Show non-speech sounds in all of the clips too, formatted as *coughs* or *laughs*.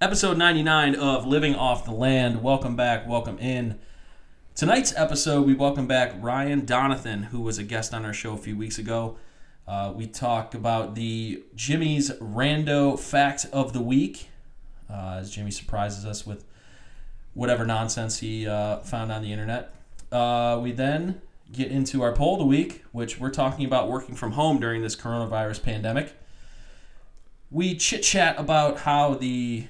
episode 99 of Living Off the Land. Welcome back, welcome in. Tonight's episode, we welcome back Ryan Donathan, who was a guest on our show a few weeks ago. Uh, we talk about the Jimmy's Rando Fact of the Week, uh, as Jimmy surprises us with whatever nonsense he uh, found on the internet. Uh, we then get into our poll of the week, which we're talking about working from home during this coronavirus pandemic. We chit chat about how the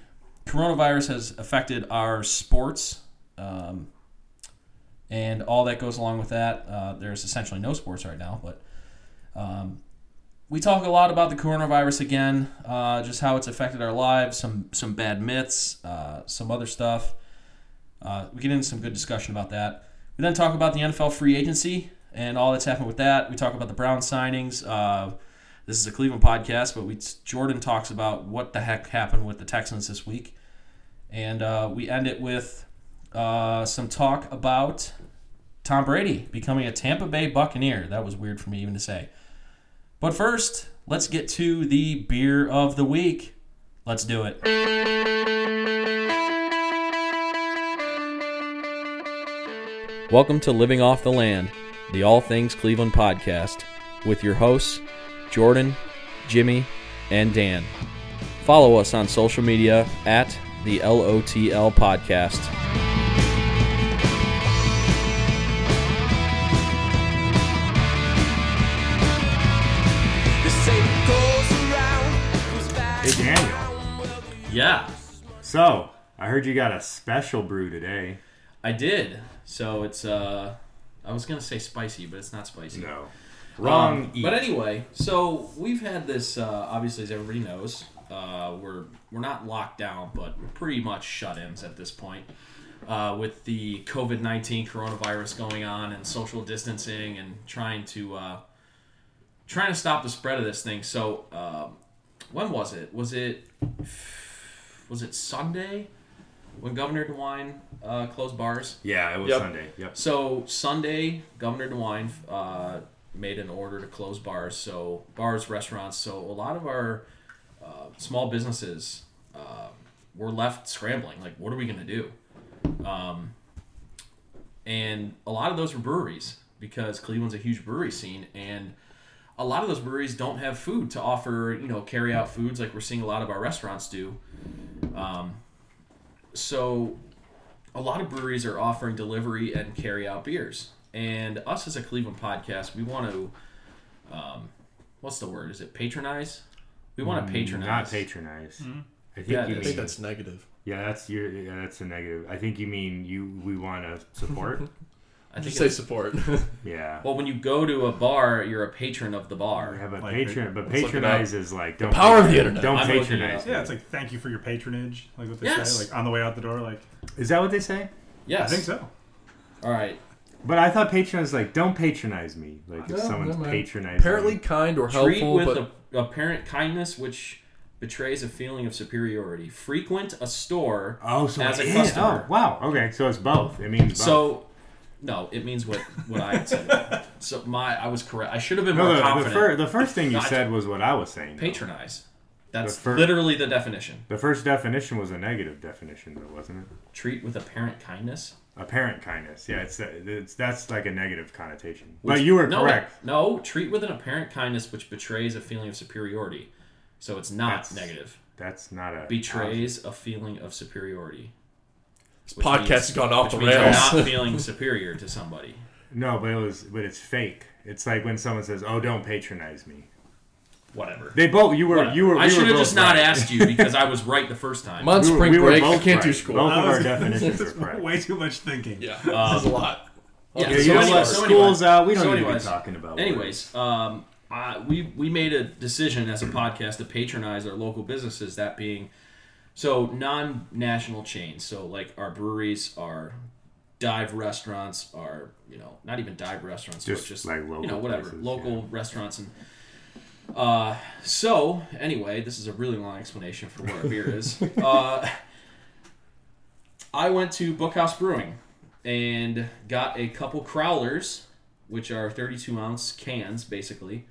coronavirus has affected our sports um, and all that goes along with that. Uh, there's essentially no sports right now, but um, we talk a lot about the coronavirus again, uh, just how it's affected our lives, some some bad myths, uh, some other stuff. Uh, we get into some good discussion about that. We then talk about the NFL free agency and all that's happened with that. We talk about the Brown signings. Uh, this is a Cleveland podcast, but we Jordan talks about what the heck happened with the Texans this week, and uh, we end it with uh, some talk about Tom Brady becoming a Tampa Bay Buccaneer. That was weird for me even to say. But first, let's get to the beer of the week. Let's do it. Welcome to Living Off the Land, the All Things Cleveland podcast, with your hosts, Jordan, Jimmy, and Dan. Follow us on social media at the LOTL Podcast. Hey Daniel. Yeah, So, I heard you got a special brew today. I did. So it's, uh, I was going to say spicy, but it's not spicy. No. Wrong. Um, but anyway, so we've had this. Uh, obviously, as everybody knows, uh, we're we're not locked down, but pretty much shut-ins at this point. Uh, with the COVID nineteen coronavirus going on and social distancing and trying to uh, trying to stop the spread of this thing. So um when was it? Was it was it Sunday when Governor DeWine uh, closed bars? yeah, it was Yep. Sunday. Yep. So Sunday, Governor DeWine uh, made an order to close bars. So bars, restaurants. So a lot of our uh, small businesses uh, were left scrambling. Like, what are we going to do? Um, and a lot of those were breweries because Cleveland's a huge brewery scene, and a lot of those breweries don't have food to offer. You know, carry out foods like we're seeing a lot of our restaurants do. Um, so a lot of breweries are offering delivery and carry out beers. And us as a Cleveland podcast, we want to, um, what's the word? Is it patronize? We want to patronize. Mm, Not patronize. I think Yeah, you it I mean, think that's negative. yeah, that's your yeah, that's a negative. I think you mean you we want to support. *laughs* I think Just say support. *laughs* yeah. well, when you go to a bar, you're a patron of the bar. Yeah, but Like, patron, but let's look it patronize is like don't power of the patronize- internet. Don't I'm looking it patronize. Yeah, it's like thank you for your patronage, like what they Yes. say, like on the way out the door. Like Is that what they say? Yes. I think so. All right. But I thought patronize like don't patronize me. Like if No, someone's no, patronizing. Apparently kind or Treat helpful, with but a, apparent kindness, which betrays a feeling of superiority. Frequent a store. Oh, so as a is. customer. Oh, wow. Okay, so it's both. It means both. So, no, it means what what I had said. *laughs* so my I was correct. I should have been no, more the, the, confident. fir- the first thing you said was what I was saying. though. Patronize. That's The fir- literally the definition. The first definition was a negative definition, though, wasn't it? Treat with apparent kindness. Apparent kindness. Yeah, it's, it's that's like a negative connotation. Which- but you were no, correct. No, treat with an apparent kindness which betrays a feeling of superiority. So it's not That's- negative. That's not a Betrays a feeling of superiority. this Which podcast means- has gone off which the means you're rails. not *laughs* feeling superior to somebody. No, but it was, but it's fake. It's like when someone says, "Oh, don't patronize me." Whatever. They both. You were. Whatever. You were. I should have both just not asked you because I was right the first time. *laughs* I'm on We spring we were break. I both can't do school. Both of our was- *laughs* definitions are It's correct. way too much thinking. Yeah, *laughs* Um, this is a lot. Yeah, Okay, Yeah, so you know anyway- what? so School's anyway- out. We don't so need to anyways- be talking about. Anyways, um, uh, we we made a decision as a podcast to patronize our local businesses. That being, so non-national chains. So like our breweries, our dive restaurants, our you know not even dive restaurants, Just but just like local you know whatever places, local restaurants and. Uh, so anyway, this is a really long explanation for what a beer is. *laughs* Uh, I went to Bookhouse Brewing and got a couple crowlers, which are 32 ounce cans basically,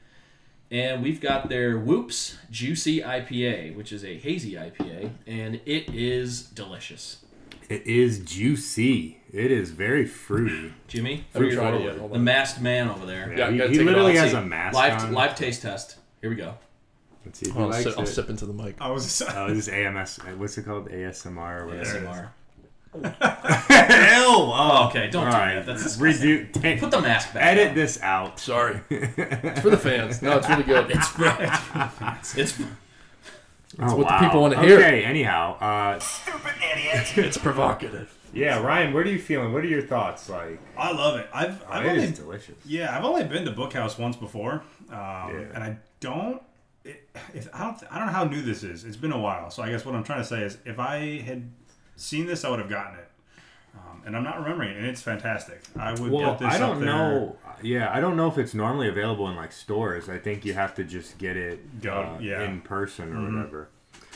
and we've got their Whoops Juicy IPA, which is a hazy IPA, and it is delicious. It is juicy. It is very fruity. Jimmy, Haven't for your- tried it yet. The masked man over there. Yeah, he, he take it literally off. has a mask live on. live taste test. Here we go. Let's see if he I'll, likes sip, I'll it. sip into the mic. I was. Oh, this is AMS. What's it called? ASMR or whatever. ASMR. *laughs* Ew! Oh, Okay, don't all do right. that. That's disgusting. Redo. ta- Put the mask back. edit on. this out. Sorry. *laughs* it's for the fans. No, it's really good. It's *laughs* it's It's what the people wanna hear. Okay. Anyhow, uh, It's provocative. yeah, Ryan, what are you feeling? What are your thoughts? Like, I love it. I've. oh, I've it only, is delicious. yeah, I've only been to Bookhouse once before, um, and I don't. It, if, I don't. I don't know how new this is. It's been a while, so I guess what I'm trying to say is, if I had seen this, I would have gotten it. Um, and I'm not remembering it, and it's fantastic. I would Well, get this I don't up there. know. Yeah, I don't know if it's normally available in like stores. I think you have to just get it Go- uh, yeah. in person or whatever.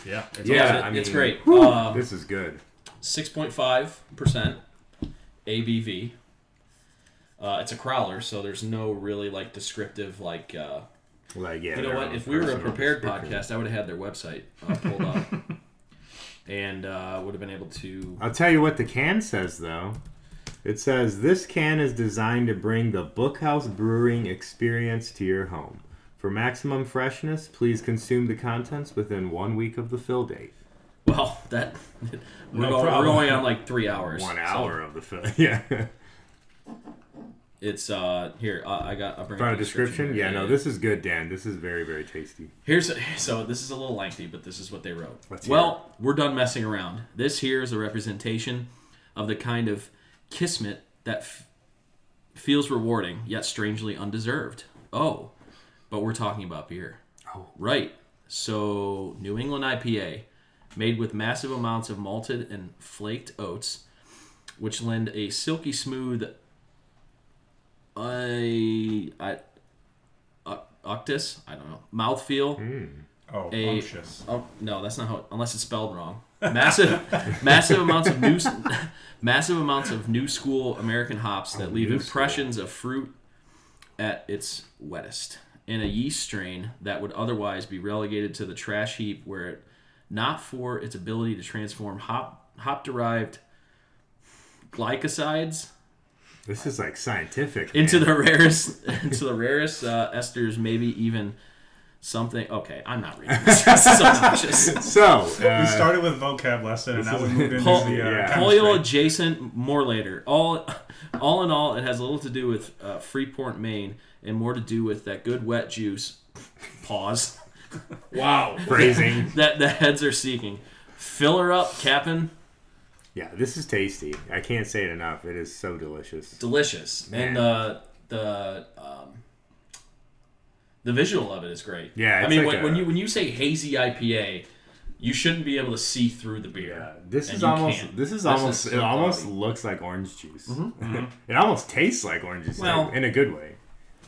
Yeah, it's Yeah, it's, I it's great. whew, Um, this is good. Six point five percent ABV. Uh, it's a crowler, so there's no really like descriptive like. Uh, Like, yeah. you know what? If we were a prepared podcast, I would have had their website uh, pulled up, *laughs* and uh, would have been able to. I'll tell you what the can says though. It says this can is designed to bring the Bookhouse Brewing experience to your home. For maximum freshness, please consume the contents within one week of the fill date. Well, that we're, No going, we're going on like three hours. One so hour of the fill. *laughs* Yeah. It's uh here. Uh, I got. I'll bring Found a the description? Yeah, no, this is good, Dan. This is very, very tasty. Here's so this is a little lengthy, but this is what they wrote. Let's hear well, we're done messing around. This here is a representation of the kind of kismet that f- feels rewarding yet strangely undeserved. Oh, but we're talking about beer. Oh. right. So New England IPA, made with massive amounts of malted and flaked oats, which lend a silky smooth. I I. Uh, Octus, I don't know. Mouthfeel, Oh, a- unctuous. Oh no, that's not how. Unless it's spelled wrong. Massive, *laughs* massive amounts of new, massive amounts of new school American hops that Oh, leave impressions of fruit at its wettest in a yeast strain that would otherwise be relegated to the trash heap, where it not for its ability to transform hop hop derived glycosides This is like scientific. into the rarest *laughs* into the rarest uh, esters, maybe even something. Okay, I'm not reading this. This is obnoxious. *laughs* So, uh, we started with vocab lesson, and now we is- moved into Pol- the uh, yeah. Polio adjacent, more later. All, all in all, it has little to do with uh, Freeport, Maine, and more to do with that good wet juice. Pause. Wow. phrasing. *laughs* That the heads are seeking. Fill her up, Captain. Yeah, this is tasty. I can't say it enough. It is so delicious. Delicious, and the the um, the visual of it is great. Yeah, I mean like when, a- when you when you say hazy IPA, you shouldn't be able to see through the beer. Yeah, this is almost. This is This almost. is it almost cloudy. looks like orange juice. *laughs* it almost tastes like orange juice, Well- in a good way.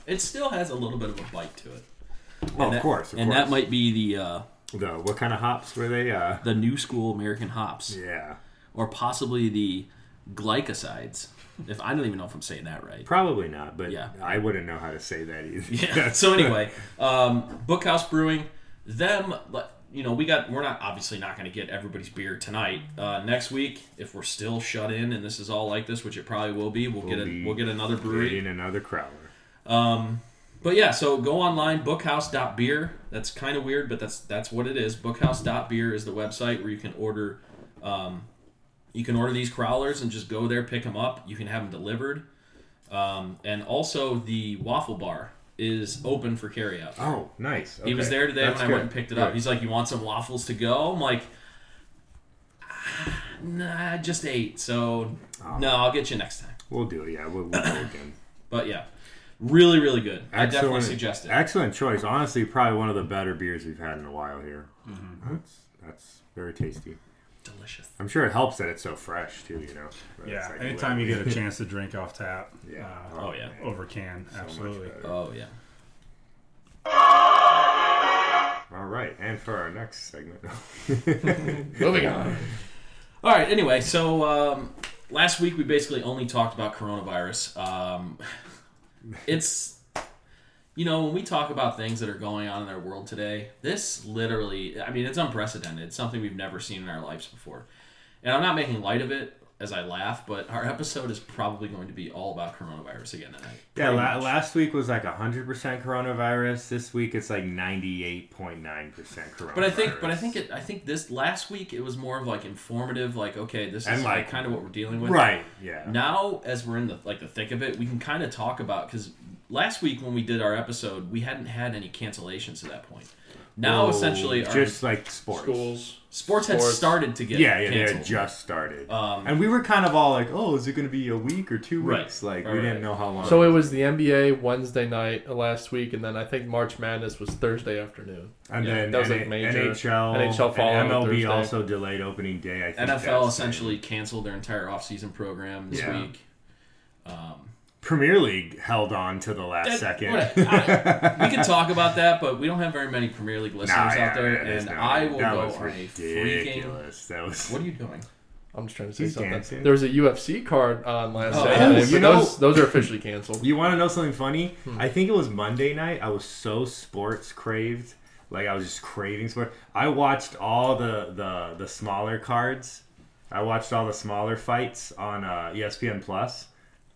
It still has a little bit of a bite to it. Oh, And of course, of and course. that might be the uh, The what kind of hops were they? Uh, the new school American hops. yeah, or possibly the glycosides. If I don't even know if I'm saying that right. probably not. But Yeah. I wouldn't know how to say that either. Yeah. *laughs* so anyway, um, Bookhouse Brewing, them, you know, we got. We're not obviously not going to get everybody's beer tonight. Uh, next week, if we're still shut in and this is all like this, which it probably will be, we'll, get a, we'll get another brewery. Getting another crowler. Um, but yeah, so go online, bookhouse.beer. That's kind of weird, but that's that's what it is. Bookhouse.beer is the website where you can order um, you can order these crowlers and just go there, pick them up. You can have them delivered. Um, and also the waffle bar is open for carryout. Oh, nice. He was there today That's when I good. went and picked it up. Good. He's like, "You want some waffles to go?" I'm like, "Ah, "Nah, I just ate, so Oh. no, I'll get you next time." We'll do it. Yeah, we'll, we'll go again. *coughs* But yeah, really, really good. I definitely Excellent- suggest it. Excellent choice. Honestly, probably one of the better beers we've had in a while here. Mm-hmm. That's that's very tasty. Delicious. I'm sure it helps that it's so fresh too. You know. But it's Yeah, like anytime you get a chance to drink off tap, *laughs* Yeah. uh, Oh, yeah. over can, so absolutely. Oh yeah. All right, and for our next segment. *laughs* Moving on. All right. Anyway, so um, last week we basically only talked about coronavirus. Um, it's you know, when we talk about things that are going on in our world today, this literally, I mean, it's unprecedented. It's something we've never seen in our lives before. And I'm not making light of it as I laugh, but our episode is probably going to be all about coronavirus again tonight. Yeah, la- last week was like 100% coronavirus. This week it's like 98.9% coronavirus. But I think, but I think it. I think this last week it was more of like informative. Like, okay, this is And, like, like- kind of what we're dealing with. Right, yeah. Now, as we're in the like the thick of it, we can kind of talk about because last week when we did our episode, we hadn't had any cancellations to that point. Now, Oh, essentially, our just like sports. Schools. sports had started to get Yeah, yeah, they had just started. Um, and we were kind of all like, oh, is it going to be a week or two Right, weeks? Like, right, we didn't right. know how long. So it was the NBA Wednesday night uh, last week, and then I think March Madness was Thursday afternoon. And Yeah, then that was, like, N- major. NHL, NHL following and MLB Thursday. also delayed opening day. I think NFL essentially canceled their entire offseason program this Yeah. week. Um, Premier League held on to the last that- second. what- I- *laughs* we can talk about that, but we don't have very many Premier League listeners Nah, out there, yeah, and no- I will that go was on a freaking. ridiculous. That was. What are you doing? I'm just trying to say He's something. dancing. There was a UFC card on last Oh, Saturday, oh, you know- those those are officially canceled. You want to know something funny? Hmm. I think it was Monday night. I was so sports craved, like I was just craving sport. I watched all the the the smaller cards. I watched all the smaller fights on uh, ESPN Plus.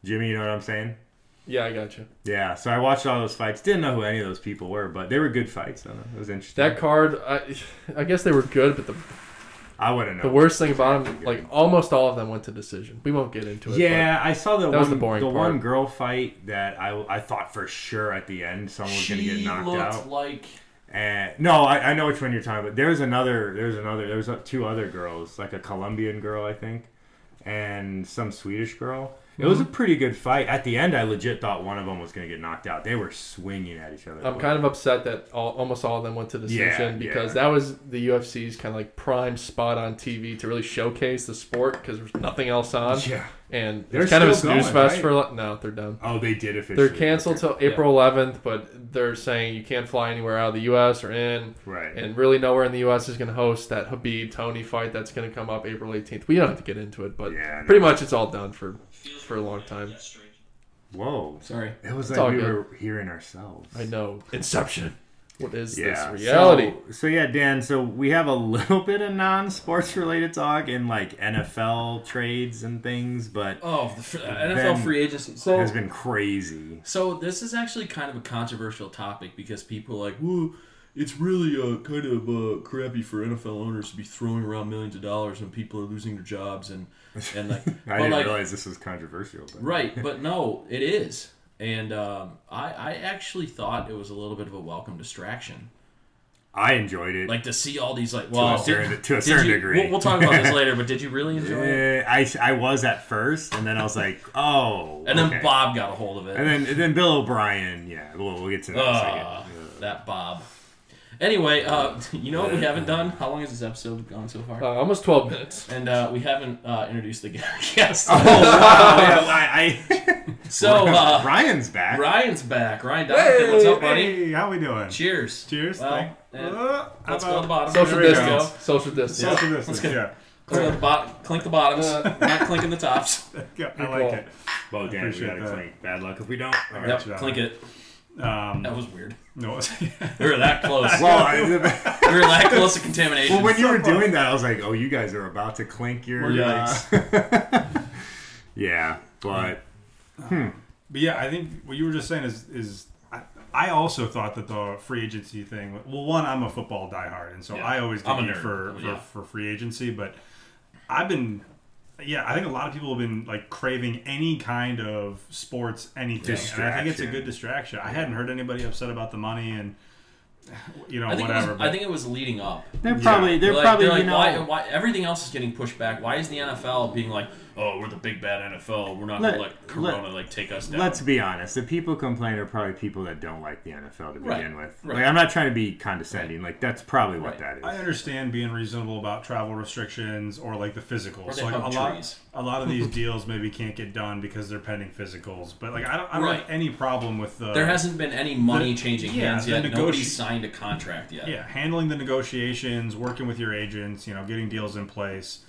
Jimmy, you know what I'm saying? Yeah, I got you. Yeah. So I watched all those fights. Didn't know who any of those people were, but they were good fights. Though. It was interesting. That card, I, I guess they were good, but the I wouldn't know. the worst thing about them, like almost all of them went to decision. We won't get into it. Yeah, I saw the That was one the boring the part. one girl fight that I, I thought for sure at the end someone was going to get knocked looked out. like And no, I, I know which one you're talking about. There's another. There's another. There's uh, two other girls, like a Colombian girl, I think, and some Swedish girl. It was a Mm-hmm. pretty good fight. At the end, I legit thought one of them was going to get knocked out. They were swinging at each other. I'm kind of upset that all, almost all of them went to decision Yeah, because yeah. that was the UFC's kind of like prime spot on TV to really showcase the sport because there's nothing else on. Yeah. And it's kind of a snooze fest right? for a lot. No, they're done. Oh, they did officially. They're canceled Okay. till April 11th, but they're saying you can't fly anywhere out of the U.S. or in, Right. and really nowhere in the U.S. is going to host that Khabib Tony fight that's going to come up April 18th. We don't have to get into it, but Yeah, pretty much it's all done for for a long time. Whoa. sorry. It was It's like all we good. were hearing ourselves. I know Inception. What is Yeah. this reality? So, so yeah, Dan. So we have a little *laughs* bit of non-sports related talk in like NFL trades and things, but Oh, the fr- NFL Then- free agency. So has been crazy. So this is actually kind of a controversial topic because people are like, "Well, it's really uh, kind of uh, crappy for NFL owners to be throwing around millions of dollars when people are losing their jobs and and like, *laughs* I didn't like realize this was controversial. But. right, but no, it is." And um, I, I actually thought it was a little bit of a welcome distraction, I enjoyed it. like to see all these like. Well, a certain- did- to a certain you- degree. We'll, we'll talk about this *laughs* later, but did you really enjoy it? I, I was at first, and then I was like, *laughs* oh. And then. Bob got a hold of it. And then and then Bill O'Brien. Yeah, we'll, we'll get to that in a Ah, second. that Bob. Anyway, uh, *laughs* you know what we haven't done? How long has this episode gone so far? Uh, almost 12 minutes. And uh, we haven't uh, introduced the *laughs* guest. Oh *laughs* wow! yeah, I, I, so uh, Ryan's back. Ryan's back. Ryan Donovan, what's up, buddy? Hey, how we doing? Cheers. Cheers. Well, Thank- uh, Uh, how Let's go to the about- bottom. Social There we go. distance. Social distance. Social Let's distance. go. Yeah. Clink the, bot- clink the bottoms, not clinking the tops. yeah, I Good like call. it. Well, Dan, we Appreciate gotta that. clink. Bad luck if we don't. All right. Yep, Gotcha. clink it. Um, That was weird. no, *laughs* *laughs* We were that close. Well, I, *laughs* we were that close to contamination. well, when you so were close. doing that, I was like, "Oh, you guys are about to clink your." Yikes. Uh... yeah, but But yeah, I think what you were just saying is is I, I also thought that the free agency thing. Well, one, I'm a football diehard, and so Yeah. I always I'm a dig you nerd. for, for Yeah. for free agency. But I've been, yeah, I think a lot of people have been like craving any kind of sports anything, and I think it's a good distraction. I hadn't heard anybody upset about the money and you know I think, it whatever. was, but- I think it was leading up. they're probably they're like, probably they're like, you know. why, why everything else is getting pushed back? Why is the NFL being like, oh, we're the big bad NFL. We're not Let- gonna let Corona like take us down. Let's be honest. The people complain are probably people that don't like the NFL to Right, begin with. right. Like, I'm not trying to be condescending. Like, that's probably what Right. that is. I understand being reasonable about travel restrictions or like the physicals. So, like hug a lot, a lot of these *laughs* deals maybe can't get done because they're pending physicals. But like I don't, I don't Right. have any problem with the there hasn't been any money the- changing yeah, hands yet. negoti- Nobody's signed a contract yet. yeah handling the negotiations, working with your agents, you know, getting deals in place.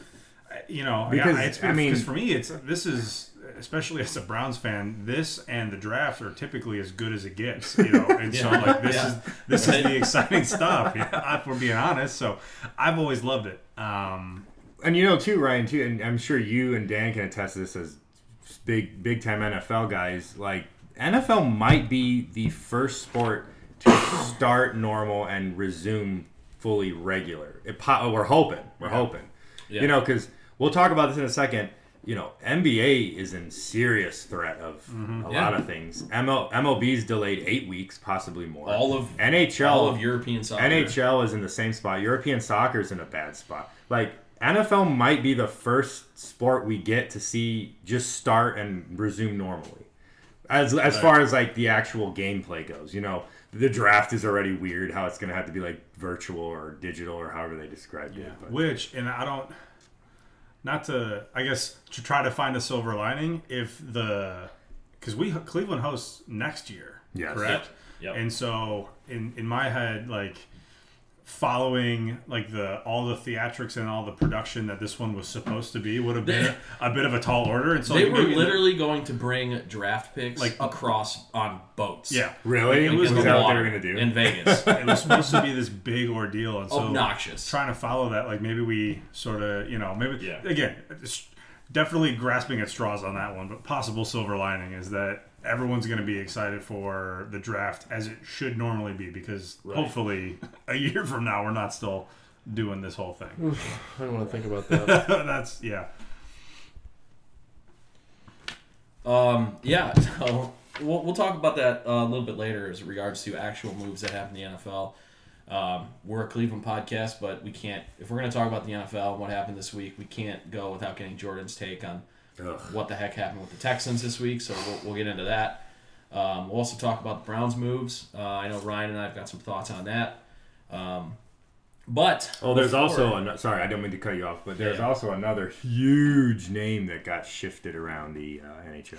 I- You know, Because, yeah, it's I mean- for me, it's this is especially as a Browns fan, this and the draft are typically as good as it gets. You know, and so like this Yeah. is this is the exciting stuff. Yeah, *laughs* if we're being honest. So I've always loved it. Um, And you know too, Ryan too, and I'm sure you and Dan can attest to this as big big time NFL guys. Like NFL might be the first sport to start normal and resume fully regular. It, po- we're hoping. We're hoping. Yeah. You know, because we'll talk about this in a second. You know, NBA is in serious threat of mm-hmm. a Yeah. lot of things. ML, MLB's delayed eight weeks, possibly more. All of NHL, all of European soccer. NHL is in the same spot. European soccer is in a bad spot. Like NFL might be the first sport we get to see just start and resume normally. As as far as like the actual gameplay goes, you know, the draft is already weird. How it's going to have to be like virtual or digital or however they described it. But which and I don't not to I guess to try to find a silver lining if the because we Cleveland hosts next year, Yes. correct? Yep. And so in in my head, like following like the all the theatrics and all the production that this one was supposed to be would have been a bit of a tall order. And so They like, were maybe the- literally going to bring draft picks Like- across on boats. yeah. really, It was is in that the what they were going to do? in Vegas. *laughs* it was supposed to be this big ordeal, and so Obnoxious. trying to follow that, like maybe we sort of, you know, maybe Yeah. again, it's definitely grasping at straws on that one, but possible silver lining is that everyone's going to be excited for the draft as it should normally be because hopefully a year from now we're not still doing this whole thing. I don't want to think about that. *laughs* That's yeah. Um, yeah, *laughs* so we'll, we'll talk about that uh, a little bit later as regards to actual moves that happen in the NFL. Um, we're a Cleveland podcast, but we can't, if we're going to talk about the NFL and what happened this week, we can't go without getting Jordan's take on Ugh. what the heck happened with the Texans this week, so we'll, we'll get into that. Um, we'll also talk about the Browns moves. Uh, I know Ryan and I have got some thoughts on that. Um, but Oh, there's before- also an, sorry, I don't mean to cut you off, but there's Yeah. also another huge name that got shifted around the uh, NHL.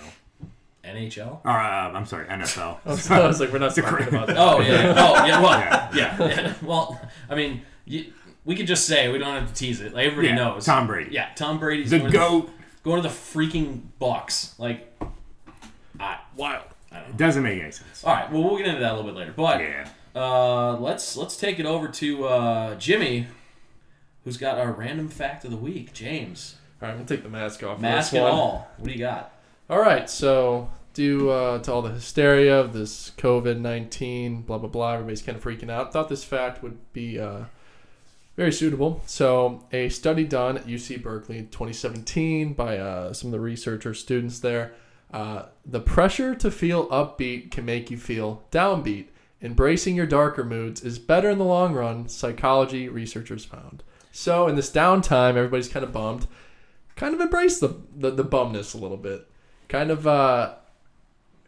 NHL. Or, uh, I'm sorry, NFL. *laughs* I was like, we're not talking about *laughs* that. Oh yeah. Oh yeah. Well, Yeah. yeah. yeah. *laughs* Well, I mean, you, we could just say we don't have to tease it. Like everybody Yeah, knows. Tom Brady. Yeah, Tom Brady's the going, To, goat. Going to the freaking Bucks. Like, I, wild. I don't know. Doesn't make any sense. All right. Well, we'll get into that a little bit later. But Yeah. uh, let's let's take it over to uh, Jimmy, who's got our random fact of the week. James, All right, we'll take the mask off. mask this and all. What do you got? All right, so due uh, to all the hysteria of this COVID nineteen, blah blah blah, everybody's kind of freaking out. Thought this fact would be uh, very suitable. So, a study done at UC Berkeley in 2017 by uh, some of the researchers, students there, uh, the pressure to feel upbeat can make you feel downbeat. Embracing your darker moods is better in the long run. Psychology researchers found. So, in this downtime, everybody's kind of bummed. Kind of embrace the, the the bumness a little bit kind of uh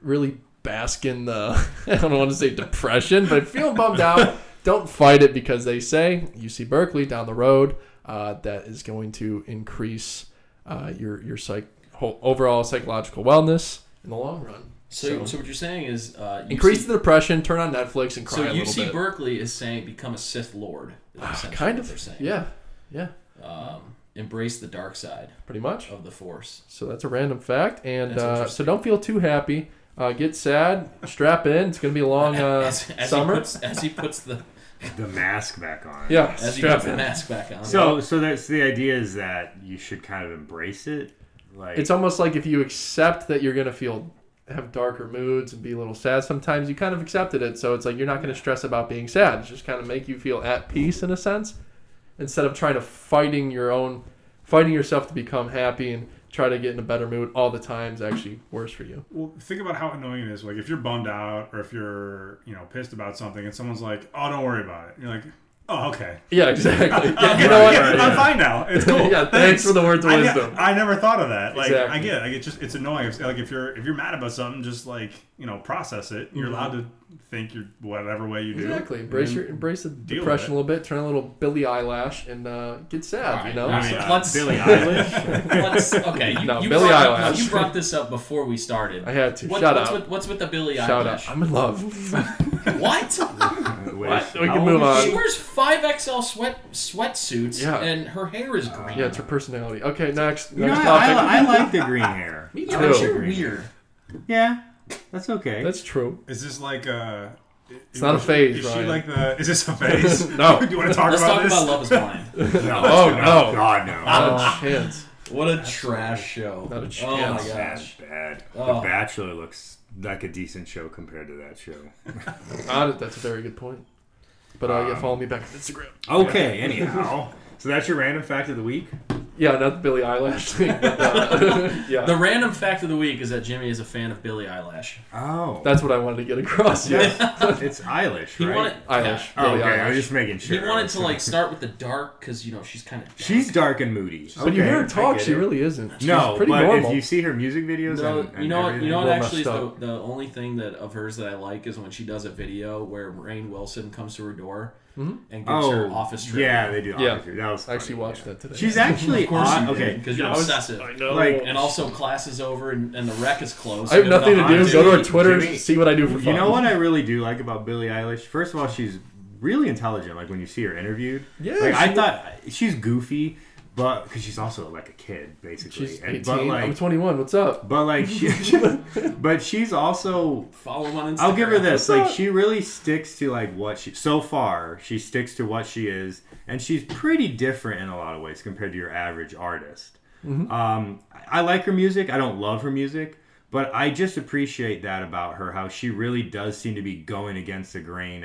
really bask in the *laughs* I don't want to say depression, but feeling bummed out, don't fight it because they say UC Berkeley down the road uh, that is going to increase uh, your your psych whole, overall psychological wellness in the long run. So, so, what you're saying is uh, UC, increase the depression, turn on Netflix and cry So UC. Ah, Berkeley is saying become a Sith Lord. is kind of, They're saying. yeah, yeah, Um, embrace the dark side pretty much. of the Force. So that's a random fact, and uh, so don't feel too happy. Uh, get sad, strap in. It's gonna be a long *laughs* uh, as, as summer. He puts, as he puts the The mask back on. yeah, as he strap puts the mask back on. So, so that's the idea is that you should kind of embrace it. Like, it's almost like if you accept that you're gonna feel have darker moods and be a little sad sometimes you kind of accepted it so it's like you're not going to stress about being sad it's just kind of make you feel at peace in a sense instead of trying to fighting your own fighting yourself to become happy and try to get in a better mood all the time is actually worse for you Well, think about how annoying it is. Like if you're bummed out or if you're, you know, pissed about something and someone's like, "Oh, don't worry about it." You're like, "Oh, okay." yeah exactly *laughs* yeah, Okay, you know what yeah, yeah. I'm fine now. It's cool. Yeah, thanks for the words of I ne- wisdom. I never thought of that. Like Exactly. I get it. Like it just it's annoying. It's like if you're if you're mad about something, just like you know process it. You're Mhm. allowed to think your whatever way you do. exactly embrace your embrace the deal depression a little bit turn a little billy eyelash and uh, get sad All you know right, I mean, so uh, let's- Billie *laughs* Eilish. Okay, you, No, you, Billie brought, no, you brought this up before we started. i had to What- shout what's out With, what's with the Billie shout Eilish? out i'm in love *laughs* What? Wait, Eilish. we can move on. She she? wears five XL sweat sweatsuits, Yeah. and her hair is green. Yeah, it's her personality. Okay, next. You know, Next I, topic. I, I like the green hair. *laughs* Me True. too. You're weird. Yeah, that's okay. That's true. Is this like a? It's not a phase, Is she like the? Is this a phase? *laughs* *laughs* No. Do you want to talk Let's about talk this? about Love Is Blind. no, Oh, no. God no. Not a oh, chance. what a trash show. Not a Oh my gosh. Bad, bad. Oh. The Bachelor looks like a decent show compared to that show. *laughs* Ah, that's a very good point. But uh, yeah, Um, follow me back on Instagram. Okay, anyhow. *laughs* So that's your random fact of the week? Yeah, not the Billie Eilish thing. But, uh, *laughs* yeah, The random fact of the week is that Jimmy is a fan of Billie Eilish. Oh. that's what I wanted to get across. Yeah, *laughs* it's Eilish, He right? wanted Eilish. Oh, Billie okay, I Eilish. was just making sure. He wanted to like start with the dark because you know she's kind of. She's dark and moody. But you Okay, hear her I talk, get she it. really isn't. She's No, pretty but normal. if you see her music videos No, and, and you know what? You know what? Well Actually, is messed the, up. the only thing that of hers that I like is when she does a video where Rainn Wilson comes to her door Mhm. and gives Oh, her office trivia. yeah, they do. Yeah. Office. That was I actually watched yeah. that today. She's actually Of course on. you Okay, because you're I obsessive. I know. Like- And also, class is over and, and the rec is closed. I have nothing to do. Go to her Twitter, Jimmy- see what I do for fun. You know what I really do like about Billie Eilish? First of all, she's really intelligent. Like when you see her interviewed, Yeah, like I thought she's goofy, but because she's also like a kid, basically. She's And- 18. but I'm 21. What's up? but like, she, *laughs* but she's also. Follow on Instagram. I'll give her this. What's Like up? she really sticks to like what she. So far, she sticks to what she is, and she's pretty different in a lot of ways compared to your average artist. Mm-hmm. Um, I I like her music. I don't love her music, but I just appreciate that about her. How she really does seem to be going against the grain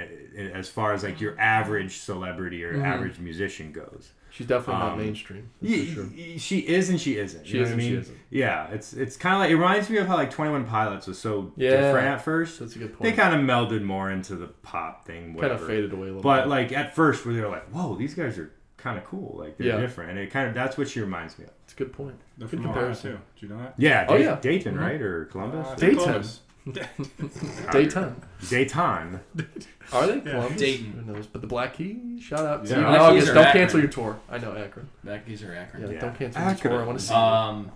as far as like your average celebrity or Mhm. average musician goes. She's definitely not Um, mainstream. Yeah, sure. she is and she isn't. She you know is what I and she mean? isn't. Yeah, it's it's kind of like it reminds me of how like Twenty One Pilots was so Yeah. different at first. That's a good point. They kind of melded more into the pop thing, Kind of faded away a little But bit. like at first, where they were like, "Whoa, these guys are kind of cool. Like they're Yeah. different," and it kind of that's what she reminds me of. it's a good point. They're Good from Ohio comparison. too. Do you know that? Yeah. Oh, Da- yeah. Dayton, Mhm. right, or Columbus? Uh, Dayton. Columbus. Dayton. Dayton. Are they Yeah. Columbus? Dayton. Who knows? But the Black Keys, shout out. Yeah. See you in Black Keys August. are Don't Akron. cancel your tour. I know Akron. Becky's or Akron. Yeah, Yeah. don't cancel Akron. your tour. I want to see you. Um.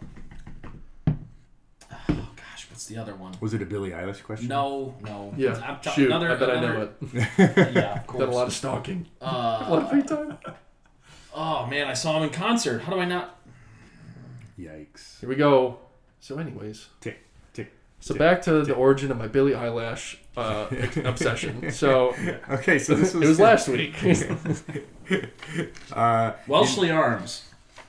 Oh gosh, what's the other one? Was it a Billie Eilish question? No, no. Yeah, I'm t- shoot. Another, I bet another, I know it. *laughs* Yeah, of course. Done a lot of stalking. *laughs* *laughs* a lot Uh, of free time. oh man, I saw him in concert. How do I not? Yikes. Here we go. So, anyways. Tick, tick, So back to the origin of my Billie Eyelash uh, *laughs* obsession. So *laughs* Okay, so this was it was last week. *laughs* Uh, Welshly Arms.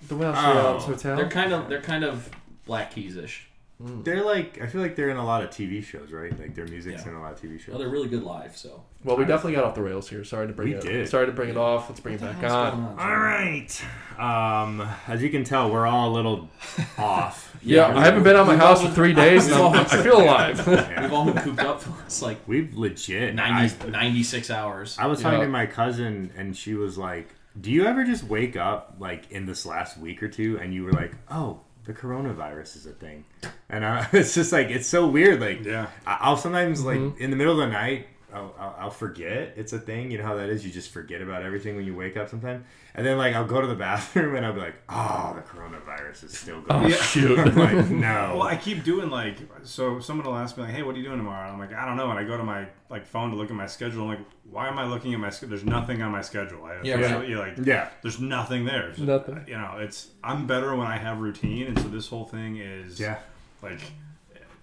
the Welsh Oh. Arms Hotel. They're kind of they're kind of Black Keys ish. Mm. they're like I feel like they're in a lot of TV shows, right? Like their music's Yeah. in a lot of TV Well, shows. they're really good live. So Well, we definitely got off the rails here. Sorry to bring We it. did. Sorry to bring it off. Let's bring it What the back hell's on. All right. Um, as you can tell, we're all a little *laughs* off. Yeah, I haven't been out of my house for three days, and I'm, I feel alive. Yeah. *laughs* We've all been cooped up for it's like We've legit. 90, 96 hours. I was talking Yeah. to my cousin, and she was like, "Do you ever just wake up like in this last week or two, and you were like, oh, the coronavirus is a thing?" And I, *laughs* it's just like it's so weird. Like, Yeah. I- I'll sometimes like Mhm. in the middle of the night. I'll, I'll, I'll forget it's a thing. You know how that is. You just forget about everything when you wake up sometimes. And then like I'll go to the *laughs* bathroom and I'll be like, "Oh, the coronavirus is still going." Oh Yeah. *laughs* shoot! I'm like, no. *laughs* Well, I keep doing like so. Someone will ask me like, "Hey, what are you doing tomorrow?" And I'm like, "I don't know." And I go to my like phone to look at my schedule. I'm like, "Why am I looking at my schedule? There's nothing on my schedule." I, Yeah, there's right. no- like, yeah. there's nothing there. So, Nothing. You know, it's I'm better when I have routine, and so this whole thing is Yeah. like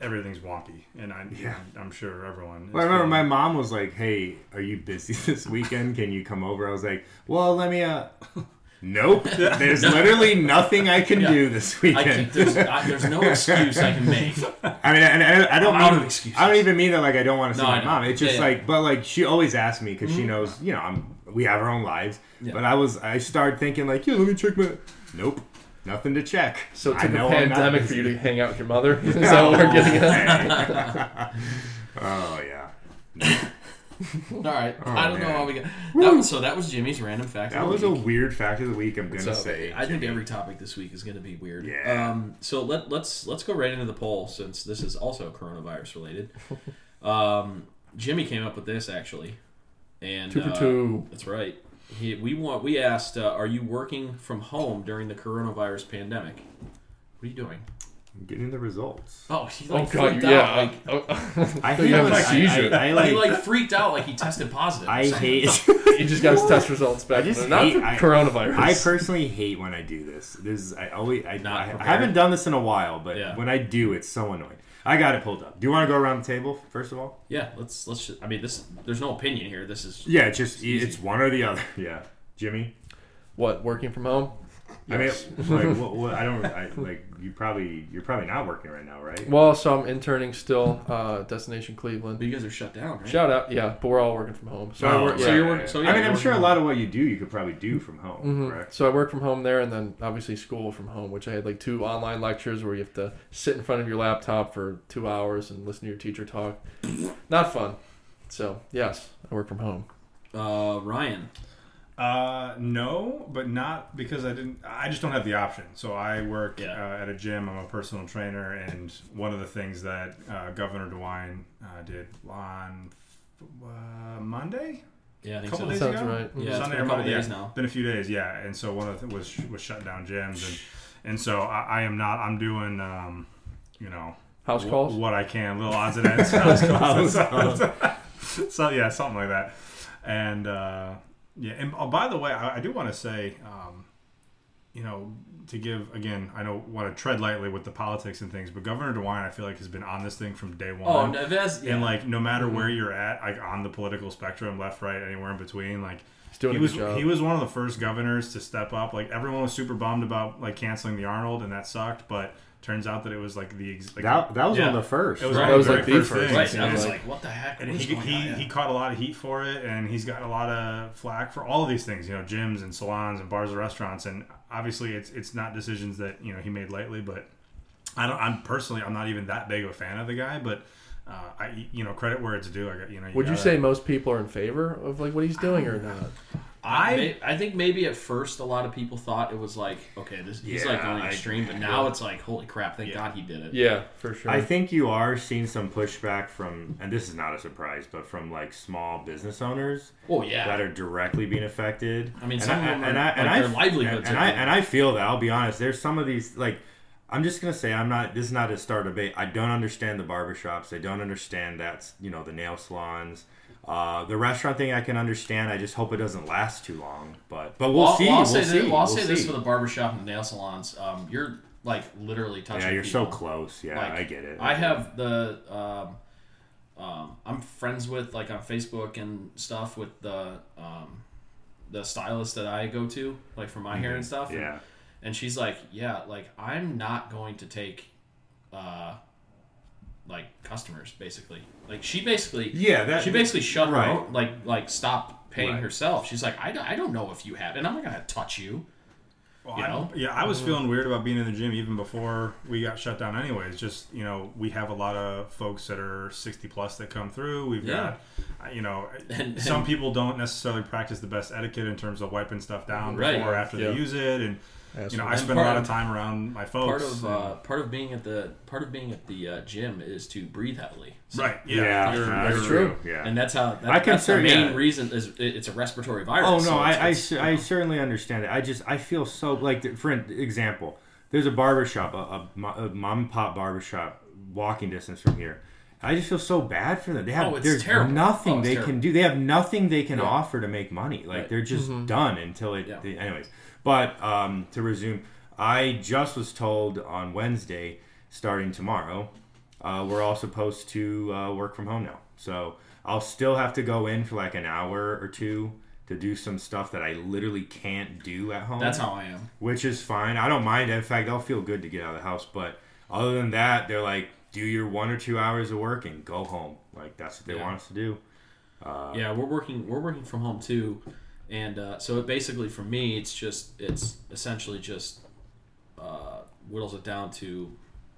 everything's wonky, and I Yeah. I'm sure everyone. Well, I remember my mom was like, "Hey, are you busy *laughs* this weekend? Can you come over?" I was like, "Well, let me." uh *laughs* Nope. There's literally nothing I can Yeah. do this I weekend. there's, I, there's no excuse I can make. *laughs* I mean, and, and I don't I'm mean, excuses. I don't even mean that like I don't want to see No, my mom. It's just Yeah, like, but like she always asks me because she Mhm. knows, you know, I'm we have our own lives. But I was, I started thinking like, yeah, let me check my. Nope, nothing to check. So it took a know I'm not pandemic for you to hang out with your mother. *laughs* Is that what we're getting at? *laughs* oh yeah, *laughs* All right. Oh, I don't know man. how we got. That, was- so that was Jimmy's random fact. that of the was a weird fact of the week. I'm gonna up? say. I think every topic this week is going to be weird. Yeah. Um, so let let's let's go right into the poll since this is also coronavirus related. um, Jimmy came up with this actually, and Two for uh, two. That's right. He, we want we asked, uh, are you working from home during the coronavirus pandemic? What are you doing? I'm getting the results. Oh, he Oh like god, freaked yeah. out. Like, oh, *laughs* *laughs* I you hate have when a I, seizure. I, I, like, he like freaked out. Like he tested positive. I hate. *laughs* he just got his test results back. I just Not hate- for I- coronavirus. I personally hate when I do this. This is, I always I, not I, I haven't done this in a while, but Yeah. when I do, it's so annoying. I got it pulled up. Do you want to go around the table first of all? Yeah, let's let's. Just, I mean, this. There's no opinion here. This is. Yeah, it's just easy. it's one or the other. *laughs* Yeah, Jimmy. what working from home? Yes. I mean, like, what, what, *laughs* I don't I, like. You probably you're probably not working right now, right? Well, so I'm interning still. Uh, Destination Cleveland. But you guys are shut down, right? Shout out, yeah, but we're all working from home. So I work, so yeah, you're working. So yeah, I mean, I'm sure a working lot of what you do, you could probably do from home, Mhm. correct? So I work from home there, and then obviously school from home, which I had like two online lectures where you have to sit in front of your laptop for two hours and listen to your teacher talk. *coughs* Not fun. So yes, I work from home. Uh, Ryan. Uh, no, but not because I didn't. I just don't have the option. So I work Yeah. uh, at a gym. I'm a personal trainer, and one of the things that uh, Governor DeWine uh, did on uh, Monday, Yeah, I think Couple so. days Sounds ago? right. Yeah, it's Sunday been a or couple Monday, days yeah. now. been a few days, yeah. And so one of the was was shut down gyms, and *sighs* and so I, I am not. I'm doing, um, you know, House wh- calls. what I can, little odds and ends. *laughs* House calls. so, *laughs* so, yeah, something like that. And uh, yeah, and oh, by the way, I, I do want to say, um, you know, to give again, I don't want to tread lightly with the politics and things, but Governor DeWine, I feel like has been on this thing from day one. Oh, Neves. Yeah. And like, no matter Mm-hmm. where you're at, like on the political spectrum, left, right, anywhere in between, like He's doing he was job. he was one of the first governors to step up. Like everyone was super bummed about like canceling the Arnold, and that sucked. But turns out that it was like the ex- like, That, that was yeah. one of the first. It was Right. one That was like the first first, things. right. I was like, what the heck? and he, going he, on? Yeah. he caught a lot of heat for it, and he's got a lot of flack for all of these things. You know, gyms and salons and bars and restaurants, and obviously it's it's not decisions that you know he made lightly. But I don't. I'm personally, I'm not even that big of a fan of the guy, but. Uh, I, you know, credit where it's due. I got, you know. Would you gotta- say most people are in favor of like what he's doing or not? I, I- may- I think maybe at first a lot of people thought it was like, okay, this he's like Yeah, going I- extreme, but now it's like, holy crap, thank Yeah. God he did it. Yeah, for sure. I think you are seeing some pushback from, and this is not a surprise, but from like small business owners Oh yeah. that are directly being affected. I mean, and some of them are- like, their I, livelihoods And, are I going. and I feel that. I'll be honest. There's some of these like. I'm just gonna say I'm not. This is not a star debate. I don't understand the barbershops. I don't understand that's you know the nail salons. Uh, the restaurant thing I can understand. I just hope it doesn't last too long. But but we'll Well, see. Well, I'll we'll say, see. this, well, I'll we'll say this see. for the barbershop and the nail salons. Um, you're like literally touching. Yeah, you're so close. Yeah, Like, I get it. I have the um, um, I'm friends with like on Facebook and stuff with the um, the stylist that I go to like for my hair and stuff. and- Mm-hmm. Yeah. and she's like, yeah, like I'm not going to take uh, like customers basically. Like she basically Yeah, that she basically shut right. her like like stop paying Right. herself. She's like, I don't, I don't know if you have, and I'm not gonna touch you. Well, you I- know? yeah, I was feeling weird about being in the gym even before we got shut down. Anyways, just you know, we have a lot of folks that are sixty plus that come through. We've Yeah. got, uh, you know, And- *laughs* some and- people don't necessarily practice the best etiquette in terms of wiping stuff down Right. before or after Yeah. they use it, and That's you know, I spend a lot of- of time around my folks. Part of uh, part of being at the part of being at the uh, gym is to breathe heavily. So- right, Yeah, yeah, you're- that's you're- true. Yeah. And that's how that, I that's the main yeah. reason is it's a respiratory virus. Oh no, so I I, it's, cer- you I certainly understand it. I just I feel so like for an example, there's a barbershop, a, a, a mom and pop barbershop, walking distance from here. I just feel so bad for them. They have Oh, it's there's terrible. nothing Oh, it's they terrible. can do. They have nothing they can Yeah. offer to make money. Like Right. they're just done until it. Yeah. they- anyways, but um, to resume, I just was told on Wednesday, starting tomorrow, uh, we're all supposed to uh, work from home now. So I'll still have to go in for like an hour or two to do some stuff that I literally can't do at home. That's how I am. which is fine. I don't mind. In fact, I'll feel good to get out of the house. But other than that, they're like, do your one or two hours of work and go home. Like that's what they Yeah. want us to do. Uh, yeah, we're working we're working from home too, and uh, so it basically for me it's just it's essentially just uh, whittles it down to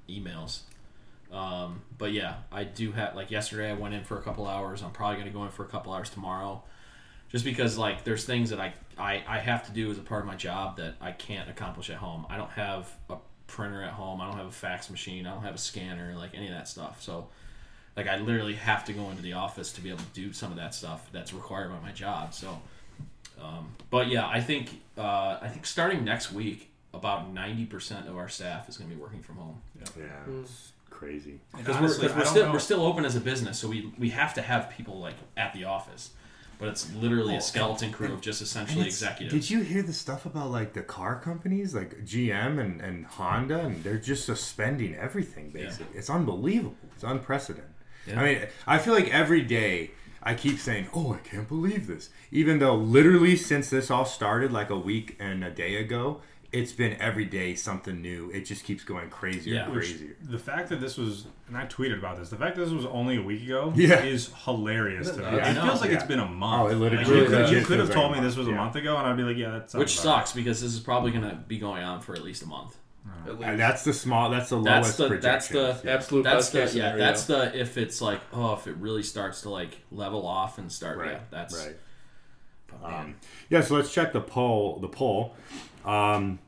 emails. Um, but yeah, I do have like yesterday I went in for a couple hours. I'm probably gonna go in for a couple hours tomorrow, just because like there's things that I, I I have to do as a part of my job that I can't accomplish at home. I don't have a printer at home. I don't have a fax machine. I don't have a scanner. Like any of that stuff. So like I literally have to go into the office to be able to do some of that stuff that's required by my job. So, um, but yeah, I think uh, I think starting next week, about ninety percent of our staff is going to be working from home Yeah, yeah it's crazy. Because we're, honestly, 'cause I we're still know- we're still open as a business, so we we have to have people like at the office, but it's literally Oh, a skeleton crew of just essentially executives. Did you hear the stuff about like the car companies, like GM and, and Honda, and they're just suspending everything basically. It's unbelievable. It's unprecedented. Yeah. I mean, I feel like every day I keep saying, "Oh, I can't believe this," even though literally since this all started, like a week and a day ago, it's been every day something new. It just keeps going crazier Yeah. and Which, crazier. the fact that this was, and I tweeted about this. The fact that this was only a week ago Yeah. is hilarious to me. Yeah, I it feels like it's been a month. Oh, it literally Like, really you could, you could have told like me this was a month, ago, and I'd be like, yeah, that sounds Which about right. sucks because this is probably going to be going on for at least a month. At And least. that's the small. That's the That's lowest the that's projections. the Absolute that's best the case yeah that's the if it's like oh if it really starts to like level off and start right. yeah that's right. oh. Um, yeah, so let's check the poll. The poll. Um,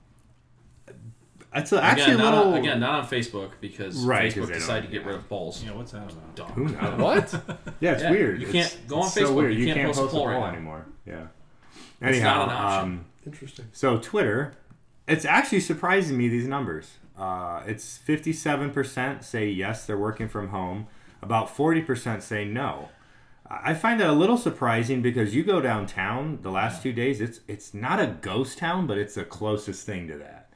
it's a, actually again, a little. on, again not on Facebook because Right, 'cause Facebook decided to get rid of polls. Yeah, what's that about? Dumb. Who knows? what? *laughs* Yeah, it's Yeah, weird. you It's- can't- go on it's so Facebook, weird. you can't post a poll right now. anymore. Yeah. It's Anyhow, not an option. um, Interesting. so Twitter, it's actually surprising me these numbers. Uh, it's fifty-seven percent say yes, they're working from home. About forty percent say no. I find that a little surprising because you go downtown the last two days. It's it's not a ghost town, but it's the closest thing to that.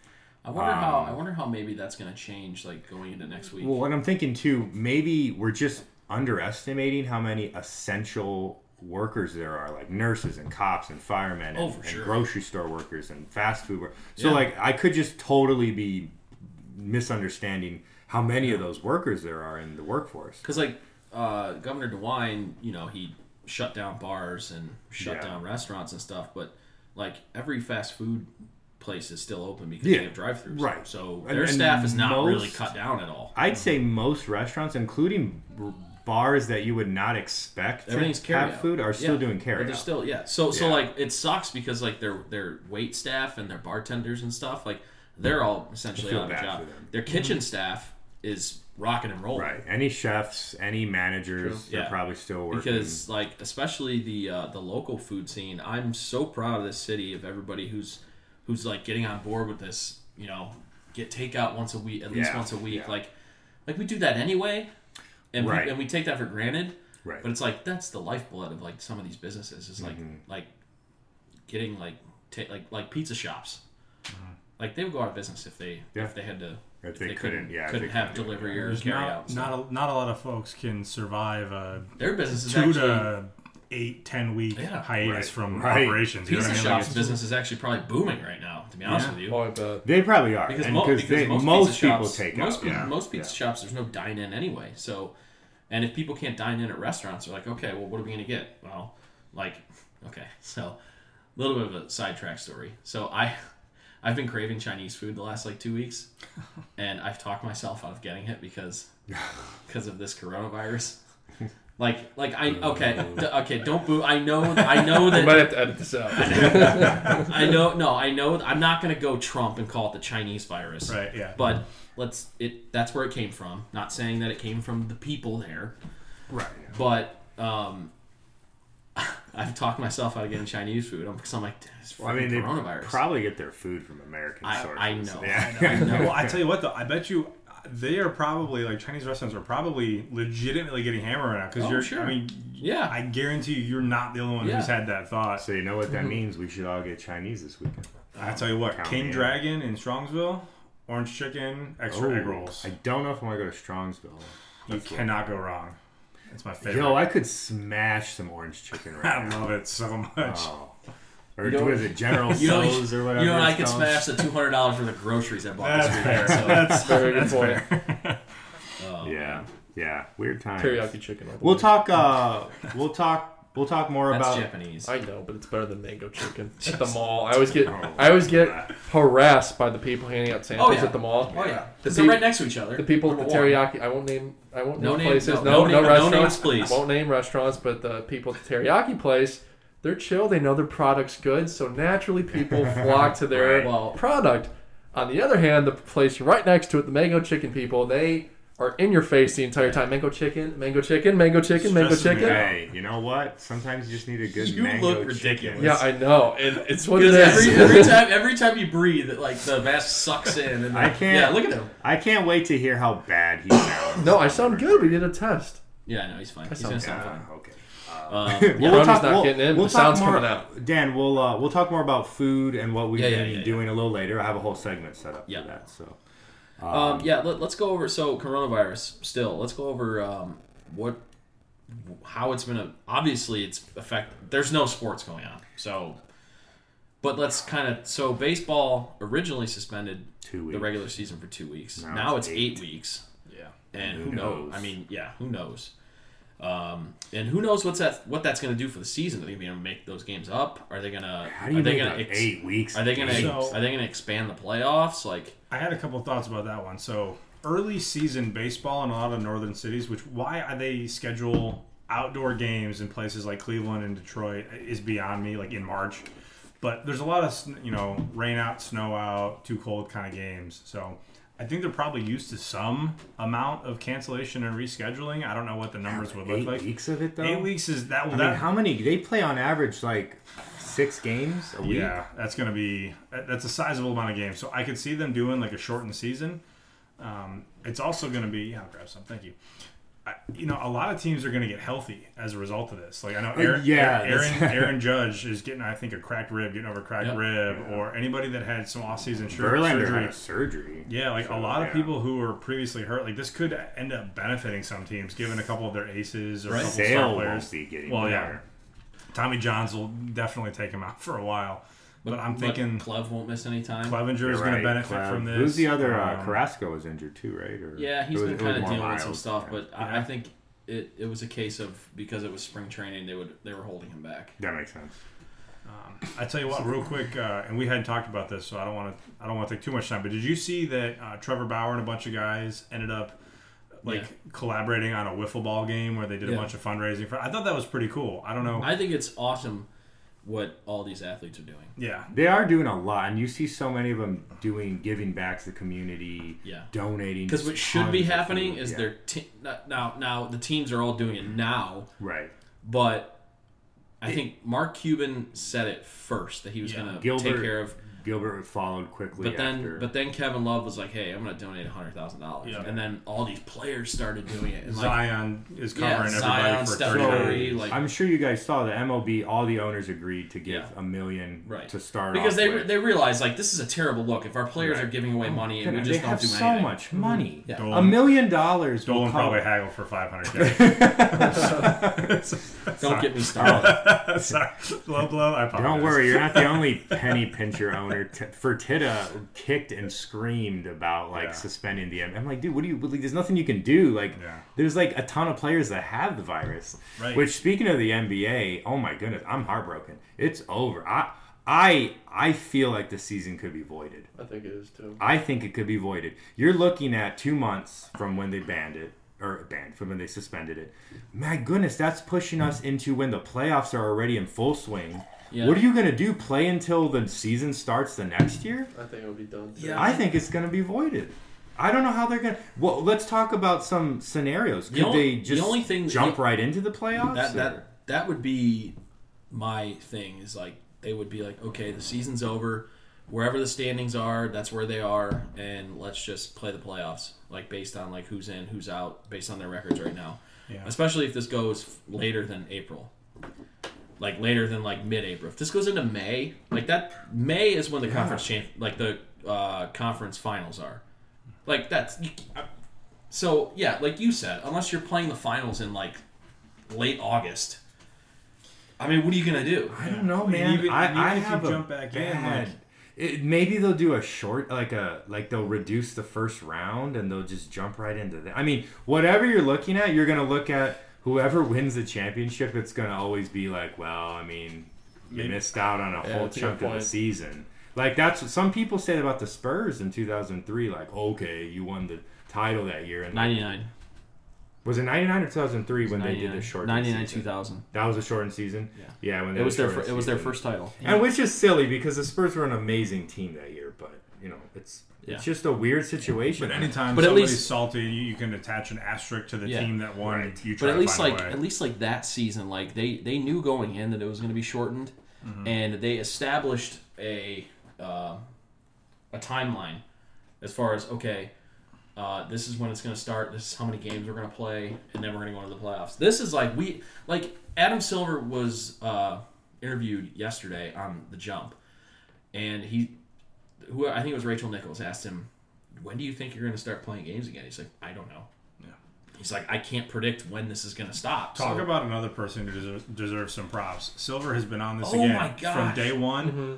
I wonder how Um, I wonder how maybe that's going to change like going into next week. Well, what I'm thinking too, maybe we're just underestimating how many essential workers there are, like nurses and cops and firemen and, Oh, and sure. grocery store workers and fast food workers. So, Yeah. like, I could just totally be misunderstanding how many of those workers there are in the workforce. Because like uh, Governor DeWine, you know, he shut down bars and shut Yeah. down restaurants and stuff, but like every fast food place is still open because Yeah, they have drive-throughs. right. So their and staff is not most- really cut down at all. I'd say most restaurants, including bars that you would not expect to Everything's carry have food, are still Yeah. doing But carry they're still yeah. So so like it sucks because like their their wait staff and their bartenders and stuff like they're all essentially out of job. Their kitchen staff is rocking and rolling. Right. Any chefs, any managers, they're Yeah. probably still working. because like especially the uh, the local food scene i'm so proud of this city of everybody who's who's like getting on board with this you know get takeout once a week at least Yeah, once a week yeah. like like we do that anyway and Right. we, and we take that for granted right. but it's like that's the lifeblood of like some of these businesses is like Mm-hmm. like getting like ta- like like pizza shops like they would go out of business if they Mm-hmm. Yeah. if they had to If they couldn't couldn't- yeah, couldn't they have couldn't delivery or carry not, out not, a, not a lot of folks can survive a their business is two actually to eight, ten week Yeah. hiatus Right. from Right. operations. You know pizza I mean? Like, shops business is actually probably booming right now to be honest Yeah. with you Oh, I. They probably are. because, mo- because because they, most, most, pizza people shops, take most, out. yeah. most pizza yeah. shops there's no dine in anyway so and if people can't dine in at restaurants they're like okay well what are we gonna get well like okay *laughs* so a little bit of a sidetrack story so i i've been craving chinese food the last like two weeks *laughs* and i've talked myself out of getting it because *laughs* because of this coronavirus like like i okay d- okay don't boo i know i know *laughs* I might have to edit this out. i know no i know i'm not gonna go trump and call it the chinese virus Right, yeah. but let's it that's where it came from not saying that it came from the people there Right. but um *laughs* i've talked myself out of getting chinese food because i'm like it's Well, I mean, they coronavirus probably get their food from American I- sources. I know, Yeah. *laughs* I know. well, I tell you what, though, I bet you they are probably like Chinese restaurants are probably legitimately getting hammered right now because Oh, you're. sure. I mean, Yeah. I guarantee you, you're not the only one Yeah. who's had that thought. So you know what that Mm-hmm. means? We should all get Chinese this weekend. I tell you what, Count King. Dragon in Strongsville, orange chicken, extra egg Oh, rolls. I don't know if I want to go to Strongsville. you That's what- cannot go wrong. It's my favorite. Yo, I could smash some orange chicken right *laughs* I now. love it so much. Oh. Or You know- what is it, General you *laughs* know, Tso's or whatever? you know, I it's could called? smash the two hundred dollars worth of groceries I bought That's this fair. weekend. So, That's *laughs* Very good that's point. fair. oh, Yeah, yeah, weird times. Teriyaki chicken. all the We'll way. talk. Uh, we'll talk. We'll talk more That's about. Japanese. I know, but it's better than mango chicken *laughs* at the mall. I always get, Oh, I always get harassed by the people handing out samples Oh, yeah. at the mall. Oh yeah, The because they're peop- right next to each other. The people at the Number one. teriyaki. I won't name. I won't No name name- places. no- No, no no, name- no restaurants. names, please. Won't name restaurants, but the people at the teriyaki place, they're chill. They know their product's good, so naturally people *laughs* flock to their Right. Well- product. On the other hand, the place right next to it, the mango chicken people, they are in your face the entire time. Mango chicken, mango chicken, mango chicken, mango chicken. Hey, you know what? Sometimes you just need a good You mango look chicken. ridiculous. Yeah, I know, and it's what it Because every, every *laughs* time every time you breathe, it, like the mask sucks in. And I can't- Yeah, look at him. I can't wait to hear how bad he sounds. *clears throat* no, I sound good. We did a test. Yeah, I know he's fine. He's sound gonna sound Yeah, fine. okay. Um, *laughs* yeah. we'll Brownie's talk- not we'll- getting in, we'll the talk sound's more- coming out. Dan, we'll uh, we'll talk more about food and what we've Yeah, yeah, been yeah, yeah. doing a little later. I have a whole segment set up Yeah. for that. So, Um, yeah, let, us go over so coronavirus. Still, let's go over um, what how it's been. A, obviously, it's affect. There's no sports going on, so. But let's kind of so baseball originally suspended two the regular season for two weeks. Now Now, it's it's, eight. eight. weeks, Yeah. and Who who, knows? knows? I mean, yeah, who knows? Um, and who knows what's that? What that's going to do for the season? Are they going to make those games up? Are they going to? How do you are they make gonna ex- eight weeks? Are they going to? So- are they going to expand the playoffs? Like, I had a couple thoughts about that one. So early season baseball in a lot of northern cities, which why are they schedule outdoor games in places like Cleveland and Detroit is beyond me. Like in March, but there's a lot of you know rain out, snow out, too cold kind of games. So I think they're probably used to some amount of cancellation and rescheduling. I don't know what the numbers would look eight like. weeks of it though. Eight weeks is that? I Well, mean, how many? They play on average like six games a week. Yeah, that's going to be that's a sizable amount of games. So I could see them doing like a shortened season. Um, it's also going to be. Yeah, I'll grab some. Thank you. I, you know, a lot of teams are going to get healthy as a result of this. Like I know, Aaron, Uh, yeah, Aaron, Aaron Judge is getting, I think, a cracked rib, getting over a cracked Yep. rib, or anybody that had some off-season Verlander surgery. had surgery. Yeah, like So, a lot of yeah. people who were previously hurt, like this could end up benefiting some teams, given a couple of their aces or Right. a couple Sale star won't players. be getting Well, yeah. Tommy Johns will definitely take him out *laughs* for a while, but, I'm thinking Clev won't miss any time. Clevinger is You're going to benefit Clev. from this. Who's the other? Uh, Um, Carrasco was injured too, right? Or Yeah, he's it was- been it kind of more dealing with some mild. stuff, but I, I think it, it was a case of because it was spring training, they would they were holding him back. that makes sense. Um, I tell you what, real quick, uh, and we hadn't talked about this, so I don't want to. I don't want to take too much time. But did you see that uh, Trevor Bauer and a bunch of guys ended up like Yeah. collaborating on a wiffle ball game where they did a bunch of fundraising for? I thought that was pretty cool. I don't know. I think it's awesome what all these athletes are doing. yeah, They are doing a lot, and you see so many of them doing giving back to the community, Yeah. donating. Because what should be happening food. is Yeah. their te- now now the teams are all doing it now, right. but I think Mark Cuban said it first that he was Yeah. going to take care of. Gilbert followed quickly But then, after. but then Kevin Love was like, "Hey, I'm going to donate hundred thousand dollars," Yeah. and then all these players started doing it. And like, Zion is Yeah, covering everybody Zion, for Steph thirty Curry, like- I'm sure you guys saw the MLB. All the owners agreed to give Yeah. a million Right. to start because off they with. they realize like this is a terrible look if our players Right. are giving away oh, money and we Goodness, just they don't have do so anything. much mm-hmm. money. Yeah. A million dollars will Dolan cover. probably haggled for five hundred *laughs* *laughs* k. *laughs* Don't get me started. *laughs* Sorry, low blow. I apologize. Don't worry, you're not the only *laughs* penny pincher owner. T- Fertitta kicked and screamed about like Yeah. suspending the. I'm like, dude, what do you? Like, there's nothing you can do. Like, Yeah. there's like a ton of players that have the virus. Right. Which, speaking of the NBA, oh my goodness, I'm heartbroken. It's over. I, I, I feel like the season could be voided. I think it is too. I think it could be voided. You're looking at two months from when they banned it, or banned from when they suspended it. My goodness, that's pushing us into when the playoffs are already in full swing. Yeah. What are you gonna do? Play until the season starts the next year? I think it would be done. Too. Yeah. I think it's gonna be voided. I don't know how they're gonna. Well, let's talk about some scenarios. The Could only- they the just only thing- jump the- right into the playoffs? that or- that that would be my thing is like they would be like okay the season's over wherever the standings are that's where they are and let's just play the playoffs like based on like who's in who's out based on their records right now Yeah. especially if this goes later than april like later than like mid-april if this goes into may like that may is when the conference champ like the uh, conference finals are like that's uh, so yeah like you said unless you're playing the finals in like late august i mean what are you gonna do I don't know, And man. even- I, and I even if you have a jump back in, bad. like- it, maybe they'll do a short, like a like they'll reduce the first round and they'll just jump right into that. I mean, whatever you're looking at, you're gonna look at whoever *laughs* wins the championship. It's gonna always be like, well, I mean, you Maybe- missed out on a Yeah, whole chunk of the season. Like that's what some people said about the Spurs in 2003. Like, okay, you won the title that year, in 99 was it 99 or 2003 when they did the 99 short 99 season? 2000 That was a shortened season. Yeah. yeah. When they it was their shortened fir- it was their first title And which is silly because the Spurs were an amazing team that year, but you know, it's Yeah. it's just a weird situation. But anytime But at somebody's least- salty, you, you can attach an asterisk to the Yeah. team that won. Right. You try But at to least find like at least like that season, like they they knew going in that it was going to be shortened, Mm-hmm. and they established a uh, a timeline as far as okay, uh, this is when it's going to start. This is how many games we're going to play, and then we're going to go into the playoffs. This is like we like Adam Silver was uh, interviewed yesterday on the Jump, and he, who I think it was Rachel Nichols, asked him, "When do you think you're going to start playing games again?" He's like, "I don't know." Yeah. He's like, I can't predict when this is going to stop. Talk So- about another person who deserves, deserves some props. Silver has been on this Oh again my from day one. Mm-hmm.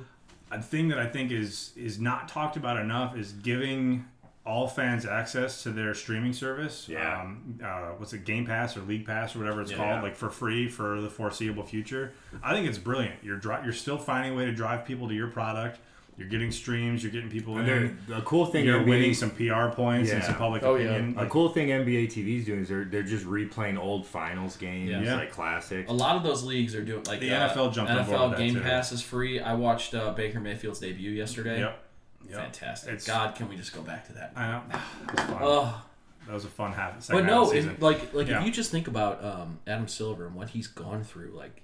A thing that I think is is not talked about enough is giving all fans access to their streaming service. Yeah. Um, uh, what's it, Game Pass or League Pass or whatever it's Yeah. called, like for free for the foreseeable future. I think it's brilliant. You're dri- you're still finding a way to drive people to your product. You're getting streams. You're getting people And in. they're- cool thing You're NBA winning some PR points and some public Oh, yeah. opinion. A cool thing NBA TV is doing is they're they're just replaying old finals games, Yeah. like classics. A lot of those leagues are doing like The uh, NFL jumped on board NFL that, Game too. Pass is free. I watched uh, Baker Mayfield's debut yesterday. Yep. Yep. Fantastic. It's- God, can we just go back to that? I know. It was fun. Oh, that was a fun half. but Second half no, of the if, like like Yeah. if you just think about um, Adam Silver and what he's gone through, like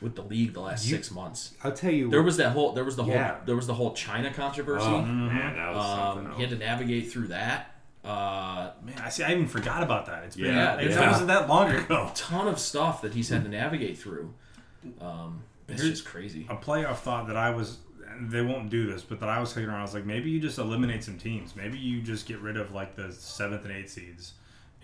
with the league the last You- six months. I'll tell you, There was that whole there was the whole Yeah. there was the whole China controversy. oh, man, that was something um, he had to navigate through that. Uh, Man, I see. I even forgot about that. It's been Yeah, it yeah. wasn't that long ago. *laughs* ton of stuff that he's had to navigate through. Um, it's Here's- just crazy. A playoff thought that I was. And they won't do this, but that I was thinking around. I was like, maybe you just eliminate some teams. Maybe you just get rid of like the seventh and eighth seeds.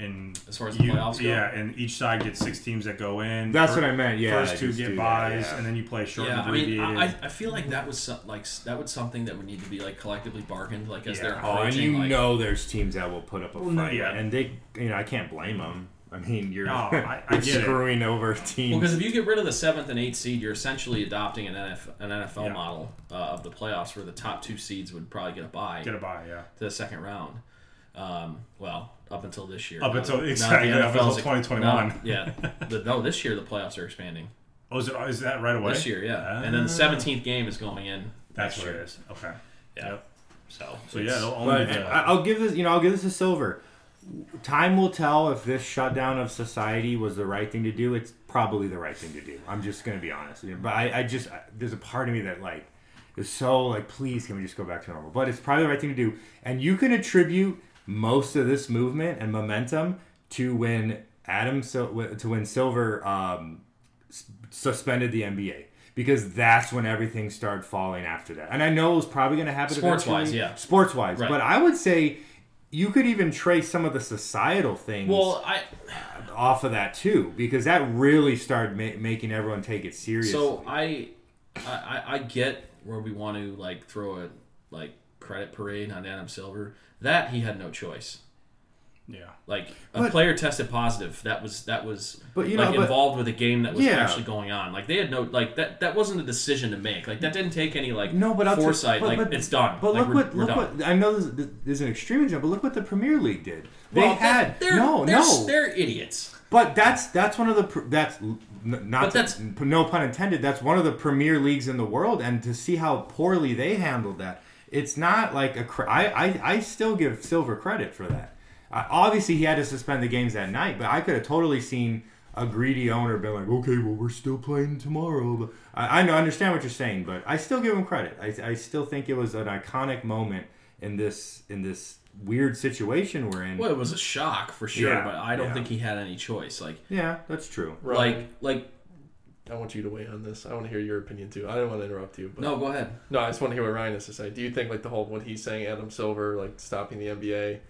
And As far as the you, playoffs go? yeah, and each side gets six teams that go in. That's Fir- what I meant. Yeah, first two get do byes, yeah. and then you play short Yeah, and I mean. I, I feel like that was some, like that was something that would need to be like collectively bargained, like as Yeah. they're Oh, and you like, know, there's teams that will put up a Well, fight, yeah. and they, you know, I can't blame them. I mean, you're, No, I- I you're *laughs* get it. screwing over teams. Well, because if you get rid of the seventh and eighth seed, you're essentially adopting an, NF, an NFL Yeah. model uh, of the playoffs, where the top two seeds would probably get a bye get a bye, yeah. to the second round. Um, well, up until this year. Up Now until- that- exactly, up until 2021. now- yeah, *laughs* the, no, this year the playoffs are expanding. Oh, is, it, is that right away? This year, yeah, and then the Ah. seventeenth game is going in. That's next what it year. is. Okay. Yeah. Yep. So, So yeah, only. But I- I'll give this, you know, I'll give this a Silver. Time will tell if this shutdown of society was the right thing to do. It's probably the right thing to do. I'm just gonna be honest. But I, I just, I, there's a part of me that like is so like, please, can we just go back to normal? But it's probably the right thing to do. And you can attribute most of this movement and momentum to when Adam, Sil- to when Silver um, suspended the NBA. Because that's when everything started falling after that, and I know it was probably going to happen. Sports-wise, yeah. sports wise. Right. But I would say you could even trace some of the societal things well, I off of that too, because that really started ma- making everyone take it seriously. So I, I, I get where we want to like throw a like credit parade on Adam Silver. That he had no choice. Yeah. Like a But- player tested positive. That was that was But, you like know, but- involved with a game that was Yeah. actually going on. Like they had no like that. That wasn't a decision to make. Like that didn't take any like no, but I'll foresight. but- like but- it's done. But Like, look we're- what look done. what I know. This, this is an extreme example. But look what the Premier League did. They Well, had they're, no, they're, no. they're idiots. But that's that's one of the pr- that's not But that's- to- no pun intended. That's one of the premier leagues in the world, and to see how poorly they handled that, it's not like a. Cr- I, I I still give Silver credit for that. Uh, obviously, he had to suspend the games that night, but I could have totally seen a greedy owner be like, "Okay, well, we're still playing tomorrow." But I, I understand what you're saying, but I still give him credit. I, I still think it was an iconic moment in this in this weird situation we're in. Well, it was a shock for sure, Yeah, but I don't yeah. think he had any choice. Like Yeah, that's true. Ryan, like like I want you to weigh on this. I want to hear your opinion too. I don't want to interrupt you, but no, go ahead. no, I just want to hear what Ryan has to say. Do you think like the whole what he's saying, Adam Silver, like stopping the NBA?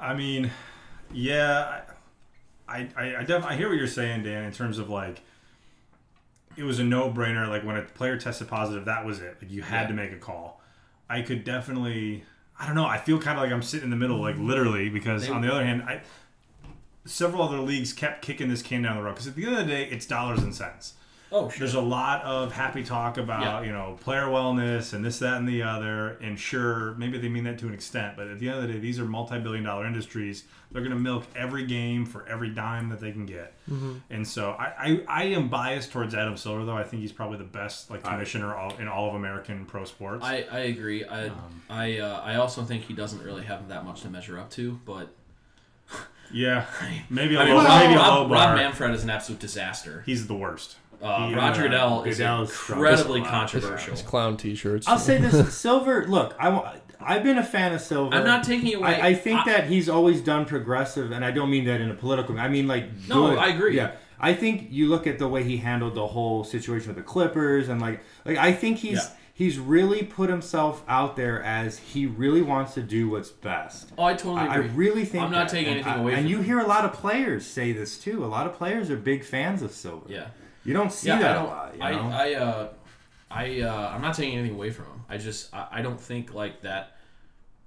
I mean, yeah, I I, I, def- I hear what you're saying, Dan. In terms of like, it was a no brainer. Like when a player tested positive, that was it. Like you had Yeah. to make a call. I could definitely. I don't know. I feel kind of like I'm sitting in the middle, like literally, because They- on the other hand, I several other leagues kept kicking this can down the road. Because at the end of the day, it's dollars and cents. Oh, sure. there's a lot of happy talk about Yeah. you know player wellness and this that and the other and sure maybe they mean that to an extent but at the end of the day these are multi-billion dollar industries they're going to milk every game for every dime that they can get and so I, I i am biased towards adam silver though i think he's probably the best like commissioner all, in all of american pro sports I, I agree. I Um, I uh, I also think he doesn't really have that much to measure up to. But yeah *laughs* maybe a I mean, low, Rob, maybe a low Rob, bar Rob Manfred is an absolute disaster. he's the worst Uh, He- Roger uh, Goodell is Goodell's incredibly strong. controversial. His clown T-shirts. I'll say this: *laughs* Silver. Look, I I've been a fan of Silver. I'm not taking it away. I, I think that he's always done progressive, and I don't mean that in a political. I mean like No, good. I agree. Yeah, I think you look at the way he handled the whole situation with the Clippers, and like like I think he's Yeah. he's really put himself out there as he really wants to do what's best. Oh, I totally I, I agree. really think I'm not that. taking And anything I- away And from you him. hear a lot of players say this too. A lot of players are big fans of Silver. yeah. You don't see yeah, that I a don't. lot. You I. I, uh, I, uh, I'm not taking anything away from him. I just, I, I don't think like that.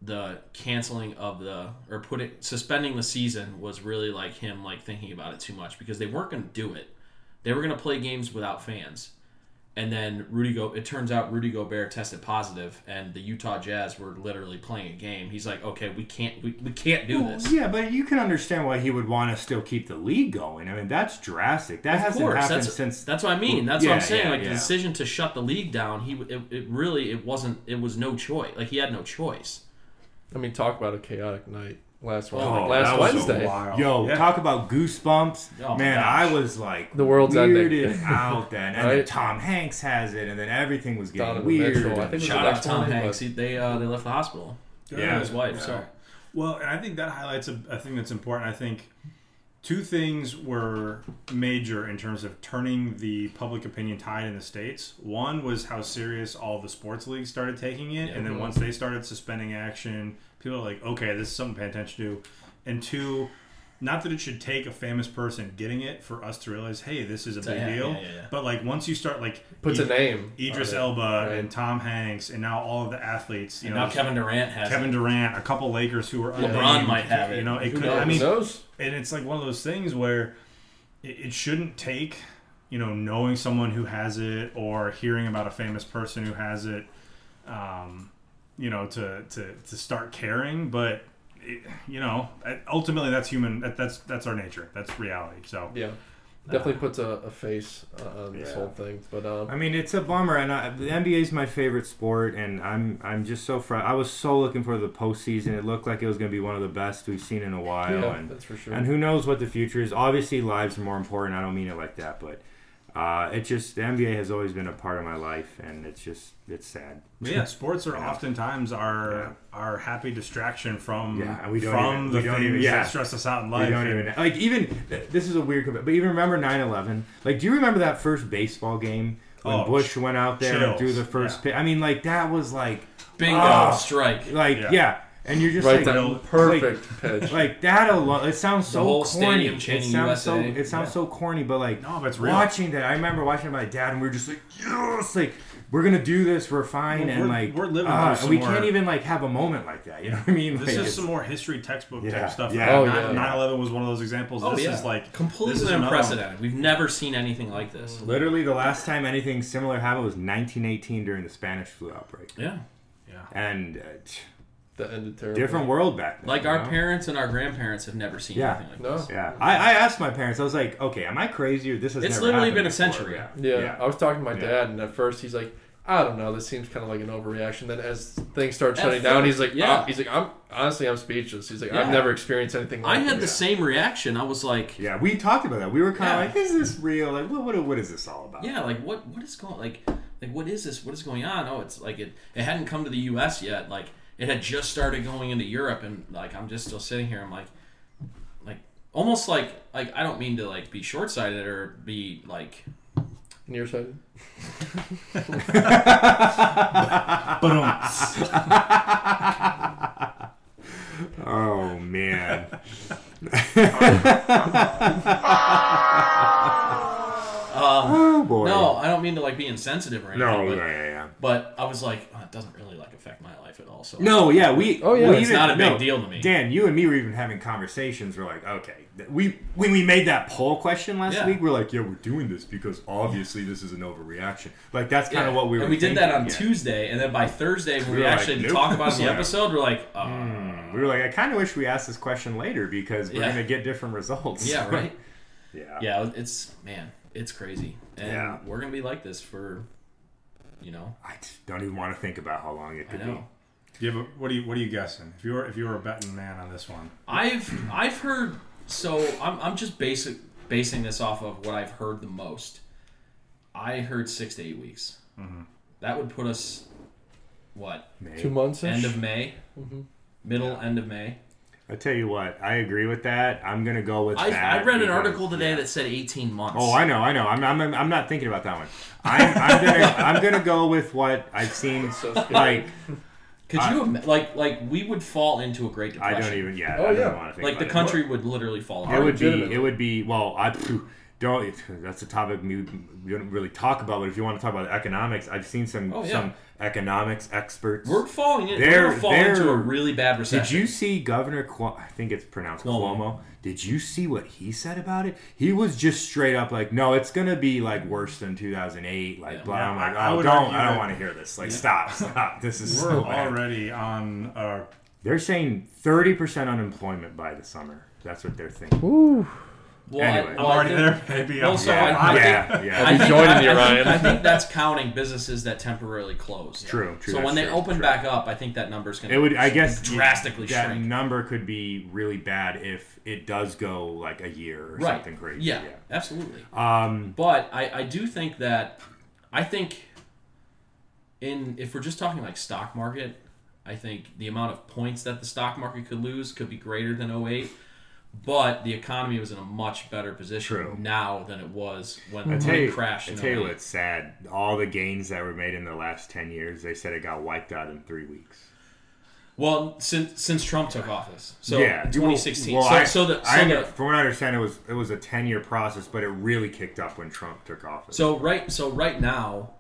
The canceling of the or putting suspending the season was really like him like thinking about it too much because they weren't going to do it. They were going to play games without fans, and then Rudy Go. It turns out Rudy Gobert tested positive, and the Utah Jazz were literally playing a game. He's like, okay, we can't, we, we can't do this. Yeah, but you can understand why he would want to still keep the league going. I mean, that's drastic. That Of hasn't course, happened that's, since. that's what I mean. That's what I'm saying. yeah, like the decision to shut the league down, he it, it really it wasn't it was no choice. Like he had no choice. I mean, talk about a chaotic night last Oh, Wednesday. that last was a Wednesday. Wow. Yo, Yeah. talk about goosebumps. Oh my Man, gosh. I was like The world's ending. weirded *laughs* out then. And then Right? Tom Hanks has it, and then everything was getting Donovan weird. Mitchell, I and- think Shout out to Tom Hanks. He, they uh, they left the hospital. Yeah. his wife. Yeah. So Well, and I think that highlights a, a thing that's important. I think two things were major in terms of turning the public opinion tide in the states. One was how serious all the sports leagues started taking it, and then once they started suspending action, people are like, "Okay, this is something to pay attention to." And two, not that it should take a famous person getting it for us to realize, "Hey, this is a big yeah, deal." yeah, yeah, yeah. But like once you start like Puts a name. Idris Elba right? and Tom Hanks, and now all of the athletes. You and know, now Kevin Durant has Kevin it. Durant, a couple Lakers who were LeBron unnamed, might have it. You know, it Who could. knows? I mean, Who knows? and it's like one of those things where it, it shouldn't take, you know, knowing someone who has it or hearing about a famous person who has it, um, you know, to to to start caring. But it, you know, ultimately, that's human. That, that's that's our nature. That's reality. So Yeah. Definitely puts a, a face uh, on this Yeah. whole thing. But um, I mean, it's a bummer, and I, the NBA is my favorite sport, and I'm I'm just so fr- I was so looking for the postseason. It looked like it was going to be one of the best we've seen in a while, yeah, and that's for sure. and who knows what the future is. Obviously, lives are more important. I don't mean it like that, but uh, it just the NBA has always been a part of my life, and it's just it's sad. Yeah, sports are *laughs* Yeah. oftentimes our Yeah. our happy distraction from Yeah, we don't from even- the we don't things even- yeah. that stress us out in We life. don't even like even this is a weird compa- but even remember 9/11 like do you remember that first baseball game when Oh, Bush went out there and threw the first Yeah. pitch I mean like that was like bingo Ah. strike. like yeah, Yeah. And you're just right like down, perfect pitch. like that alone it sounds so whole corny it chanting sounds so it sounds Yeah. so corny but like No, but it's real. watching that I remember watching it with my dad and we were just like yes like we're gonna do this we're fine Well, and we're- like we're living through and some we more- can't even like have a moment like that you know what I mean This Like, is some more history textbook Yeah, type stuff. yeah. Oh, 9 yeah. 11 was one of those examples. Oh this yeah, is like this completely is unprecedented. We've never seen anything like this. Literally, the last time anything similar happened was 1918 during the Spanish flu outbreak, Yeah, Yeah. and uh, t- that ended terribly. different world back then. like you our know? parents and our grandparents have never seen Yeah. anything like No. this. Yeah, I, I asked my parents. I was like, "Okay, am I crazy or this has It's never literally happened been a before?" century. Yeah. Yeah, I was talking to my dad, and at first he's like, "I don't know, this seems kind of like an overreaction." Then as things start shutting down, he's like, yeah. "Ah," he's like, "I'm honestly, I'm speechless." He's like, "I've never experienced anything." like I had this. the same reaction. I was like, Yeah, we talked about that. We were kind Yeah. of like, "Is this real? Like, what, what, what is this all about?" yeah, like what what is going like like what is this? What is going on? Oh, it's like it it hadn't come to the U.S. yet. Like it had just started going into Europe, and like I'm just still sitting here. I'm like, like almost like like I don't mean to like be short sighted or be like nearsighted. Boom *laughs* Oh man. *laughs* um, oh boy. no, I don't mean to like be insensitive or anything. No. but, Yeah, yeah, yeah. but I was like, oh, it doesn't really like affect my life at all. So No, yeah, we. Oh, yeah. we It's even- not a big no, deal to me. Dan, you and me were even having conversations. We're like, okay, we when we made that poll question last Yeah. week, we're like, yeah, we're doing this because obviously this is an overreaction. Like that's kind Yeah. of what we were. And we did that on thinking, yeah. Tuesday, and then by Thursday, when We we, were like, actually nope. talk about the Yeah. episode, we're like, uh, Hmm. We were like, I kind of wish we asked this question later because we're Yeah. gonna get different results. yeah, right. *laughs* yeah. Yeah, it's man, it's crazy, and Yeah. we're gonna be like this for, you know, I don't even want to think about how long it I could be. Do you have a, what are you what are you guessing? If you were if you were a betting man on this one, I've I've heard so I'm I'm just basic basing this off of what I've heard the most. I heard six to eight weeks. Mm-hmm. That would put us what be. Maybe. Two months. end of May, Mm-hmm. middle end of May. I tell you what, I agree with that. I'm gonna go with I, that. I read an because- article today yeah. that said 18 months. Oh, I know, I know. I'm, I'm, I'm not thinking about that one. I'm, I'm gonna, I'm gonna go with what I've seen. So. *laughs* Like, Could I- you uh, ima- like like we would fall into a Great depression? I Depression? don't even. Yeah, Oh, I don't yeah. want to think like the about country would literally fall It, it would be. It would be. Well, I don't. That's a topic we, we don't really talk about. But if you want to talk about economics, I've seen some Oh, yeah. some economics experts. We're falling in. They're- we're gonna into a really bad recession. Did you see Governor Cuomo? I think it's pronounced Cuomo. Cuomo. Did you see what he said about it? He was just straight up like, "No, it's gonna be like worse than 2008." Like, Yeah. blah. Yeah, I'm like, I- I "Oh, don't! I don't want to hear this. Like, stop, stop. This is we're so bad." already on uh, They're saying 30% unemployment by the summer. That's what they're thinking. Ooh. Well, anyway. I, I'm already think- there. Maybe Well, I'm so yeah, I- I yeah, think- yeah. I think, joining I, you, I Ryan. Think, I think that's counting businesses that temporarily closed. True, true, So when they true, open true. back up, I think that number's going to It would, I guess, drastically that shrink. number could be really bad if it does go like a year or right. something crazy. Yeah, absolutely. Um, But I, I do think that I think in if we're just talking like stock market, I think the amount of points that the stock market could lose could be greater than 08. But the economy was in a much better position True. now than it was when I it tell you, crashed I in tell you what's sad. All the gains that were made in the last 10 years, they said it got wiped out in three weeks. Well, since since Trump took office, so yeah, 2016. Well, so, I, so the so I, the from what I understand, it was it was a 10 year process, but it really kicked up when Trump took office. so right so right now,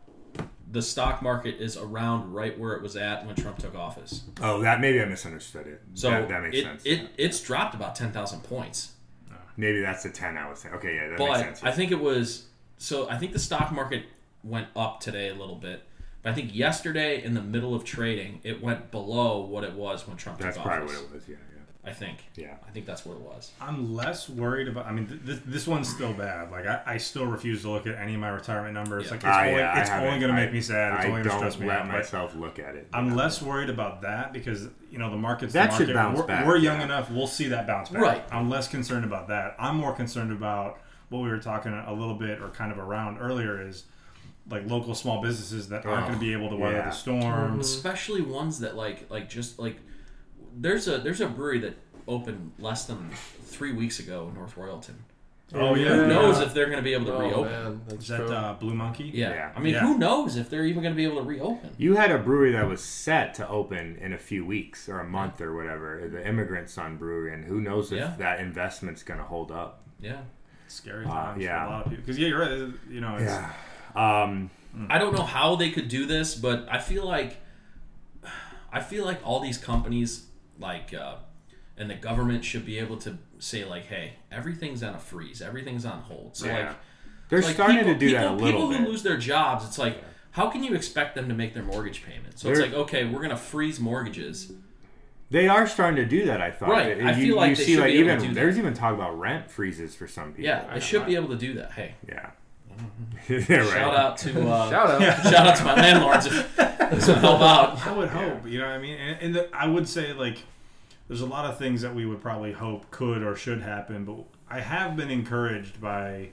the stock market is around right where it was at when Trump took office. oh, that maybe I misunderstood it. So that, that makes it, sense. It it's dropped about ten thousand points. Uh, maybe that's the 10 I was saying. Okay, yeah, that but makes sense. I think it was so. I think the stock market went up today a little bit, but I think yesterday in the middle of trading, it went below what it was when Trump that's took probably office. what it was. Yeah, I think. yeah, I think that's what it was. I'm less worried about. I mean, th- this, this one's still bad. Like, I, I still refuse to look at any of my retirement numbers. Yeah. Like, it's only, yeah, I it's only going to make I- me sad. It's I only going to don't stress me let out. But myself look at it. I'm Yeah. less worried about that because you know the market's That the should bounce we're, back, we're young yeah. enough. We'll see that bounce back. Right. I'm less concerned about that. I'm more concerned about what we were talking a little bit or kind of around earlier is like local small businesses that aren't Oh, going to be able to weather yeah. the storm. Especially ones that like like just like there's a there's a brewery that opened less than three weeks ago in North Royalton. Oh yeah. Who knows Yeah. if they're going to be able to Oh, reopen? man, that's Is that true. uh, Blue Monkey? Yeah. Yeah. I mean, Yeah. who knows if they're even going to be able to reopen? You had a brewery that was set to open in a few weeks or a month or whatever, the Immigrant Son Brewery, and who knows if Yeah. that investment's going to hold up. Yeah. Scary Uh, times yeah. for a lot of people. Because yeah, you're right. You know, it's, Um, I don't know how they could do this, but I feel like I feel like all these companies like uh, and the government should be able to say like, hey, everything's on a freeze, everything's on hold. So Yeah. like they're like starting people, to do people, that a little people bit. who lose their jobs, it's like how can you expect them to make their mortgage payment? So it's They're- like, okay, we're gonna freeze mortgages. They are starting to do that. I thought. Right, You, I feel like you they see, should like be able to even there's even talk about rent freezes for some people. Yeah, they should be able to do that. Hey, Yeah. *laughs* yeah right. shout out to uh, *laughs* Shout out. *laughs* shout out to my landlords if this would help out. I would hope, you know what I mean? And, and the, I would say, like, there's a lot of things that we would probably hope could or should happen, but I have been encouraged by,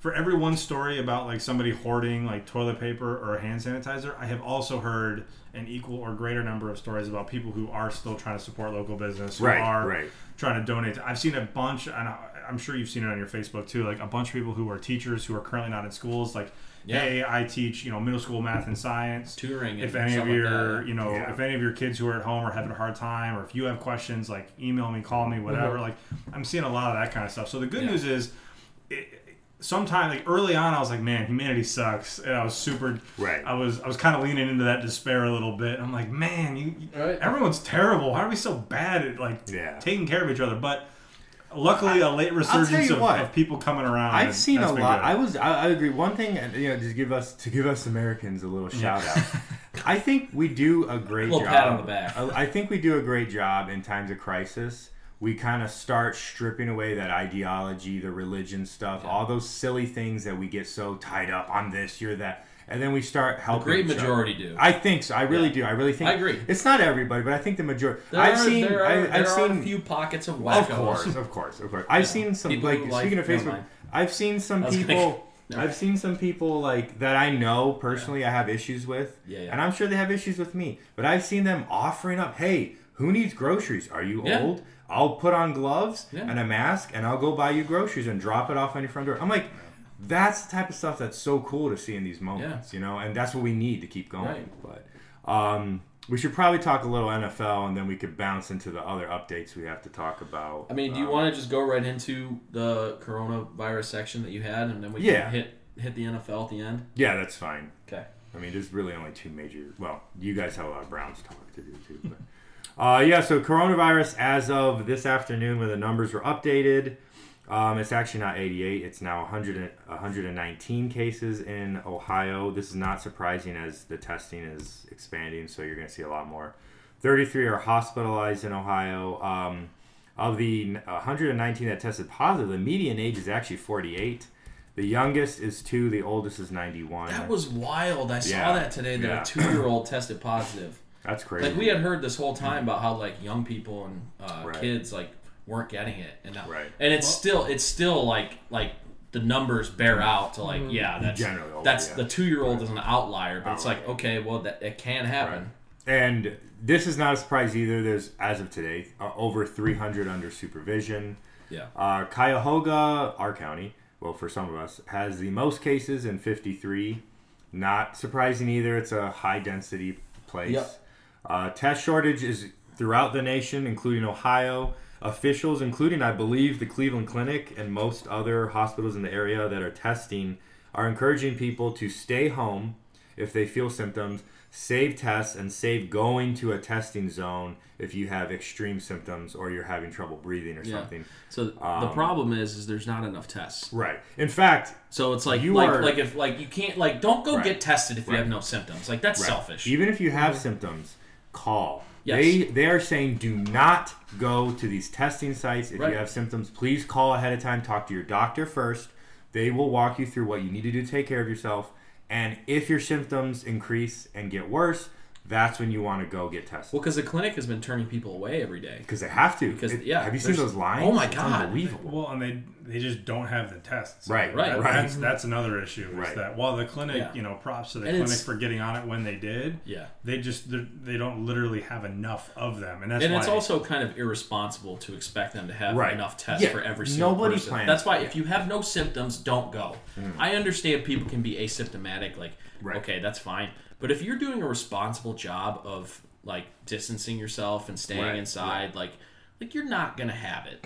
for every one story about, like, somebody hoarding, like, toilet paper or hand sanitizer, I have also heard an equal or greater number of stories about people who are still trying to support local business, who Right, are right. trying to donate. I've seen a bunch, and I- I'm sure you've seen it on your Facebook too, like a bunch of people who are teachers who are currently not in schools, like, Yeah. hey, I teach, you know, middle school math and science Touring. if any of your that. you know Yeah. if any of your kids who are at home are having a hard time or if you have questions like email me call me mm-hmm. whatever like i'm seeing a lot of that kind of stuff so the good Yeah. news is it, sometime like early on, I was like, man, humanity sucks, and I was super. Right. I was I was kind of leaning into that despair a little bit. I'm like, man, you, you- Right. everyone's terrible. Why are we so bad at like Yeah. taking care of each other? But luckily, a late resurgence of, what. of people coming around. I've seen a lot. good. I was. I, I agree. One thing, you know, just give us to give us Americans a little shout out. *laughs* I think we do a great Little job. pat on the back. I I think we do a great job in times of crisis. We kind of start stripping away that ideology, the religion stuff, all those silly things that we get so tied up on this, you're that, and then we start helping. great each other. majority do. I think so. I really Yeah. do. I really think. I agree. It's not everybody, but I think the majority. There I've are, seen. there are, I, I've are seen a few pockets of wackos. of course, of course, of course. I've seen some People like speaking of Facebook. I've seen some people. *laughs* gonna- I've seen some people like that I know personally. I have issues with, Yeah, yeah. and I'm sure they have issues with me. But I've seen them offering up, "Hey, who needs groceries? Are you Yeah. old? I'll put on gloves Yeah. and a mask, and I'll go buy you groceries and drop it off on your front door." I'm like. That's the type of stuff that's so cool to see in these moments, you know, and that's what we need to keep going. Right. But um, we should probably talk a little NFL, and then we could bounce into the other updates we have to talk about. I mean, do you Um, want to just go right into the coronavirus section that you had, and then we Yeah. can hit hit the NFL at the end? Yeah, that's fine. Okay. I mean, there's really only two major. Well, you guys have a lot of Browns talk to do too. But, *laughs* uh, yeah, so coronavirus as of this afternoon, when the numbers were updated, um, it's actually not 88. It's now 100, and- 119 cases in Ohio. This is not surprising as the testing is expanding, so you're going to see a lot more. 33 are hospitalized in Ohio. Um, of the 119 that tested positive, the median age is actually 48. The youngest is two. The oldest is 91. That was wild. I Yeah. saw that today that Yeah. a two year old tested positive. That's crazy. Like we had heard this whole time about how like young people and uh, Right. kids like weren't getting it, and now, Right. and it's still it's still like like the numbers bear out to like yeah that's Generally older, that's yeah. the two year old is an outlier, but it's like okay well that it can happen. And this is not a surprise either. There's, as of today, uh, over 300 under supervision. Yeah. Uh, Cuyahoga, our county, well, for some of us, has the most cases in 53. Not surprising either. It's a high density place. Yep. Uh, test shortage is throughout the nation, including Ohio. Officials, including, I believe, the Cleveland Clinic and most other hospitals in the area that are testing, are encouraging people to stay home if they feel symptoms, save tests, and save going to a testing zone if you have extreme symptoms or you're having trouble breathing or Yeah. something. So the Um, problem is is there's not enough tests. Right. In fact, So it's like You like are- like if like you can't like don't go Right. get tested if you have no symptoms. Like that's Right. selfish. Even if you have symptoms, call. Yes. They they are saying do not go to these testing sites if Right. you have symptoms. Please call ahead of time. Talk to your doctor first. They will walk you through what you need to do to take care of yourself. And if your symptoms increase and get worse, that's when you want to go get tested well, because the clinic has been turning people away every day. because they have to. Because It- yeah, have you seen those lines? Oh my It's god! unbelievable. Well, and they they just don't have the tests. Right, Right. That- right. That's mm-hmm. that's another issue. Is Right. that while the clinic, Yeah. you know, props to the And clinic for getting on it when they did. Yeah. They just they're- don't literally have enough of them, and that's and why it's also kind of irresponsible to expect them to have Right. enough tests Yeah, for every single nobody person. plans That's why for if you have no symptoms, don't go. Mm. I understand people can be asymptomatic, like Right. okay, that's fine. But if you're doing a responsible job of like distancing yourself and staying Right, inside, like like you're not gonna have it.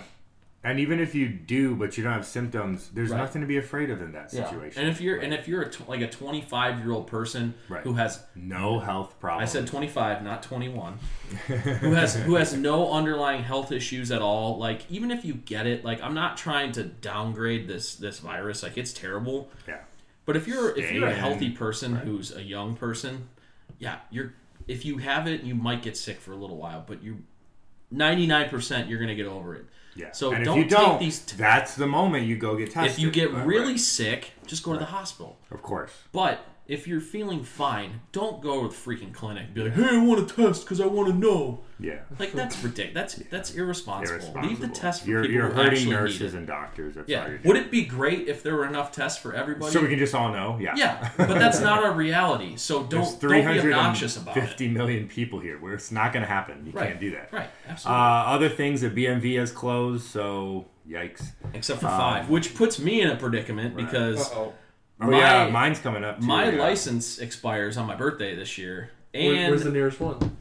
And even if you do, but you don't have symptoms, there's Right. nothing to be afraid of in that situation. And if you're and if you're a tw- like a 25 year old person Right. who has no health I said 25, not 21. *laughs* who has who has no underlying health issues at all. Like even if you get it, like I'm not trying to downgrade this this virus. Like it's terrible. yeah. But if you're if you're a healthy person who's a young person, yeah, you're if you have it, you might get sick for a little while, but you 99% you're going to get over it. Yeah. So and don't if you take don't, these t- that's the moment you go get tested. If you get Right, really right. sick, just go to the hospital. of course. But if you're feeling fine, don't go to the freaking clinic. Be like, "Hey, I want to test because I want to know." Yeah. Like that's ridiculous. That's *laughs* that's irresponsible. Irresponsible. Leave the test for you're, people you're hurting actually nurses need it. and doctors. That's all Yeah. you're Would it be great if there were enough tests for everybody? So we can just all know. Yeah. yeah, but that's not our reality. So *laughs* don't don't be obnoxious about it. 350 million people here. Where it's not going to happen. You Right. can't do that. Right. Uh, Absolutely. other things, that BMV has closed, so yikes. Except for five, which puts me in a predicament because Uh-oh. Oh My- yeah, mine's coming up. Too, my yeah. license expires on my birthday this year, Where- and where's the nearest one?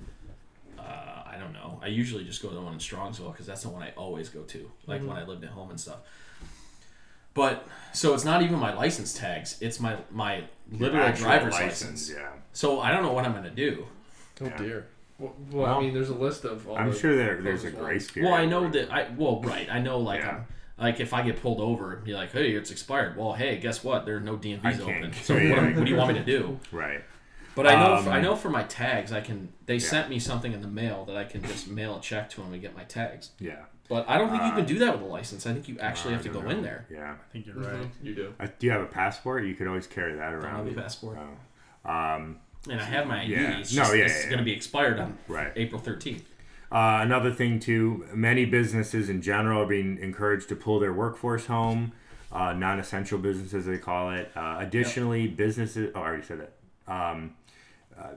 uh, I don't know. I usually just go to the one in Strongsville because that's the one I always go to, like Mm-hmm. when I lived at home and stuff. But so it's not even my license tags; it's my my literal driver's license. Yeah. So I don't know what I'm gonna do. Oh Yeah. dear. Well, well, Well, I mean, there's a list of. All I'm the sure there, there's a grace period. Well, I know that I well, right. I know like Yeah. I'm, like if I get pulled over and be like, "Hey, it's expired." Well, hey, guess what? There are no DMVs open. So Yeah, what, what do you want me to do? *laughs* Right. But I know Um, for, I know for my tags, I can. They sent me something in the mail that I can just mail a check to them and get my tags. Yeah. But I don't think you Uh, can do that with a license. I think you actually I have to go know. in there. Yeah. I think you're Mhm, right. You do. Uh, do you have a passport? You could always carry that I don't around. have a passport, Oh. Um, and I have my ID. Yeah. It's No, yeah, it's yeah, going to be expired on right. April thirteenth. Uh, another thing too, many businesses in general are being encouraged to pull their workforce home. Uh, non-essential businesses, they call it. Uh, additionally, businesses. Oh, I already said that. Um, uh,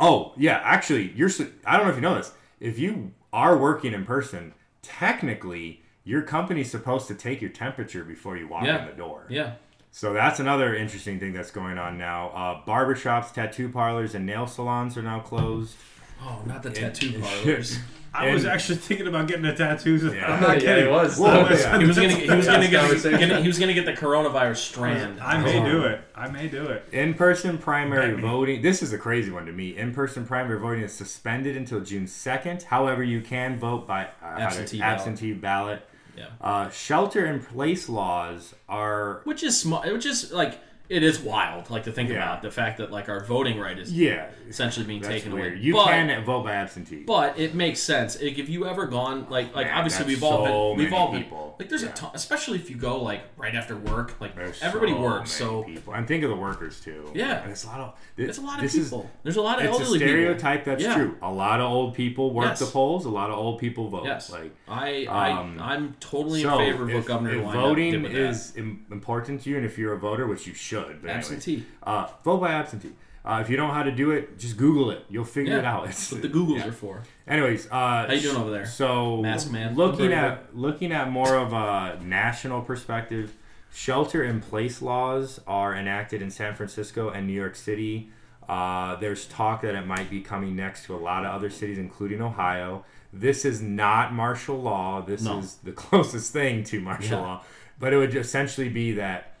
oh, yeah. Actually, you're. I don't know if you know this. If you are working in person, technically, your company's supposed to take your temperature before you walk Yeah. in the door. Yeah. So that's another interesting thing that's going on now. Uh, barbershops, tattoo parlors, and nail salons are now closed. Oh, not the tattoo parlors. I was actually thinking about getting a tattoo. Yeah. I'm not yeah, kidding. it was. Well, was- yeah. He was gonna. He was gonna get. Gonna, he was gonna get the coronavirus strand. I may do it. I may do it. In-person primary Bet voting. This is a crazy one to me. In-person primary voting is suspended until June second. However, you can vote by uh, how to- Absentee ballot. absentee ballot. Yeah. Uh, shelter-in-place laws are Which is small. Which is like it is wild. Like to think Yeah. about the fact that like our voting right is yeah. essentially being That's taken weird. away. You but, can vote by absentee. But it makes sense. Like, if you ever gone like like Man, obviously we've all so been we've all been people. like there's Yeah. a ton, especially if you go like right after work like There's everybody so works so people. and think of the workers too. Yeah. and it's a lot of. it's a lot of this is- people. There's a lot of it's a elderly stereotype that's Yeah. true. A lot of old people work Yes. the polls. A lot of old people vote. Yes, Like I um, I I'm totally so in favor of what Governor if voting did with that. is im- important to you, and if you're a voter, which you should, but anyways, absentee. uh, vote by absentee. Uh, if you don't know how to do it, just Google it. You'll figure Yeah. it out. It's, What *laughs* the Googles yeah. are for. Anyways, uh, How you doing over there? So, Mask man. looking at looking at more of a national perspective, shelter-in-place laws are enacted in San Francisco and New York City. Uh, there's talk that it might be coming next to a lot of other cities, including Ohio. This is not martial law. This No. is the *laughs* closest thing to martial Yeah. law, but it would essentially be that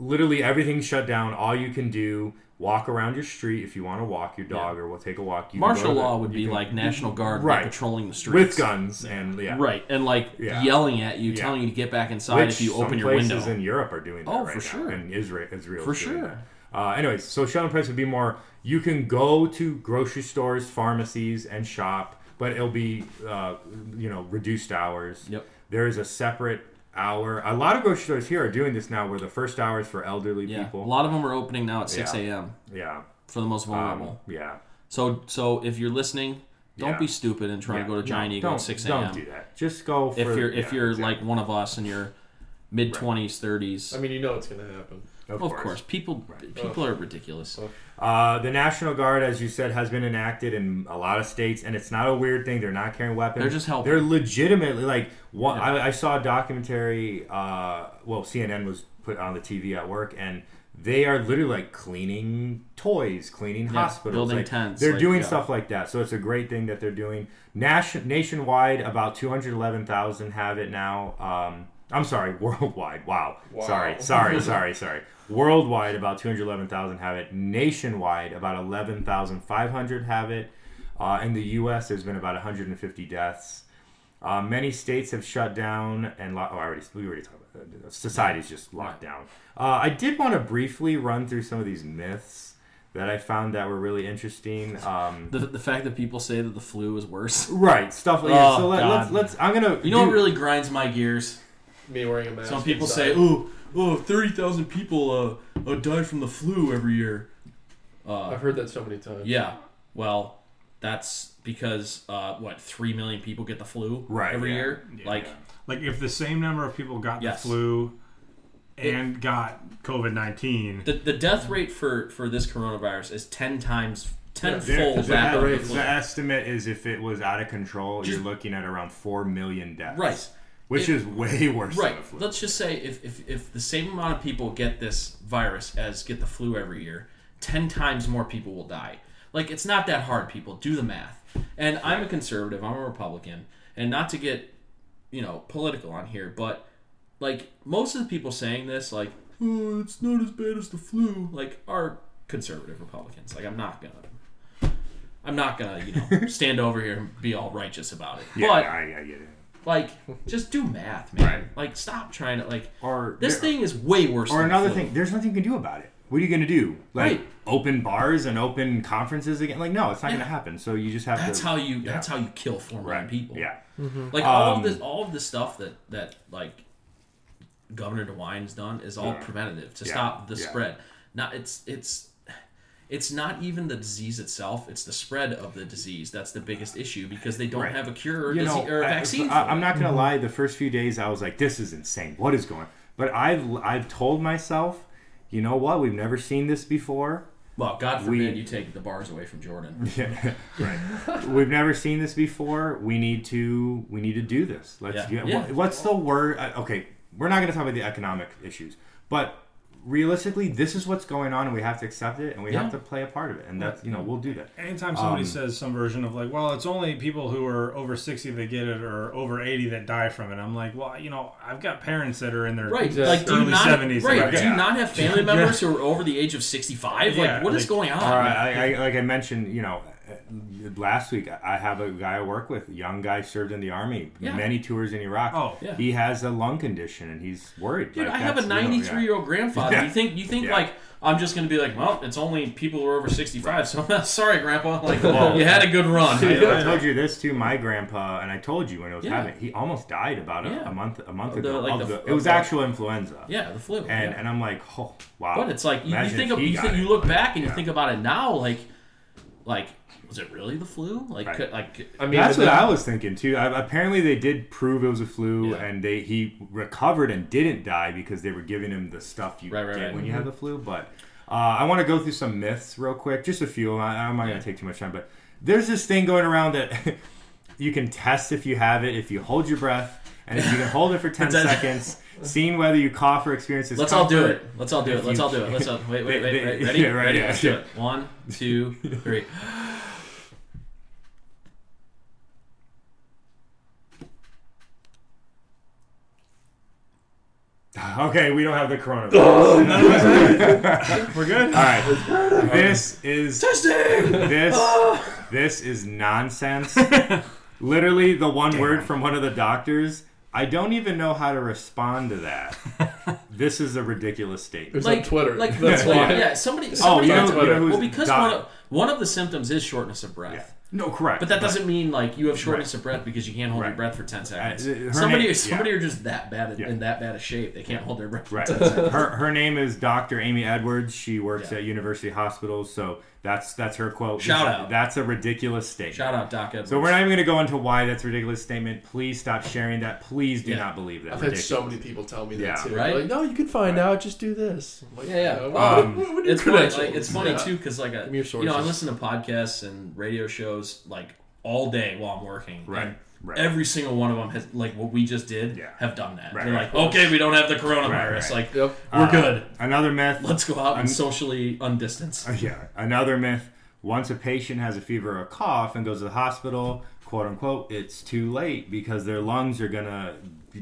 literally everything's shut down. All you can do walk around your street if you want to walk your dog or we'll take a walk. You Martial law would you be can- like National Guard Right. like, patrolling the streets with guns and yeah, Right, and like Yeah. yelling at you, Yeah. telling you to get back inside Which if you open your places in Europe are doing that Oh, right for now, sure. and Israel, Israel For sure. Uh, anyways, so shelter place would be more. You can go to grocery stores, pharmacies, and shop, but it'll be uh, you know reduced hours. Yep. There is a separate hour. A lot of grocery stores here are doing this now, where the first hour is for elderly Yeah, people. a lot of them are opening now at six a.m. yeah. for the most Um, vulnerable. yeah. so, so if you're listening, don't Yeah. be stupid and try yeah. to go to Giant No, Eagle at six a.m. Don't a.m. do that. Just go for If you're if yeah, you're exactly. like one of us and you're mid twenties, thirties, I mean, you know it's gonna happen. of, of course, people Right. people are ridiculous. Uh, the National Guard, as you said, has been enacted in a lot of states, and it's not a weird thing. They're not carrying weapons. They're just helping. They're legitimately like. One, Yeah. I, I saw a documentary. Uh, well, CNN was put on the TV at work, and they are literally like cleaning toys, cleaning Yeah, hospitals, building like, tents, They're like, doing yeah. stuff like that. So it's a great thing that they're doing. Nation, nationwide, about two hundred eleven thousand have it now. Um, I'm sorry, *laughs* worldwide. Wow. Wow. Sorry, sorry, *laughs* sorry, sorry. Worldwide, about 211,000 have it. Nationwide, about 11,500 have it. Uh, in the U.S., there's been about 150 deaths. Uh, many states have shut down, and lo- oh, I already we already talked about that. Society's just locked down. Uh, I did want to briefly run through some of these myths that I found that were really interesting. Um, The, the fact that people say that the flu is worse. right, stuff like yeah, Oh, So let, God. let's let's. I'm gonna. You know what really grinds my gears? Me wearing a mask. Some people inside. say, "Oh, oh, 30,000 people uh, uh die from the flu every year." Uh, I've heard that so many times. Yeah. Well, that's because uh, what three million people get the flu Right, every yeah. year. Yeah. Like Like if the same number of people got Yes. the flu and got COVID nineteen, the, the death rate for for this coronavirus is ten times There- tenfold the, that of the the, the estimate is if it was out of control, Just- you're looking at around four million deaths. Right. Which is way worse Right. than the flu. Let's just say if, if if the same amount of people get this virus as get the flu every year, ten times more people will die. Like it's not that hard, people. Do the math. And I'm a conservative, I'm a Republican, and not to get, you know, political on here, but like most of the people saying this, like, oh, it's not as bad as the flu, like, are conservative Republicans. Like, I'm not gonna, I'm not gonna, you know, *laughs* stand over here and be all righteous about it. Yeah, but I, I get it. Like, just do math, man. Right. Like, stop trying to like. Or This there- thing is way worse. Or than another flu. thing, there's nothing you can do about it. What are you going to do? Like Right. open bars and open conferences again? Like no, it's not going to happen. So you just have That's to. how you. yeah. That's how you kill four million right. people. Yeah. Like all Um, of this, all of the stuff that that like Governor DeWine's done is all Yeah. preventative to Yeah. stop the Yeah. spread. Not it's it's it's not even the disease itself; it's the spread of the disease that's the biggest issue because they don't Right. have a cure or, you dise- know, or a I- vaccine. I, for am it. not gonna lie. The first few days, I was like, "This is insane. What is going?" But I've I've told myself, you know what? We've never seen this before. Well, God we- forbid you take the bars away from Jordan. *laughs* Yeah, right. We've never seen this before. We need to we need to do this. Let's. Yeah. get- Yeah. what- what's the word? uh, Okay, we're not going to talk about the economic issues, but realistically, this is what's going on, and we have to accept it, and we Yeah. have to play a part of it, and that's you know we'll do that. Anytime somebody Um, says some version of like, well, it's only people who are over 60 that get it or over 80 that die from it, I'm like, well, you know, I've got parents that are in their Right, Exactly. like do early not 70s. right? like, Do you not have family members who are over the age of sixty-five? Yeah, like, what is going on? Or I, I, like I mentioned, you know, last week I have a guy I work with, young guy served in the army, Yeah. many tours in Iraq. Oh. Yeah. He has a lung condition and he's worried. Dude, Like, I have a that's, you know, 93 yeah. year old grandfather. Yeah. You think you think Yeah. like I'm just gonna be like, well, it's only people who are over 65. So *laughs* sorry, Grandpa. *laughs* Like Well, you had a good run. I, I told you this too. My grandpa, and I told you when it was Yeah. having. He almost died about a, Yeah. a month a month the- ago. like the- the- it was the- actual influenza. yeah, the flu. And yeah. and I'm like, oh wow. but it's like you, you think if of, you got think you look back and you think about it now, like like was it really the flu? Like Right. could- like I mean, That's what then- I was thinking too. I, apparently, they did prove it was a flu, Yeah. and they he recovered and didn't die because they were giving him the stuff you Right, right, get right. when you have the flu. But uh, I want to go through some myths real quick, just a few. I, I'm not Yeah. going to take too much time, but there's this thing going around that *laughs* you can test if you have it if you hold your breath and if you can hold it for *laughs* 10 seconds, seeing whether you cough or experience discomfort. Let's all do it. Let's all do it. Let's all do it. Let's all wait, wait, wait, wait. Ready? *laughs* yeah, right, Ready? yeah, Let's do it. One, two, three. *laughs* Okay, we don't have the coronavirus. *laughs* We're good? all right, this is Testing. This *laughs* this is nonsense. Literally the one word from one of the doctors. I don't even know how to respond to that. this is a ridiculous statement. was Like on Twitter. Like That's why. yeah, somebody. Oh, you know, you know who's well, because doc- one of one of the symptoms is shortness of breath. Yeah. No, correct. But that But- doesn't mean like you have shortness of breath because you can't hold your breath for ten seconds. Uh, her somebody, name- somebody yeah. are just that bad Yeah. in that bad of shape. They can't hold their breath. For Right. 10 seconds. her her name is Dr. Amy Edwards. She works Yeah. at University Hospitals, so that's that's her quote. Shout This- out. That's a ridiculous statement. Shout out Doc Edwards. So we're not even going to go into why that's a ridiculous statement. Please stop sharing that. Please do Yeah. not believe that. I've had so many people tell me that Yeah. too. Right? Like, no, you can find Right. out. Just do this. Like, Yeah, yeah. well, Um, what- what it's funny. Like, it's funny Yeah. too because like a, your you know I listen to podcasts and radio shows like all day while I'm working. Right, and right. Every single one of them has like what we just did Yeah. have done that. Right, They're right. like, okay, we don't have the coronavirus. Right, right. Like Yep. we're Uh, good. Another myth. Let's go out and socially undistance. Uh, Yeah, another myth. Once a patient has a fever or a cough and goes to the hospital, quote unquote, it's too late because their lungs are gonna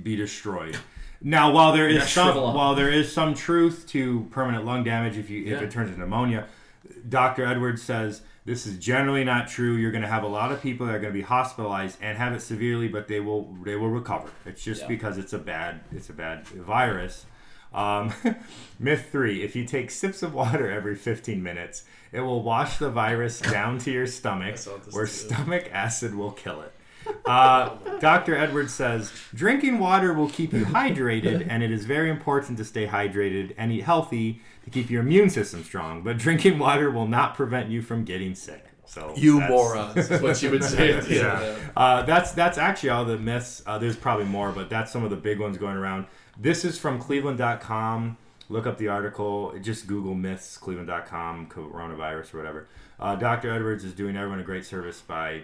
be destroyed. Now, while there Yeah, is some while there is some truth to permanent lung damage if you if Yeah. it turns into pneumonia, Dr. Edwards says this is generally not true. You're going to have a lot of people that are going to be hospitalized and have it severely, but they will they will recover. It's just Yeah. because it's a bad it's a bad virus. Um, *laughs* myth three: If you take sips of water every 15 minutes, it will wash the virus down to your stomach, where too. stomach acid will kill it. Uh, *laughs* Dr. Edwards says drinking water will keep you *laughs* hydrated, and it is very important to stay hydrated and eat healthy to keep your immune system strong. But *laughs* drinking water will not prevent you from getting sick. So You morons is what you would *laughs* say. at the end of yeah. Uh, that's that's actually all the myths. Uh, there's probably more, but that's some of the big ones going around. This is from Cleveland.com. Look up the article. Just Google myths, Cleveland.com, coronavirus, or whatever. Uh, Dr. Edwards is doing everyone a great service by,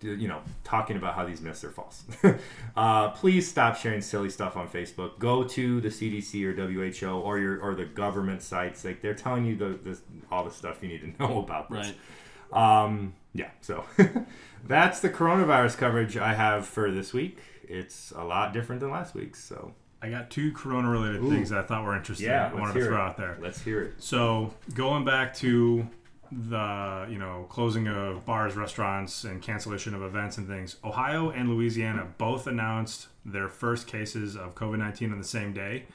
you know, talking about how these myths are false. *laughs* uh, please stop sharing silly stuff on Facebook. Go to the CDC or WHO or your or the government sites. Like they're telling you the, the all the stuff you need to *laughs* know about this. Right. Um, yeah, so *laughs* that's the coronavirus coverage I have for this week. It's a lot different than last week's, so I got two corona related things that I thought were interesting. Yeah, I wanted to throw it. out there. Let's hear it. So going back to the you know closing of bars, restaurants, and cancellation of events and things, Ohio and Louisiana both announced their first cases of COVID nineteen on the same day.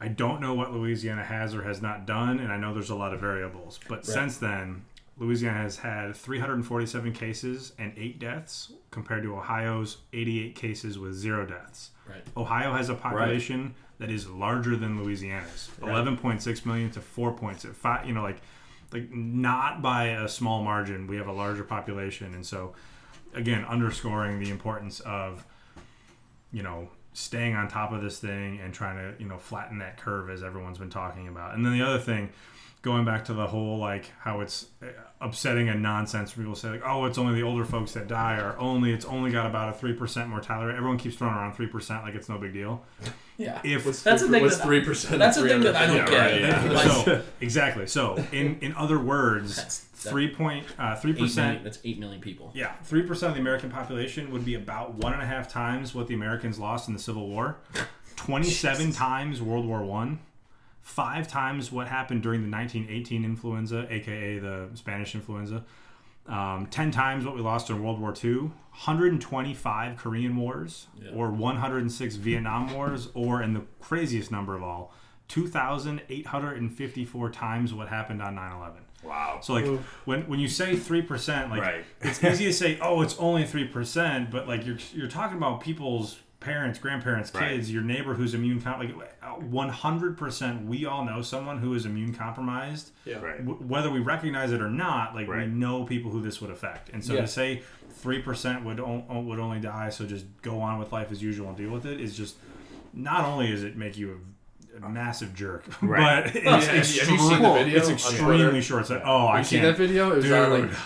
I don't know what Louisiana has or has not done, and I know there's a lot of variables. But since then, Louisiana has had 347 cases and eight deaths, compared to Ohio's 88 cases with zero deaths. Right. Ohio has a population that is larger than Louisiana's, 11.6 million to 4.6. Five, you know, like, like not by a small margin. We have a larger population, and so, again, underscoring the importance of, you know, staying on top of this thing and trying to, you know, flatten that curve as everyone's been talking about. And then the other thing, going back to the whole like how it's uh, upsetting and nonsense. When people say like, oh, it's only the older folks that die, or only it's only got about a three percent mortality rate. Everyone keeps throwing around three percent like it's no big deal. Yeah. If That's the thing What's that- three percent? That's the thing that I don't Yeah, get. right, yeah. Like, so exactly. So in in other words, That's- that- three point uh, three eight million, percent. that's eight million people. Yeah, three percent of the American population would be about one and a half times what the Americans lost in the Civil War, *laughs* twenty-seven times World War One, five times what happened during the nineteen eighteen influenza, aka the Spanish influenza, um, ten times what we lost in World War II, 125 Korean Wars, Yeah. or one hundred and six Vietnam Wars, or in the craziest number of all, two thousand eight hundred and fifty-four times what happened on 9-11. Wow. So like when when you say three percent, like Right. it's easy to say, oh, it's only three percent, but like you're you're talking about people's parents, grandparents, Right. kids, your neighbor who's immune com- like uh, one hundred percent. We all know someone who is immune compromised. Yeah. Right. W- whether we recognize it or not, like we know people who this would affect, and so Yeah. to say three percent would o- would only die, so just go on with life as usual and deal with it is just not only does it make you a, a massive jerk, *laughs* Right. but it's, Yeah, have you extreme- seen the video it's extremely Twitter? short. So, oh, I You see can't. that video? It was on Dude. like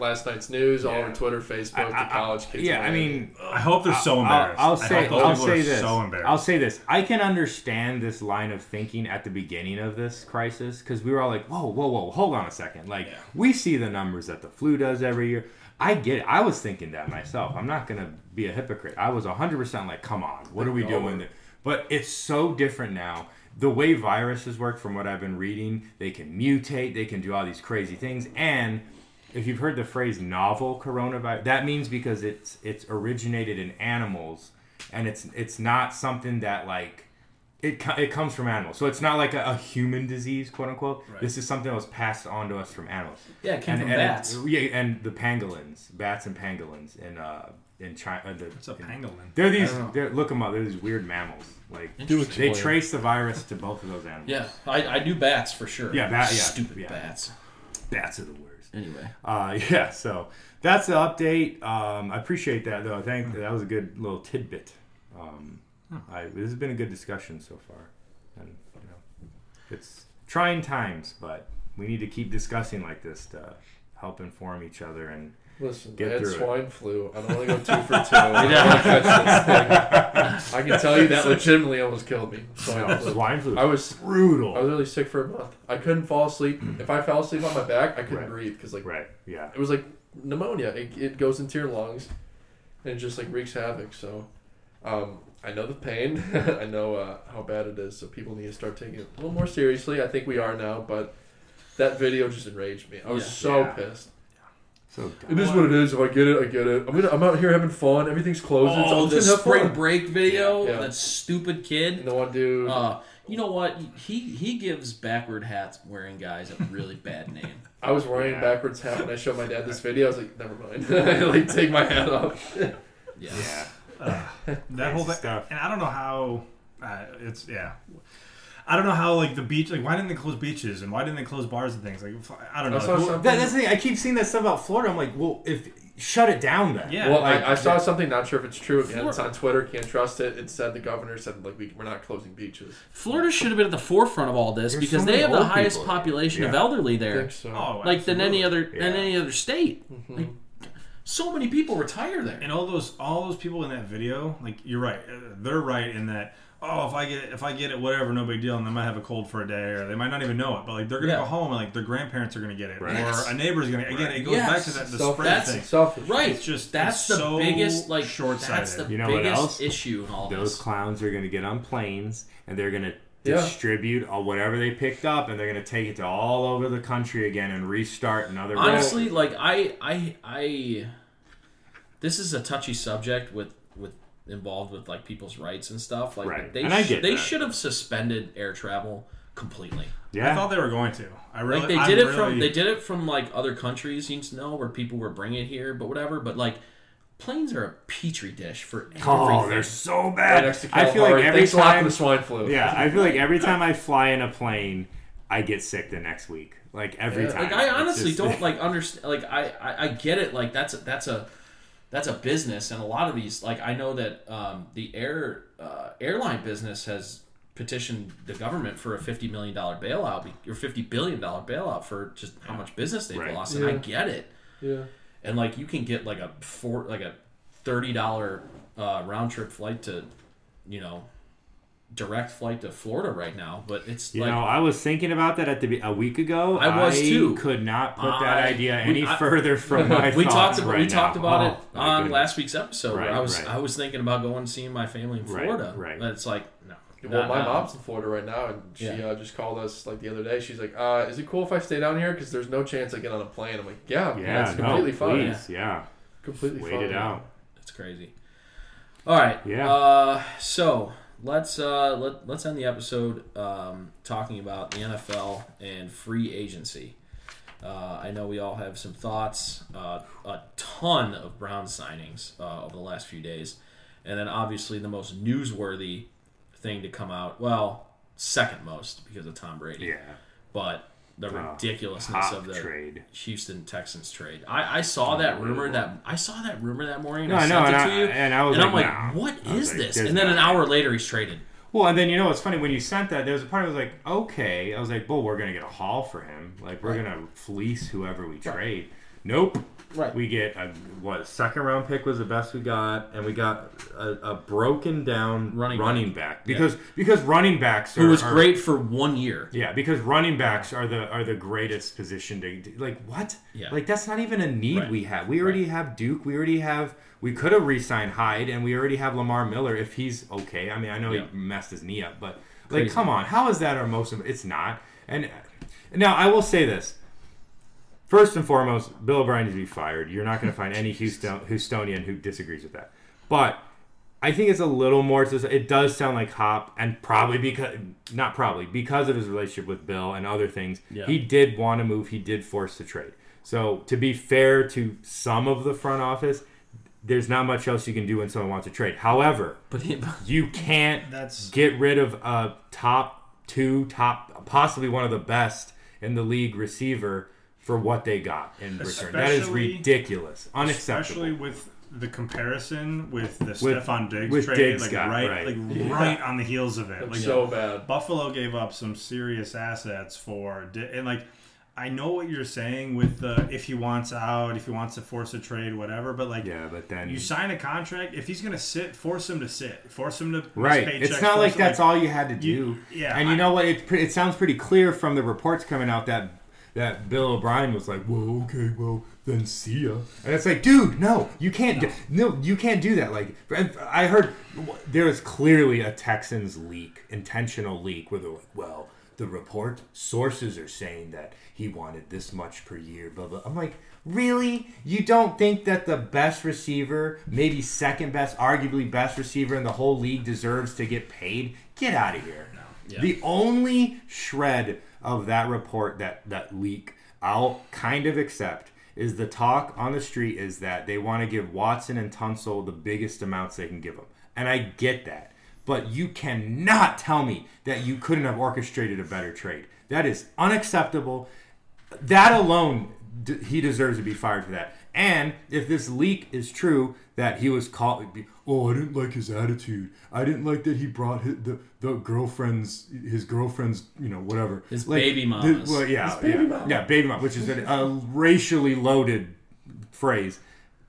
last night's news, all Yeah. over Twitter, Facebook, I- I- the college kids. yeah, I mean, I hope they're so I'll- embarrassed. I'll, I say, hope I'll say are this. So embarrassed. I'll say this. I can understand this line of thinking at the beginning of this crisis because we were all like, "Whoa, whoa, whoa, hold on a second. Like, Yeah. we see the numbers that the flu does every year. I get it. I was thinking that myself. I'm not gonna be a hypocrite. I was 100 percent like, "Come on, what are we doing?" But it's so different now. The way viruses work, from what I've been reading, they can mutate. They can do all these crazy things, and if you've heard the phrase novel coronavirus, that means because it's it's originated in animals, and it's it's not something that like it it comes from animals. So it's not like a, a human disease, quote unquote. This is something that was passed on to us from animals. Yeah, it came and, from and bats. It, yeah, and the pangolins, bats and pangolins in uh in China. Uh, the, What's a in- pangolin? They're these. I don't know. They're, look them up. They're these weird mammals. Like Do they explain. trace the virus to both of those animals. Yeah, I, I do bats for sure. Yeah, bat- yeah, Stupid yeah. bats. Bats are the worst. Anyway, Uh, *laughs* yeah, so that's the update. Um, I appreciate that, though. I think that was a good little tidbit. Um, I, this has been a good discussion so far, and you know, it's trying times, but we need to keep discussing like this to help inform each other. And Listen, Get I had through it. swine flu. I don't want to go two for two. *laughs* I don't catch this thing. I can tell you that *laughs* legitimately almost killed me. Swine flu. swine flu, I was brutal. I was really sick for a month. I couldn't fall asleep. If I fell asleep on my back, I couldn't Right. breathe because like right? Yeah. it was like pneumonia. It, it goes into your lungs, and it just like wreaks havoc. So, um, I know the pain. *laughs* I know uh, how bad it is. So people need to start taking it a little more seriously. I think we are now, but that video just enraged me. I was Yeah. so Yeah. pissed. So It is what it is. If I get it, I get it. I'm gonna. I'm out here having fun. Everything's closed. It's- oh, I'm the just gonna have spring fun. break video. Yeah. That stupid kid. And the one dude. Uh, you know what? He he gives backward hats wearing guys a really bad name. *laughs* I was wearing Yeah. backwards hat when I showed my dad this video. I was like, never mind. *laughs* I like take my hat off. Yeah. yeah. *laughs* that whole thing, stuff. and I don't know how uh, it's yeah. I don't know how like the beach like why didn't they close beaches and why didn't they close bars and things like I don't know. I saw something- That, that's the thing. I keep seeing that stuff about Florida. I'm like, well, if shut it down then. Yeah. well, I, I saw something. Not sure if it's true. Again, it's on Twitter. Can't trust it. It said the governor said like we, we're not closing beaches. Florida should have been at the forefront of all this There's because so they many have the old highest people. population of Yeah. elderly I there, think so. oh, like than any absolutely. other than Yeah. any other state. Mhm. Like, so many people retire there. And all those all those people in that video, like you're right, uh, they're right in that. Oh, if I get if I get it, whatever, no big deal. And they might have a cold for a day, or they might not even know it. But like they're gonna Yeah. go home, and like their grandparents are gonna get it, Right. Or a neighbor's gonna. Again, it goes Yes. back to that the So spread that's- thing. Selfish. Right. It's just- that's it's the so biggest like short-sighted. That's the You know what else? issue in all Those this. clowns are going to get on planes and they're going to Yeah. distribute all whatever they picked up and they're going to take it to all over the country again and restart another. Honestly, like I, I, I, this is a touchy subject with with involved with like people's rights and stuff. Like Right. they, And I sh- get they that. should have suspended air travel completely. yeah, I thought they were going to. I really. Like they I'm did it really- from they did it from like other countries, you know, where people were bringing it here, but whatever. But like planes are a petri dish for oh, everything. oh, they're so bad. next I feel like every Thanks a lot for time, the swine flu. yeah, I feel like every *laughs* time I fly in a plane, I get sick the next week. Like every Yeah. time. like I honestly just- don't *laughs* like understand. Like I, I, I get it. Like that's a, that's a that's a business, and a lot of these. Like I know that um, the air uh, airline business has petitioned the government for a fifty million dollar bailout be- or fifty billion dollar bailout for just how much business they've Right. lost, and I get it. Yeah. And like you can get like a four like a thirty dollar uh, round trip flight to, you know, direct flight to Florida right now, but it's You like know, I was thinking about that at the a week ago. I was too. Could not put I- that idea we- any I- further from my we thoughts talked about right we talked about Oh, it on goodness. last week's episode. where Right, I was right. I was thinking about going and seeing my family in Florida, right. but it's like no. Well, my now. mom's in Florida right now, and she Yeah. uh, just called us like the other day. She's like, uh, "Is it cool if I stay down here? Because there's no chance I get on a plane." I'm like, "Yeah, Yeah, that's no, completely fine. please, yeah. Completely Wait fine." it out. It's crazy. All right. Yeah. Uh, so let's uh, let let's end the episode um, talking about the NFL and free agency. Uh, I know we all have some thoughts. Uh, a ton of Brown signings uh, over the last few days, and then obviously the most newsworthy thing to come out. Well, second most because of Tom Brady. Yeah. But the Oh, ridiculousness of the trade. Houston Texans trade. I, I saw oh. that rumor that I saw that rumor that morning. No, I I sent and it I, to you, and I was and like, I'm like, nah. what I is like, this? And then an hour later, he's traded. Well, and then you know what's funny when you sent that, there was a part of was like, okay, I was like, well, we're gonna get a haul for him, like we're Right. gonna fleece whoever we trade. Nope. Right. We get a what second round pick was the best we got, and we got a, a broken down Running running, back. back. because because running backs are, Who was are- great for one year. Yeah, because running backs are the are the greatest position to like what? Yeah. Like that's not even a need Right. we have. We already have Duke. We already have. We could have re-signed Hyde, and we already have Lamar Miller if he's okay. I mean, I know Yeah. he messed his knee up, but like, come on, how is that our most? It's not. And now I will say this. First and foremost, Bill O'Brien needs to be fired. You're not going to find any Houston, Houstonian who disagrees with that. But I think it's a little more. It does sound like Hop, and probably because not probably because of his relationship with Bill and other things, Yeah. he did want to move. He did force the trade. So to be fair to some of the front office, there's not much else you can do when someone wants to trade. However, But he, *laughs* you can't That's- get rid of a top two, top possibly one of the best in the league receiver for what they got in return. That is ridiculous, unacceptable. Especially with the comparison with the With- Stefon Diggs with trade, Diggs like got, right, right. like Yeah. right on the heels of it. Looks Like so bad. Buffalo gave up some serious assets for and like I know what you're saying with the if he wants out, if he wants to force a trade, whatever. But like, yeah, but then you sign a contract. If he's gonna sit, force him to sit. Force him to miss Right. paychecks, It's not like him- that's all you had to do. You- yeah, And you I- know what? It, it sounds pretty clear from the reports coming out that that Bill O'Brien was like, "Well, okay, well, then see ya." And it's like, dude, no, you can't. Do, no, you can't do that. Like, I heard there was clearly a Texans leak, intentional leak, where they're like, "Well, the report sources are saying that he wanted this much per year." Blah blah. I'm like. Really? You don't think that the best receiver, maybe second best, arguably best receiver in the whole league deserves to get paid? Get out of here. The only shred of that report that that leak I'll kind of accept is the talk on the street is that they want to give Watson and Tunsil the biggest amounts they can give them. And I get that. But you cannot tell me that you couldn't have orchestrated a better trade. That is unacceptable. That alone, he deserves to be fired for that. And if this leak is true, that he was caught. oh, I didn't like his attitude. I didn't like that he brought his, the the girlfriend's his girlfriend's you know whatever His Like, baby the- mamas. well, yeah, baby yeah, mama. yeah, baby mama, which is a, a racially loaded phrase.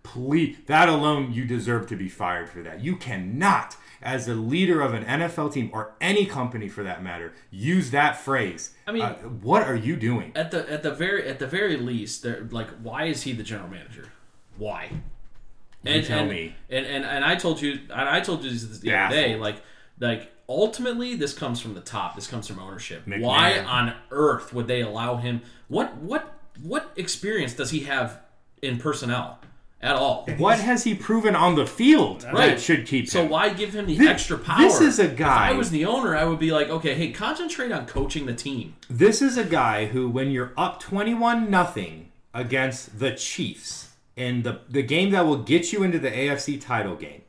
Please, that alone, you deserve to be fired for that. You cannot, as a leader of an NFL team or any company for that matter, use that phrase. I mean- Uh, what are you doing? At the at the very at the very least, like, why is he the general manager? Why? And, tell and, me. And, and and I told you, and I told you this the other day, like like ultimately, this comes from the top. This comes from ownership. McMahon. Why on earth would they allow him? What what what experience does he have in personnel at all? What has he proven on the field Right. that should keep So him? So why give him the Thi- extra power? this is a guy. If I was the owner, I would be like, okay, hey, concentrate on coaching the team. This is a guy who, when you're up 21 nothing against the Chiefs in the, the game that will get you into the AFC title game,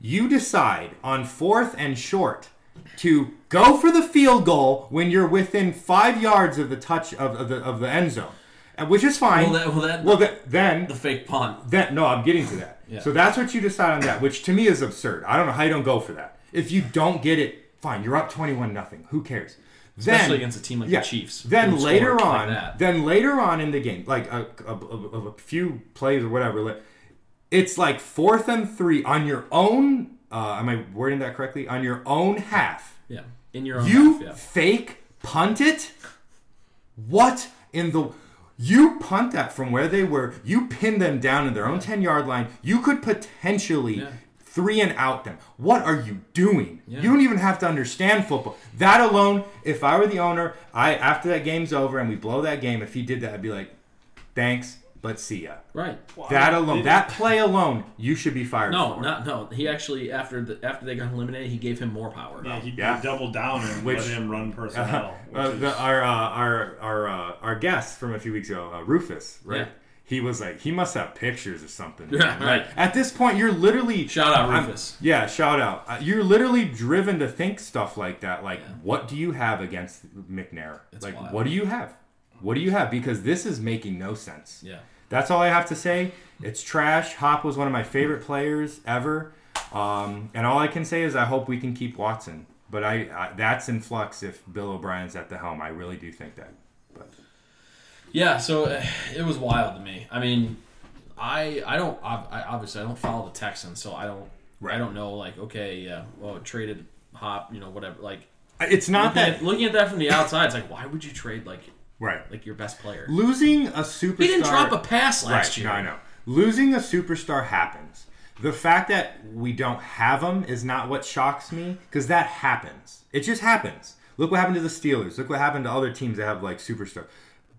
you decide on fourth and short to go for the field goal when you're within five yards of the touch of, of the of the end zone, and which is fine. Well, that- well, that- well, th- then The fake punt. that no, I'm getting to that. Yeah. So that's what you decide on that, which to me is absurd. I don't know how you don't go for that. If you don't get it, fine. You're up 21 nothing. Who cares? Especially then, against a team like yeah, the Chiefs. Then later scored like on, then later on in the game, like a, a, a, a few plays or whatever, it's like fourth and three on your own. Uh, am I wording that correctly? On your own half. yeah, in your own You half, yeah. fake punt it? What in the. You punt that from where they were. You pin them down in their own 10 yard line. You could potentially Yeah. three and out them. What are you doing? Yeah. You don't even have to understand football. That alone, if I were the owner, I after that game's over and we blow that game, if he did that, I'd be like, thanks, but see ya. Right. That alone, that *laughs* play alone, you should be fired No, for. not no. He actually after the after they got eliminated, he gave him more power. Yeah, he, Yeah. he doubled down and Which- let him run personnel. *laughs* which Uh, is- the, our uh, our our uh, our guest from a few weeks ago, uh, Rufus, right? Yeah. He was like, he must have pictures or something. Yeah, *laughs* man. right. At this point, you're literally Shout out I'm- Rufus. yeah, shout out. Uh, you're literally driven to think stuff like that. Like, Yeah. what do you have against McNair? It's like, wild. what do you have? What do you have? Because this is making no sense. Yeah. That's all I have to say. It's trash. Hop was one of my favorite players ever, um, and all I can say is I hope we can keep Watson. But I, I that's in flux if Bill O'Brien's at the helm. I really do think that. But Yeah. So uh, it was wild to me. I mean, I I don't I, I obviously I don't follow the Texans, so I don't I don't know like okay yeah well traded Hop you know whatever like it's not looking that at, looking at that from the outside it's like why would you trade like right. like your best player? Losing a superstar. He didn't drop a pass last right. year. No, I know. Losing a superstar happens. The fact that we don't have him is not what shocks me because that happens. It just happens. Look what happened to the Steelers. Look what happened to other teams that have like superstar.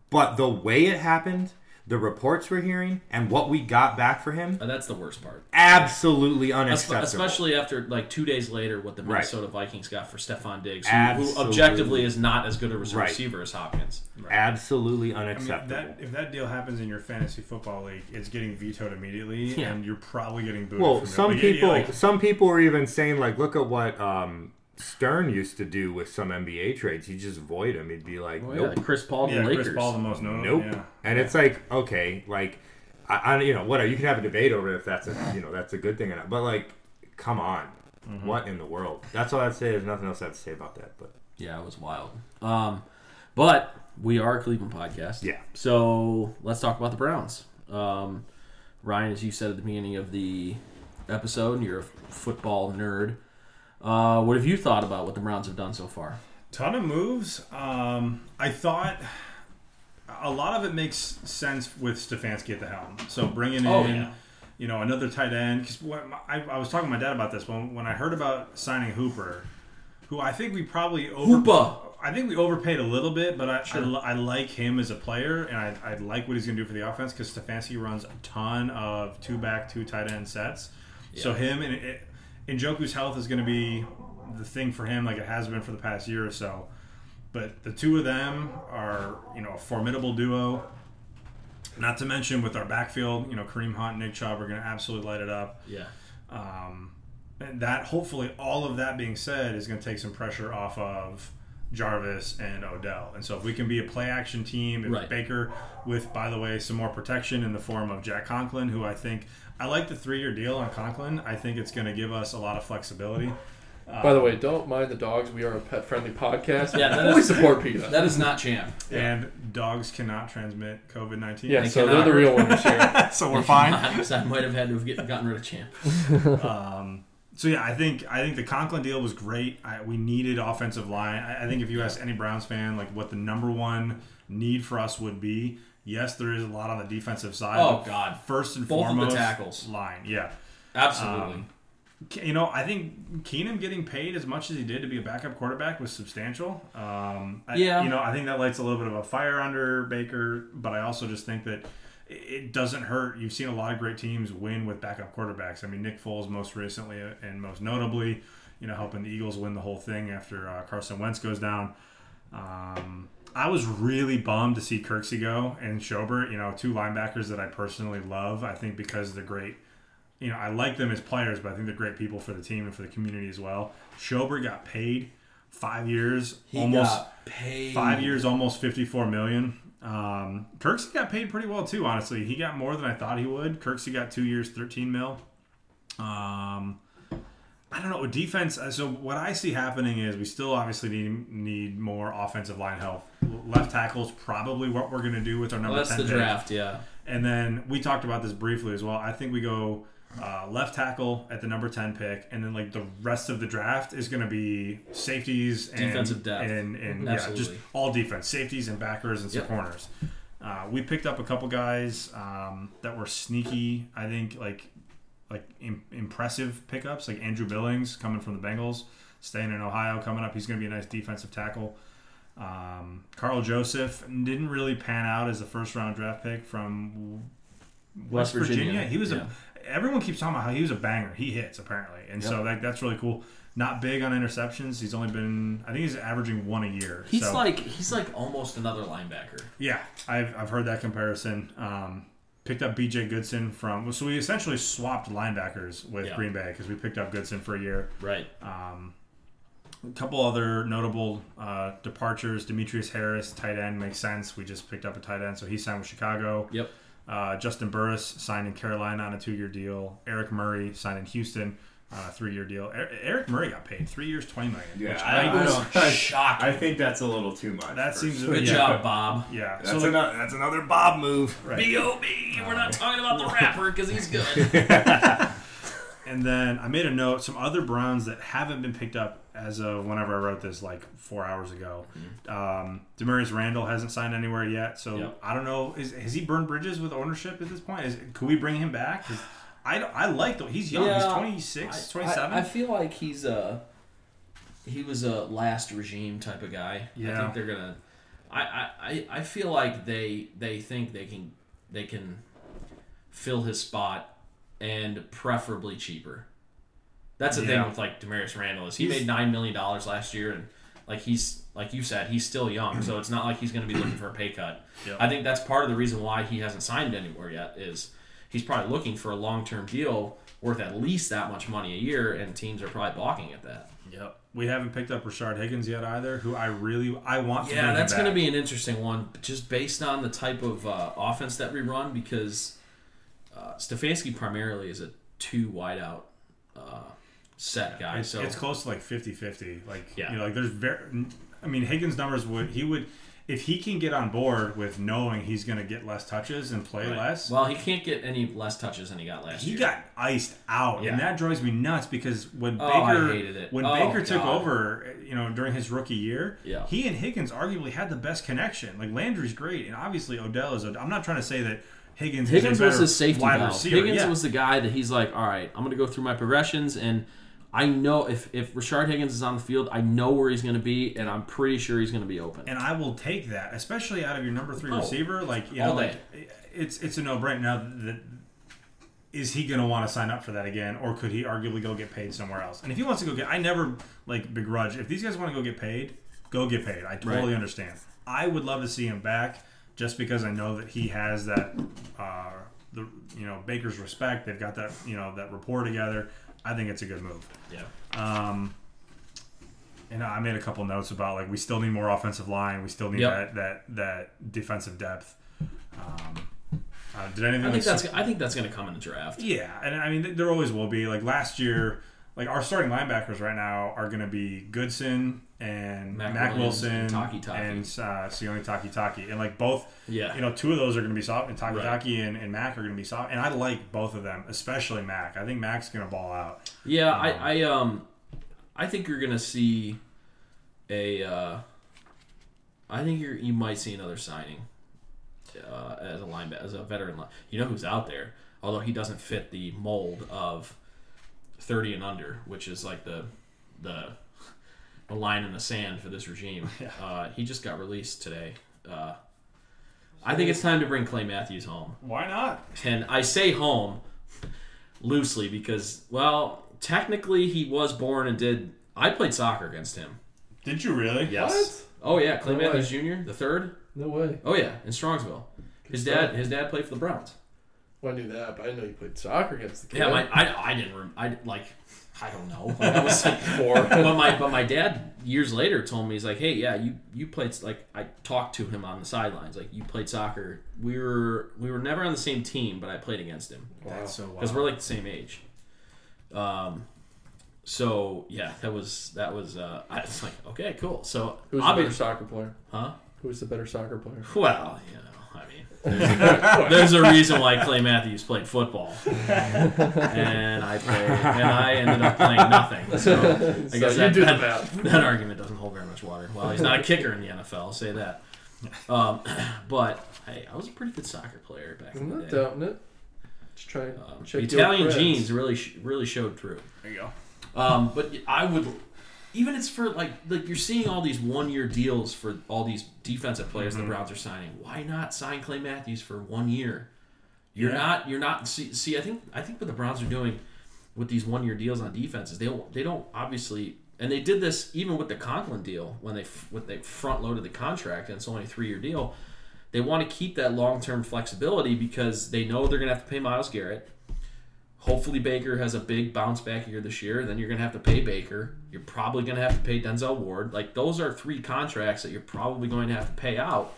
But the way it happened, the reports we're hearing, and what we got back for him, And that's the worst part. absolutely unacceptable. Especially after like two days later, what the Right. Minnesota Vikings got for Stefon Diggs, who, who objectively is not as good a Right. receiver as Hopkins. absolutely I mean, unacceptable. that, if that deal happens in your fantasy football league, it's getting vetoed immediately, Yeah. and you're probably getting booed. Well, from it. some yeah, people, like, some people are even saying like, look at what um, Stern used to do with some NBA trades. He'd just void them. He'd be like, Well, nope, yeah, Chris Paul to yeah, the Lakers. Chris Paul, the most known. nope. Yeah. And it's like, okay, like, I, I, you know, whatever. You can have a debate over if that's a, you know, that's a good thing or not. But like, come on, Mm-hmm. what in the world? That's all I'd say. There's nothing else I have to say about that. But Yeah, it was wild. Um, but we are a Cleveland podcast. Yeah. So let's talk about the Browns. Um, Ryan, as you said at the beginning of the episode, you're a football nerd. Uh, what have you thought about what the Browns have done so far? Ton of moves. Um, I thought a lot of it makes sense with Stefanski at the helm. So bringing in, Oh, yeah. you know, another tight end. Because I, I was talking to my dad about this when when I heard about signing Hooper, who I think we probably over. Hooper. I think we overpaid a little bit, but I, I, I like him as a player, and I, I like what he's going to do for the offense because Stefanski runs a ton of two back, two tight end sets. So him and it, Njoku's health is going to be the thing for him, like it has been for the past year or so. But the two of them are, you know, a formidable duo. Not to mention with our backfield, you know, Kareem Hunt, and Nick Chubb are going to absolutely light it up. Yeah. Um, and that hopefully all of that being said is going to take some pressure off of Jarvis and Odell. And so if we can be a play action team, if Right. Baker with by the way some more protection in the form of Jack Conklin, who I think I like the three year deal on Conklin. I think it's going to give us a lot of flexibility. By the way, don't mind the dogs. We are a pet friendly podcast. Yeah, that fully is- support PETA. That is not champ. And dogs cannot transmit COVID nineteen. yeah, They so cannot. they're the real winners here. *laughs* so we're fine. *laughs* I might have had to have get, gotten rid of champ. *laughs* Um, so yeah, I think I think the Conklin deal was great. I, we needed offensive line. I, I think if you ask any Browns fan, like what the number one need for us would be, yes, there is a lot on the defensive side. Oh, God. First and Both of the foremost, tackles. line. Yeah, Absolutely. Um, you know, I think Keenum getting paid as much as he did to be a backup quarterback was substantial. Um, I, Yeah. you know, I think that lights a little bit of a fire under Baker, but I also just think that it- it doesn't hurt. You've seen a lot of great teams win with backup quarterbacks. I mean, Nick Foles most recently uh, and most notably, you know, helping the Eagles win the whole thing after uh, Carson Wentz goes down. Um, I was really bummed to see Kirksey go and Schobert, you know, two linebackers that I personally love. I think because they're great. You know, I like them as players, but I think they're great people for the team and for the community as well. Schobert got paid five years, he almost got paid. five years, almost fifty-four million. Um, Kirksey got paid pretty well too. Honestly, he got more than I thought he would. Kirksey got two years, thirteen mil. Um, I don't know. Defense, uh, so what I see happening is we still obviously need need more offensive line help. Left tackle is probably what we're going to do with our number Well, that's ten the pick. draft, yeah. And then we talked about this briefly as well. I think we go uh, left tackle at the number 10 pick, and then like the rest of the draft is going to be safeties and Defensive depth. and, and yeah, just all defense, safeties and backers and some Yep. corners. Uh, we picked up a couple guys um, that were sneaky. I think like like Im- impressive pickups, like Andrew Billings coming from the Bengals, staying in Ohio, coming up. He's going to be a nice defensive tackle. Um, Karl Joseph didn't really pan out as a first round draft pick from West, West Virginia. Virginia, He was yeah. a everyone keeps talking about how he was a banger. He hits apparently, and so Yep. that, that's really cool. Not big on interceptions. He's only been I think he's averaging one a year. He's so, like he's like almost another linebacker. yeah, I've, I've heard that comparison. Um, picked up B.J. Goodson from so we essentially swapped linebackers with Yeah. Green Bay because we picked up Goodson for a year. Right. Um, a couple other notable uh, departures. Demetrius Harris, tight end, makes sense. We just picked up a tight end, so he signed with Chicago. Yep. Uh, Juston Burris signed in Carolina on a two-year deal. Eric Murray signed in Houston on a three-year deal. Er- Eric Murray got paid three years, twenty million. Yeah, which I, I, I, was don't- *laughs* shocked. I think that's a little too much. That seems- personally. Good Yeah. job, Bob. yeah. That's, So like, another, that's another Bob move. right. B.O.B. We're not talking about the rapper because he's good. *laughs* And then I made a note some other Browns that haven't been picked up as of whenever I wrote this, like four hours ago. Um, Damarious Randall hasn't signed anywhere yet, so Yep. I don't know. Is, has he burned bridges with ownership at this point? Is, could we bring him back? I, I like though. He's young. He's Yeah, 26, I- 27. I, I feel like he's a he was a last regime type of guy. Yeah. I think they're gonna. I, I- I feel like they they think they can they can fill his spot and preferably cheaper. That's the Yeah. thing with like Damarious Randall is he He's- made nine million dollars last year and like he's like you said he's still young so it's not like he's going to be looking for a pay cut. I think that's part of the reason why he hasn't signed anywhere yet is he's probably looking for a long term deal worth at least that much money a year and teams are probably balking at that. Yep. We haven't picked up Rashard Higgins yet either, who I really I want to Yeah, that's going to be an interesting one, just based on the type of uh, offense that we run, because uh, Stefanski primarily is a two wideout uh, set guy. It's, so it's close to like 50-50. Like Yeah. you know, like there's very. I mean, Higgins' numbers would he would if he can get on board with knowing he's going to get less touches and play Right. less. Well, he can't get any less touches than he got last he year. got iced out, Yeah. and that drives me nuts because when Oh, Baker hated it. when Oh, Baker took over, you know, during his rookie year, Yeah. he and Higgins arguably had the best connection. Like Landry's great, and obviously Odell is. I'm not trying to say that Higgins Higgins was his safety valve. receiver. Higgins yeah. was the guy that he's like, all right, I'm going to go through my progressions, and I know if if Rashard Higgins is on the field, I know where he's going to be, and I'm pretty sure he's going to be open. and I will take that, especially out of your number three Oh, receiver. Like you know, like it's it's a no brainer. Now that is he going to want to sign up for that again, or could he arguably go get paid somewhere else? And if he wants to go get, I never like begrudge if these guys want to go get paid, go get paid. I totally Right. understand. I would love to see him back, just because I know that he has that uh, the you know Baker's respect. They've got that you know that rapport together. I think it's a good move. yeah. Um, and I made a couple notes about like we still need more offensive line. We still need Yep. that that that defensive depth. Um, uh, did anything? I think that's I think that's going to come in the draft. yeah, and I mean there always will be. Like last year, like our starting linebackers right now are going to be Goodson and Mack Mack, Wilson and Takitaki. and uh, Sione Takitaki, and like both, Yeah. you know, two of those are going to be soft, and Taki Right. Taki and, and Mack are going to be soft, and I like both of them, especially Mack. I think Mack's going to ball out. Yeah, I, I um, I think you're gonna see a. Uh, I think you're you might see another signing uh, as a linebacker, as a veteran. Line. You know who's out there, although he doesn't fit the mold of thirty and under, which is like the the the line in the sand for this regime. *laughs* Yeah. Uh, he just got released today. Uh, I think it's time to bring Clay Matthews home. Why not? And I say home loosely because, well, technically he was born and did. I played soccer against him. Did you really? Yes. Oh yeah, Clay No Matthews Jr. the third. No way. Oh yeah, in Strongsville. His dad, his dad played for the Browns. Well, I knew that, but I didn't know you played soccer against the kid. Yeah, my, I, I didn't. Rem- I like, I don't know. *laughs* Like, I was like, Four. but my, but my dad years later told me he's like, hey, yeah, you, you played like I talked to him on the sidelines, like you played soccer. We were, we were never on the same team, but I played against him. Wow. That's so because we're like the same age. Um, so yeah, that was that was. Uh, I was like, okay, cool. So Who's the better obviously, soccer player? huh? Who's the better soccer player? Well, you know, I mean, there's, *laughs* there's a reason why Clay Matthews played football, and I played, and I ended up playing nothing. *laughs* So I So guess you that, do that, that argument doesn't hold very much water. Well, he's not a kicker in the NFL. I'll say that. Um, *clears throat* but hey, I was a pretty good soccer player back in I'm the not day. doubting it. Just try Um, check the Italian creds. genes really really showed through. There you go. Um, but I would, even it's for like like you're seeing all these one year deals for all these defensive players Mm-hmm. the Browns are signing. Why not sign Clay Matthews for one year? You're Yeah. not you're not see, see I think I think what the Browns are doing with these one year deals on defenses they don't they don't obviously and they did this even with the Conklin deal when they when they front loaded the contract and it's only a three year deal. They want to keep that long term flexibility because they know they're going to have to pay Myles Garrett. Hopefully Baker has a big bounce back year this year. Then you're to have to pay Baker. You're probably to have to pay Denzel Ward. Like those are three contracts that you're probably going to have to pay out.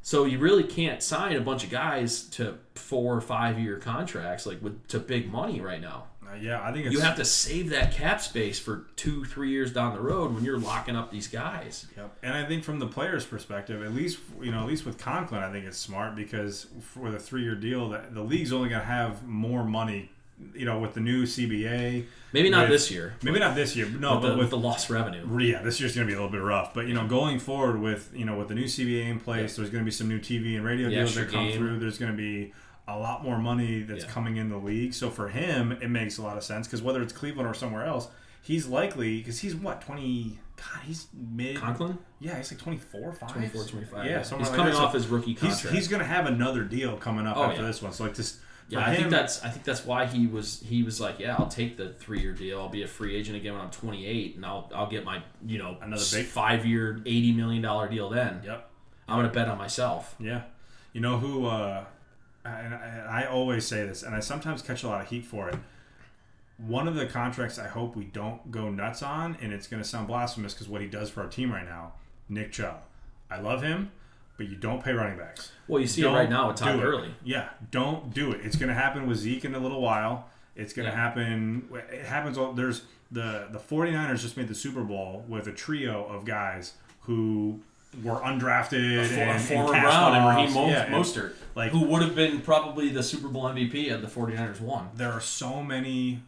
So you really can't sign a bunch of guys to four or five year contracts like with to big money right now. Uh, yeah, I think it's You have to save that cap space for two, three years down the road when you're locking up these guys. Yep. And I think from the player's perspective, at least you know, at least with Conklin, I think it's smart because f- with a three-year deal, that the league's only going to have more money. You know, with the new CBA, Maybe not With- this year. maybe not this year, but no, with, the, but with with the lost revenue. yeah, this year's going to be a little bit rough. But you know, going forward with you know with the new CBA in place, there's going to be some new TV and radio The deals that come game. through. There's going to be a lot more money that's Yeah. coming in the league. So for him, it makes a lot of sense because whether it's Cleveland or somewhere else, he's likely because he's what twenty. God, he's mid. Conklin? Yeah, he's like 24, 5. 24, 25. Yeah, He's like coming that. off So his rookie He's, contract. he's going to have another deal coming up Oh, after yeah. this one. So like this. Yeah, for I think that's I think that's why he was he was like, yeah, I'll take the three year deal. I'll be a free agent again when I'm 28, and I'll I'll get my you know Another big- five year, 80 million dollar deal. Then Yep. I'm gonna bet on myself. Yeah. You know who, uh, and I, I always say this, and I sometimes catch a lot of heat for it. One of the contracts I hope we don't go nuts on, and it's going to sound blasphemous because what he does for our team right now, Nick Chubb. I love him, but you don't pay running backs. Well, you see Don't it right now with Todd. Gurley. Yeah, don't do it. It's going to happen with Zeke in a little while. It's going to Yeah. happen. It happens. All, there's the the 49ers just made the Super Bowl with a trio of guys who were undrafted A, for, and, a former cast Brown and. Raheem Mo- Yeah, and, Mostert, like- who would have been probably the Super Bowl MVP had the 49ers won. there are so many,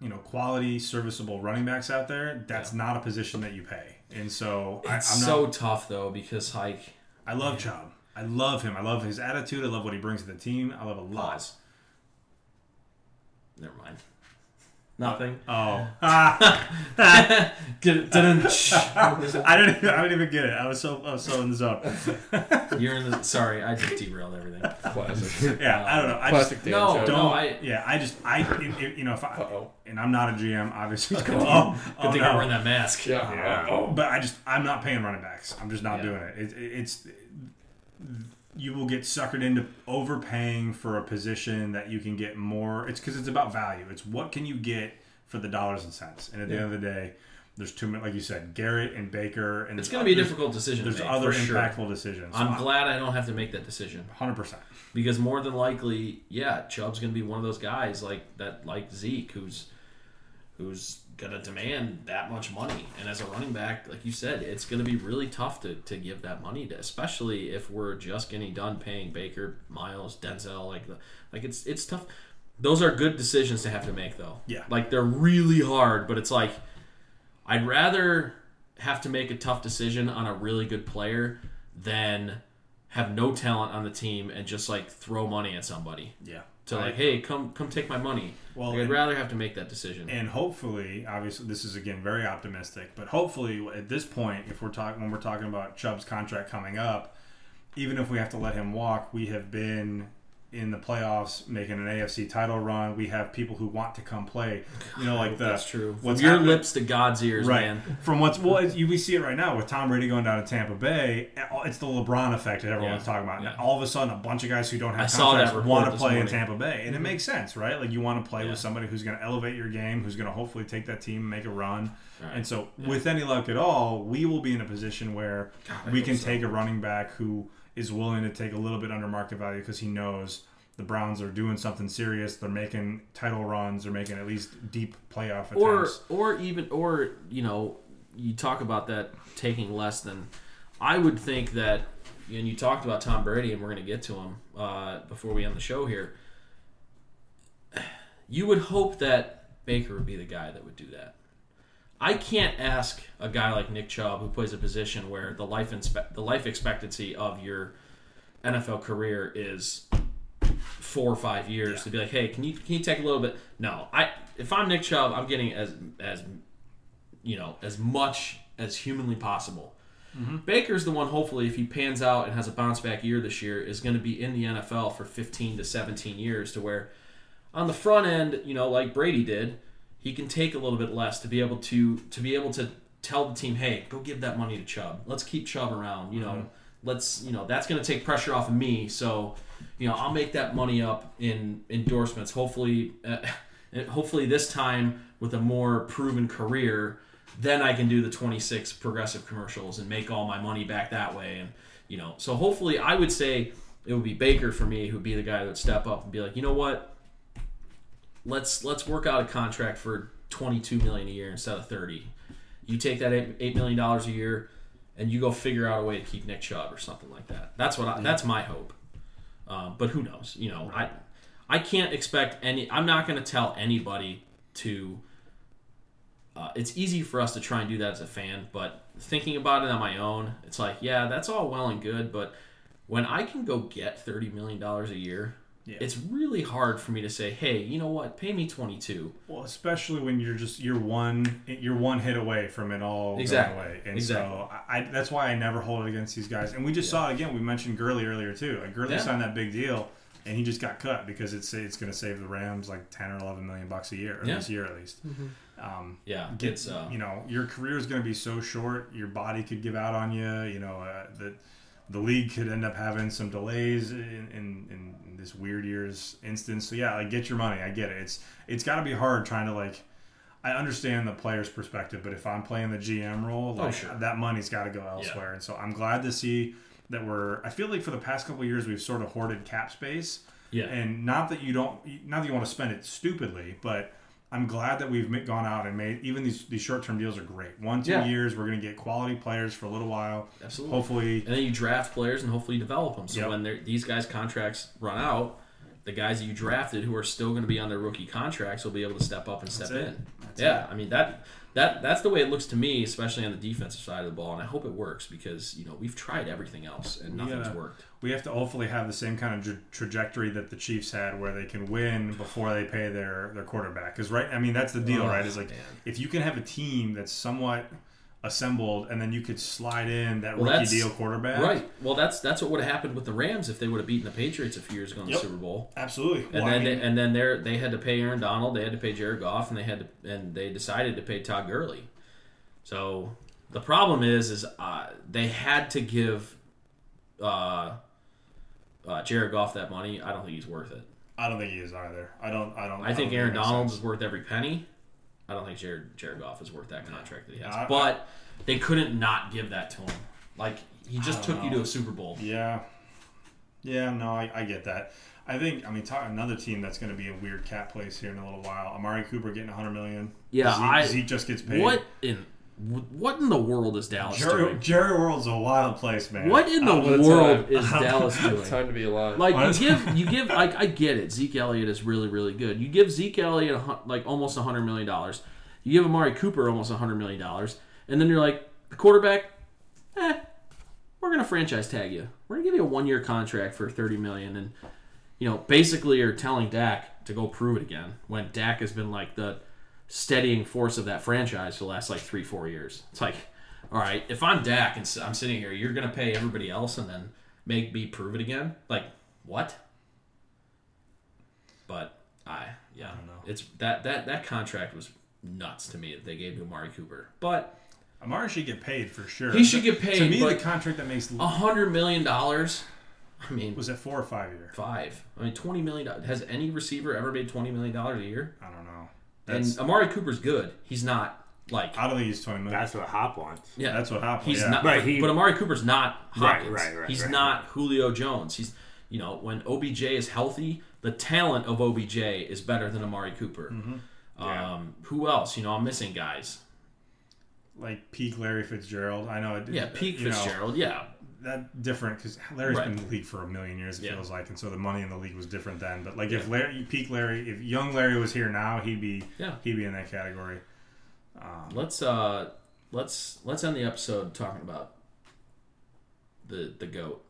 you know, quality, serviceable running backs out there. That's not a position that you pay. And so I, I'm It's not. so tough though because like I love Chubb. I love him. I love his attitude. I love what he brings to the team. I love a lot. pause. Never mind. Nothing. Oh, *laughs* *laughs* Didn't- didn't- I didn't. Even, I didn't even get it. I was so. I was so in the zone. *laughs* You're in the. Sorry, I just derailed everything. Classic. Yeah, I don't know. I just Classic Dan No, joke. don't. no, I- yeah, I just. I. If, if- you know, if I. Uh-oh. And I'm not a GM, obviously. Good oh, thing, oh, good thing no. you're wearing that mask. Yeah. Yeah. Oh, But I just I'm not paying running backs. I'm just not Yeah. doing it. it. It's you will get suckered into overpaying for a position that you can get more. It's because it's about value. It's what can you get for the dollars and cents. And at the end of the day, there's too many. Like you said, Garrett and Baker, and It's going to be a difficult decision There's make. other for sure. impactful decisions. I'm glad I don't have to make that decision Hundred percent. because more than likely, yeah, Chubb's going to be one of those guys like that, like Zeke, who's who's to demand that much money. And as a running back, like you said, it's going to be really tough to, to give that money to, especially if we're just getting done paying Baker, Myles, Denzel. Like, the, like it's it's tough. Those are good decisions to have to make, though. Yeah. Like they're really hard, but it's like I'd rather have to make a tough decision on a really good player than have no talent on the team and just like throw money at somebody Yeah. To like, hey, come come take my money. Well, Like, I'd and- rather have to make that decision. And hopefully, obviously, this is again very optimistic, but hopefully, at this point, if we're talking when we're talking about Chubb's contract coming up, even if we have to let him walk, we have been in the playoffs making an AFC title run. We have people who want to come play. You know, like the That's true. From What's your lips to God's ears, right man. from what's well, you, we see it right now with Tom Brady going down to Tampa Bay. It's the LeBron effect that everyone's Yeah. talking about. Yeah. All of a sudden, a bunch of guys who don't have contracts want to play in. Tampa Bay, and it mm-hmm. makes sense, right? Like you want to play Yeah. with somebody who's going to elevate your game, who's going to hopefully take that team and make a run. Right. And so, with any luck at all, we will be in a position where I we can so. take a running back who is willing to take a little bit under market value because he knows the Browns are doing something serious. They're making title runs. They're making at least deep playoff Or attempts. or even or you know, you talk about that taking less than I would think that and you talked about Tom Brady and we're going to get to him uh, before we end the show here. You would hope that Baker would be the guy that would do that. I can't ask a guy like Nick Chubb who plays a position where the life inspe- the life expectancy of your NFL career is four or five years to be like, hey, can you can you take a little bit? No, I if I'm Nick Chubb, I'm getting as as you know as much as humanly possible. Mm-hmm. Baker's the one. Hopefully, if he pans out and has a bounce back year this year, is going to be in the NFL for 15 to 17 years. To where on the front end, you know, like Brady did, he can take a little bit less to be able to to be able to tell the team, hey, go give that money to Chubb. Let's keep Chubb around. You know, let's you know that's going to take pressure off of me. So, you know, I'll make that money up in endorsements. Hopefully, uh, *laughs* hopefully this time with a more proven career, then I can do the 26 progressive commercials and make all my money back that way. And you know, so hopefully, I would say it would be Baker for me who'd be the guy that would step up and be like, you know what, let's let's work out a contract for 22 million a year instead of 30. You take that eight, million dollars a year, and you go figure out a way to keep Nick Chubb or something like that. That's what I, that's my hope. Um, but who knows? You know, I I can't expect any. I'm not going to tell anybody to. Uh, it's easy for us to try and do that as a fan, but thinking about it on my own, it's like, yeah, that's all well and good, but when I can go get thirty million dollars a year, Yeah. it's really hard for me to say, hey, you know what, pay me twenty two. Well, especially when you're just you're one you're one hit away from it all Exactly. going away, and Exactly. so I, I that's why I never hold it against these guys. And we just saw it again. We mentioned Gurley earlier too. Like Gurley Yeah. signed that big deal, and he just got cut because it's it's going to save the Rams like ten or eleven million bucks a year, or Yeah. this year at least. Um, Yeah, get, it's uh, you know your career is going to be so short. Your body could give out on you. You know uh, the the league could end up having some delays in, in, in this weird year's instance. So yeah, like get your money. I get it. It's it's got to be hard trying to like. I understand the player's perspective, but if I'm playing the GM role, oh, like Oh, sure. that money's got to go elsewhere. And so I'm glad to see that we're. I feel like for the past couple of years we've sort of hoarded cap space. yeah, And not that you don't, not that you want to spend it stupidly, but I'm glad that we've gone out and made even these these short term deals are great. One two Yeah. years, we're going to get quality players for a little while. absolutely. Hopefully, And then you draft players and hopefully develop them. So Yep. when these guys' contracts run out, the guys that you drafted who are still going to be on their rookie contracts will be able to step up and step it. in. That's yeah, I mean that that that's the way it looks to me, especially on the defensive side of the ball, and I hope it works because you know we've tried everything else and nothing's nothing's worked. we have to hopefully have the same kind of tra- trajectory that the Chiefs had, where they can win before they pay their their quarterback. Because right, I mean that's the deal, Oh, right? Is like man. if you can have a team that's somewhat assembled, and then you could slide in that Well, rookie deal quarterback, Right. Well, that's that's what would have happened with the Rams if they would have beaten the Patriots a few years ago in Yep. the Super Bowl. Absolutely. And Well, I then mean- they, and then they they had to pay Aaron Donald, they had to pay Jared Goff, and they had to and they decided to pay Todd Gurley. So the problem is is uh, they had to give uh, uh, Jared Goff that money. I don't think he's worth it. I don't think he is either. I don't. I don't. I think don't Aaron Donald is worth every penny. I don't think Jared Jared Goff is worth that contract that he has. I- but they couldn't not give that to him. Like he just took don't you to a Super Bowl. Yeah. Yeah, no, I, I get that. I think I mean talk, another team that's going to be a weird cat place here in a little while. Amari Cooper getting 100 million. Yeah, Zeke, I- Zeke just gets paid. What in what in the world is Dallas Jerry, doing? Jerry World's a wild place, man. What in the Uh, what world time. is *laughs* Dallas doing? Time to be alive. Like you Honestly. give you give like *laughs* I get it. Zeke Elliott is really really good. You give Zeke Elliott a, like almost a hundred million dollars. You give Amari Cooper almost a hundred million dollars, and then you're like the quarterback. Eh, we're gonna franchise tag you. We're gonna give you a one year contract for thirty million, and you know basically you're telling Dak to go prove it again when Dak has been like the steadying force of that franchise for the last like three four years. It's like, all right, if I'm Dak and I'm sitting here, you're gonna pay everybody else and then make me prove it again. Like what? But I yeah, I don't know. it's that that that contract was nuts to me that they gave to Amari Cooper. But Amari should get paid for sure. He should get paid, To me, the contract that makes a hundred million dollars. I mean, was it four or five year? five. I mean, twenty million. Has any receiver ever made twenty million dollars a year? I don't know. That's, and Amari Cooper's good. He's not like I don't think he's 20 million. That's what Hop wants. yeah. That's what happened. He's yeah. not, But but, he- but Amari Cooper's not Right, Hopkins. right, right, He's right. not Julio Jones. He's, you know, when OBJ is healthy, the talent of OBJ is better than Amari Cooper. Mm-hmm. Um, Who else? You know, I'm missing guys. like peak Larry Fitzgerald. I know. It, Yeah, peak you know, Fitzgerald. yeah, that different because Larry's Right. been in the league for a million years. It Yeah. feels like, and so the money in the league was different then. But like if Larry, peak Larry, if young Larry was here now, he'd be Yeah. he'd be in that category. let's uh, let's let's end the episode talking about the the goat.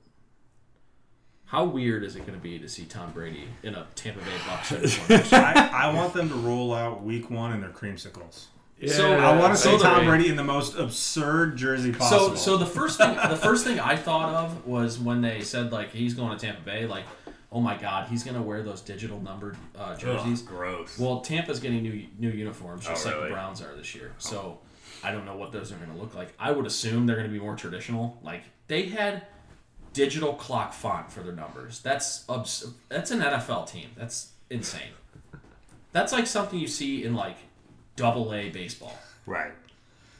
How weird is it going to be to see Tom Brady in a Tampa Bay Bucks *laughs* uniform? I, I want them to roll out week one in their creamsicles. So I want to so see the- Tom Brady in the most absurd jersey possible. So, so the first thing, the *laughs* first thing I thought of was when they said like he's going to Tampa Bay. Like, oh my God, he's gonna wear those digital numbered uh, jerseys. Ugh, gross. Well, Tampa's getting new new uniforms, just Oh, like the Browns are this year. So, I don't know what those are gonna look like. I would assume they're gonna be more traditional. Like they had digital clock font for their numbers. That's abs- That's an NFL team. That's insane. That's like something you see in like double A baseball. right.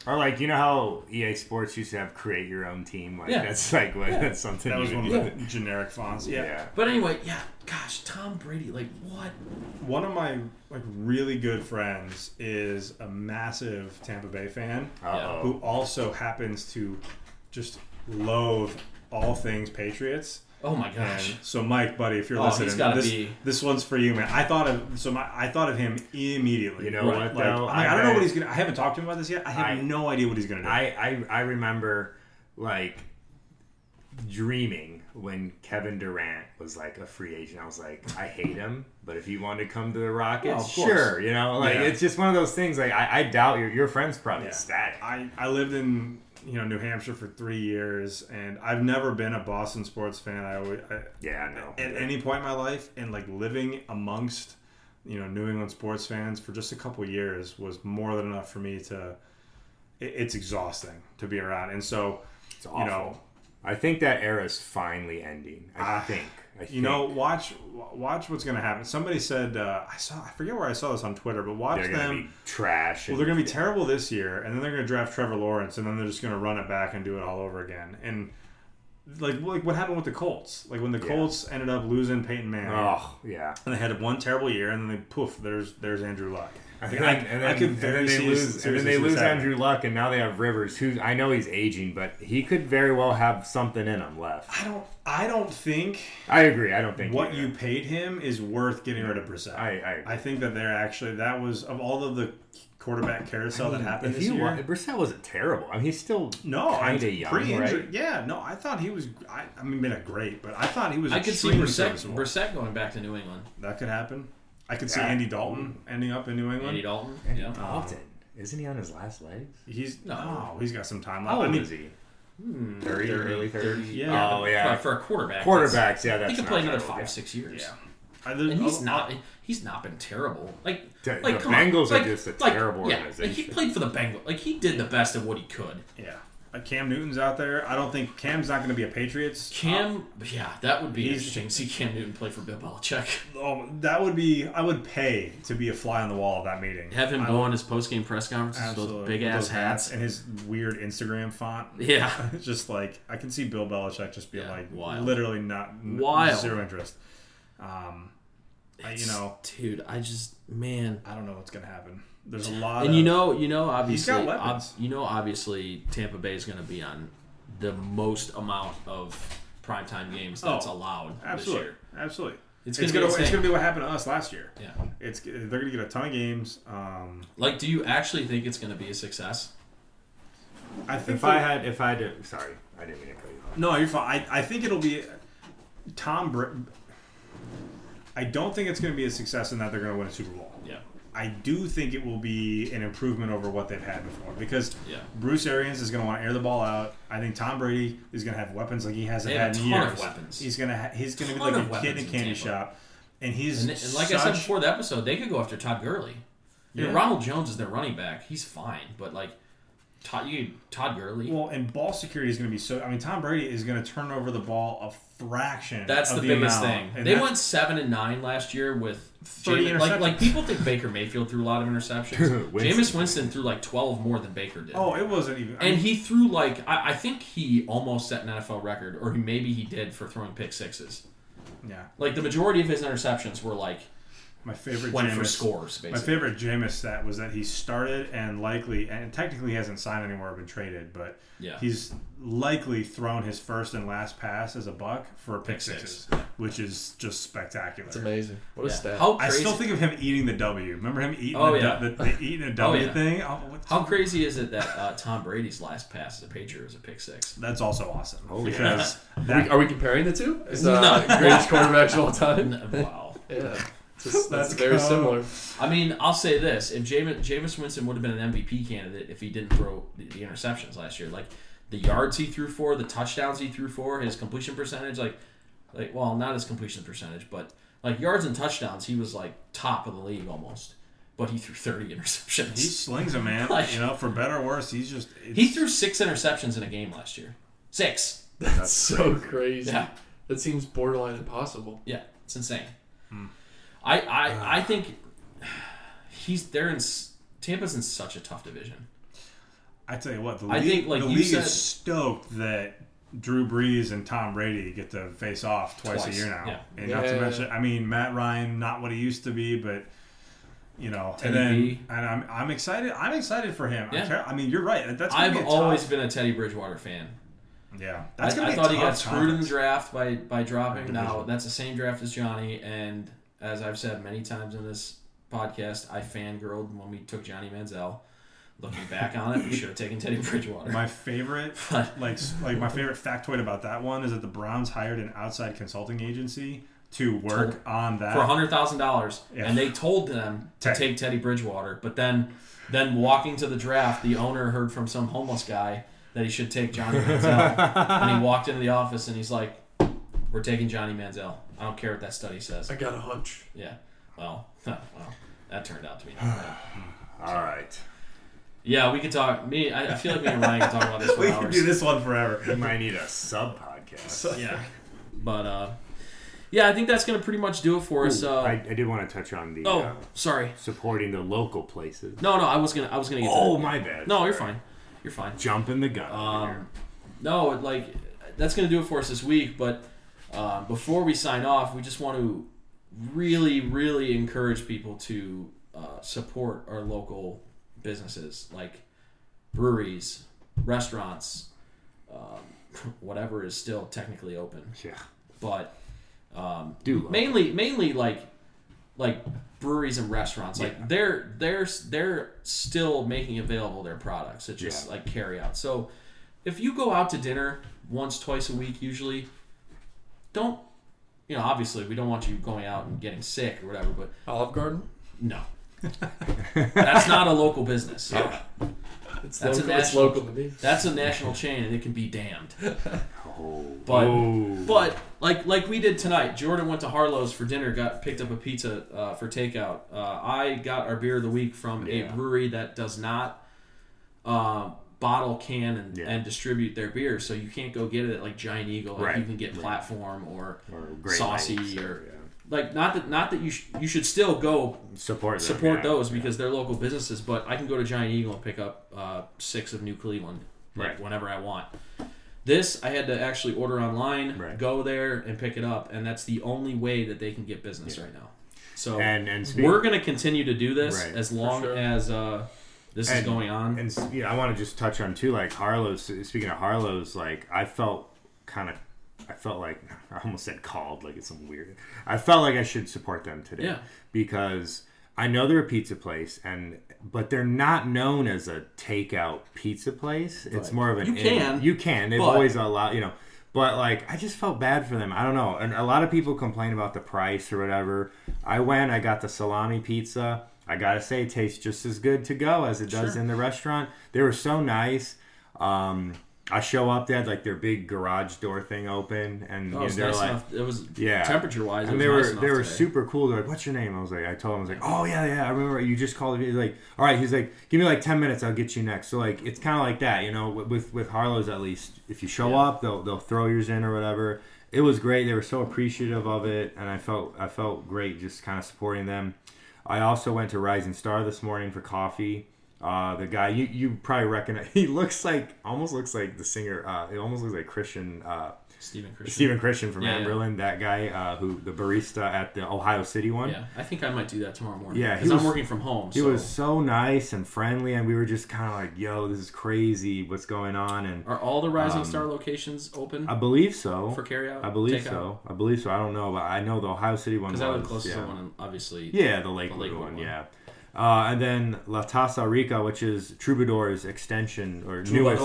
Or like you know how EA Sports used to have create your own team. Like Yeah. that's like what that's something. that was you one would of do. the generic fonts. Yeah. Yeah. But anyway, yeah, gosh, Tom Brady, like what? One of my like really good friends is a massive Tampa Bay fan Uh-oh. who also happens to just loathe all things Patriots. Oh my And gosh. so, Mike, buddy, if you're Oh, listening, gotta this, be- this one's for you, man. I thought of so my I thought of him immediately. You know Right. what like, though? I'm like, I don't know what he's gonna. I haven't talked to him about this yet. I have I- no idea what he's gonna do. I, I I remember like dreaming when Kevin Durant was like a free agent. I was like, I hate him, but if you want to come to the Rockets, oh, Well, sure. You know, like Yeah. it's just one of those things. Like I, I doubt your your friend's probably Yeah. ecstatic. I, I lived in you know New Hampshire for three years, and I've never been a Boston sports fan. I always I, Yeah, I know. at any point in my life, and like living amongst you know New England sports fans for just a couple years was more than enough for me to. It, it's exhausting to be around, and so you know I think that era is finally ending. I Ah, think. I you know watch watch what's going to happen. Somebody said uh, I saw I forget where I saw this on Twitter, but watch they're them. be trash. Well, they're going to be terrible this year, and then they're going to draft Trevor Lawrence, and then they're just going to run it back and do it all over again. And like, like what happened with the Colts? Like when the Yeah. Colts ended up losing Peyton Manning, Oh yeah. and they had one terrible year, and then they poof, there's there's Andrew Luck. And Like, then, I, and I then, could and very then they lose, and then they lose. Andrew Luck, and now they have Rivers, who I know he's aging, but he could very well have something in him left. I don't, I don't think I agree. I don't think what either. you paid him is worth getting rid of Brissett. I, I, I think that they're actually that was of all of the quarterback carousel that happened if this you year. wa- Brissett wasn't terrible. I mean, he's still no, I'm kind of young, pre-injury. right? Yeah, no, I thought he was. I, I mean, not great, but I thought he was. I could see extremely Brissett. Brissett going back to New England. That could happen. I could see Andy Dalton ending up in New England. Andy Dalton. Andy Yeah. Dalton. Isn't he on his last legs? He's No. no, he's got some time left. How I old mean, is he? Hmm, 30, early thirty. Yeah. Oh, yeah. For, for a quarterback. Quarterbacks, yeah, that's He could play another five, yeah. six years. yeah. I, there's- And he's oh, not. He's not been terrible. Like, The- like the come on. Bengals are Like- just a like, terrible yeah, Like organization. he played for the Bengals. Like he did the best of what he could. Yeah. Cam Newton's out there. I don't think Cam's not going to be a Patriots. Cam, yeah, that would be interesting. to See Cam Newton play for Bill Belichick. *laughs* Oh, that would be. I would pay to be a fly on the wall of that meeting. Have him I go would- on his post game press conferences with those big ass those hats. and his weird Instagram font. *laughs* Yeah, *laughs* just like I can see Bill Belichick just being Yeah, like wild. literally not Wild. zero interest. Um, I, you know, dude, I just man. I don't know what's gonna happen. There's a lot. And of, you know, you know, obviously, got ob- you know, obviously, Tampa Bay is going to be on the most amount of primetime games that's Oh, allowed absolutely, this year. absolutely. It's It's, gonna be gonna it's gonna be what happened to us last year. Yeah. It's they're gonna get a ton of games. Um, Like, do you actually think it's going to be a success? I think If I had, if I had, to, sorry, I didn't mean to cut you off. No, you're fine. I, I think it'll be Tom. Br- I don't think it's going to be a success in that they're going to win a Super Bowl. I do think it will be an improvement over what they've had before because Yeah. Bruce Arians is going to want to air the ball out. I think Tom Brady is going to have weapons like he hasn't had in years. of weapons. He's going to ha- he's going to be like a kid in a candy Tampa. shop, and he's And, and like I said before the episode, they could go after Todd Gurley. Yeah. Ronald Jones is their running back. He's fine, but like Todd, you Todd Gurley. Well, and ball security is going to be so. I mean, Tom Brady is going to turn over the ball a fraction. that's of the biggest amount. thing. They went seven and nine last year with 30 Jameis- like like people think Baker Mayfield threw a lot of interceptions. *laughs* Winston. Jameis Winston threw like twelve more than Baker did. Oh, it wasn't even. I And mean, he threw like I, I think he almost set an NFL record, or maybe he did for throwing pick sixes. yeah, Like the majority of his interceptions were like my favorite went for Jameis- scores. My Basically, favorite Jameis stat was that he started and likely, and technically hasn't signed anymore or been traded, but yeah. he's likely thrown his first and last pass as a buck for a pick Pick six. sixes, which is just spectacular. It's amazing. What a stat. How I still think of him eating the W. Remember him eating Oh, the, yeah. the, the eating a *laughs* W yeah. thing? Oh, How crazy is it that uh, Tom Brady's last pass as a Patriot was a pick six? That's also awesome Oh, because Are we, are we comparing the two? Is uh, *laughs* No. greatest quarterbacks of all time? N- Wow. *laughs* Yeah. It's just- that's very go. similar. I mean, I'll say this: if Jameis, Jameis Winston would have been an MVP candidate if he didn't throw the, the interceptions last year, like the yards he threw for, the touchdowns he threw for, his completion percentage, like, like well, not his completion percentage, but like yards and touchdowns, he was like top of the league almost. But he threw thirty interceptions. he slings a man. *laughs* Like- you know, for better or worse, he's just he threw six interceptions in a game last year. Six. That's so crazy. Yeah. That seems borderline impossible. Yeah, it's insane. I, I uh. I think he's there in Tampa's in such a tough division. I tell you what, the I league, think, like the you league said- is stoked that Drew Brees and Tom Brady get to face off twice, Twice, a year now. yeah. And not to mention, I mean, Matt Ryan, not what he used to be, but you know, Teddy and then B. and I'm I'm excited. I'm excited for him. Yeah. I, care, I mean, you're right. That's I've be always tough, been a Teddy Bridgewater fan. yeah. I, That's gonna I be a thought he got screwed in the draft by by dropping. Now that's the same draft as Johnny, and as I've said many times in this podcast, I fangirled when we took Johnny Manziel. Looking back on it, we should have taken Teddy Bridgewater. My favorite, *laughs* But- like like my favorite factoid about that one is that the Browns hired an outside consulting agency to work on that. for hundred thousand dollars, and they told them to take Teddy Bridgewater. But then, then walking to the draft, the owner heard from some homeless guy that he should take Johnny Manziel, *laughs* and he walked into the office and he's like, "We're taking Johnny Manziel. I don't care what that study says." I got a hunch. Yeah. Well, *laughs* well, that turned out to be. Not *sighs* bad. All right. Yeah, we could talk. Me, I, I feel like me and Ryan could talk about this *laughs* for we can hours. do this one forever. We might need a sub podcast. Yeah, *laughs* but uh, yeah, I think that's gonna pretty much do it for us. Uh, I, I did want to touch on the oh, uh, sorry. supporting the local places. No, no, I was gonna, I was gonna get. Oh, that. my bad. No, you're fine. You're fine. Jumping the gun. Um, no, like that's gonna do it for us this week. But uh, before we sign off, we just want to really, really encourage people to uh, support our local businesses, like breweries, restaurants, um, *laughs* whatever is still technically open. yeah. But um, Do mainly, mainly like like breweries and restaurants. Like Yeah. they're they're they're still making available their products. It's just Yeah. like carry out. So if you go out to dinner once, twice a week, usually, don't you know? Obviously, we don't want you going out and getting sick or whatever. But Olive Garden. no, that's not a local business. It's That's a local. It's national- local to me. That's a national chain, and it can be damned. Oh. But- oh. But like like we did tonight, Jordan went to Harlow's for dinner, got picked up a pizza uh, for takeout. Uh, I got our beer of the week from Yeah. a brewery that does not uh, bottle, can, and, Yeah. and distribute their beer, so you can't go get it at like Giant Eagle. Like Right. you can get Platform or or Great saucy Lakes or- yeah. like not that not that you sh- you should still go support them, support yeah. those Yeah. because they're local businesses. But I can go to Giant Eagle and pick up uh, six of New Cleveland like, Right. whenever I want. This I had to actually order online, Right. go there and pick it up, and that's the only way that they can get business Yeah. right now. So And and speak- we're going to continue to do this Right. as long sure. as uh, this is going on. And yeah, I want to just touch on too, like Harlow's. Speaking of Harlow's, like I felt kind of, I felt like *laughs* I almost said called, like it's some weird. I felt like I should support them today Yeah. because I know they're a pizza place, and but they're not known as a takeout pizza place. It's more of an You can, you can. They've but- always allowed you know. But like, I just felt bad for them. I don't know. And a lot of people complain about the price or whatever. I went. I got the salami pizza. I gotta say, it tastes just as good to go as it does Sure. in the restaurant. They were so nice. Um, I show up, they had like their big garage door thing open, and Oh, you know, they're nice like, enough. It was Yeah. temperature wise. It and was they were enough they were today. super cool. They're like, "What's your name?" I was like, I told him, I was like, "Oh yeah, yeah, I remember you just called me." He's like, "All right," he's like, "Give me like ten minutes, I'll get you next." So like, it's kind of like that, you know, with- with with Harlow's at least. If you show Yeah. up, they'll they'll throw yours in or whatever. It was great. They were so appreciative of it, and I felt I felt great just kind of supporting them. I also went to Rising Star this morning for coffee. Uh, the guy you you probably recognize. *laughs* He looks like almost looks like the singer. Uh, it almost looks like Christian. Uh, Stephen Christian. Stephen Christian from Yeah, yeah. Anberlin, that guy uh, who the barista at the Ohio City one. Yeah, I think I might do that tomorrow morning. Yeah, because I'm working from home. He so. was so nice and friendly, and we were just kind of like, "Yo, this is crazy. What's going on?" And Are all the Rising Um, Star locations open I believe so. for carryout? I believe so. I believe so. I don't know, but I know the Ohio City one was. Because I live closest yeah. to one, obviously. Yeah, the Lakewood, Lakewood one, one. yeah. Uh, and then La Taza Rica, which is Troubadour's extension or newest.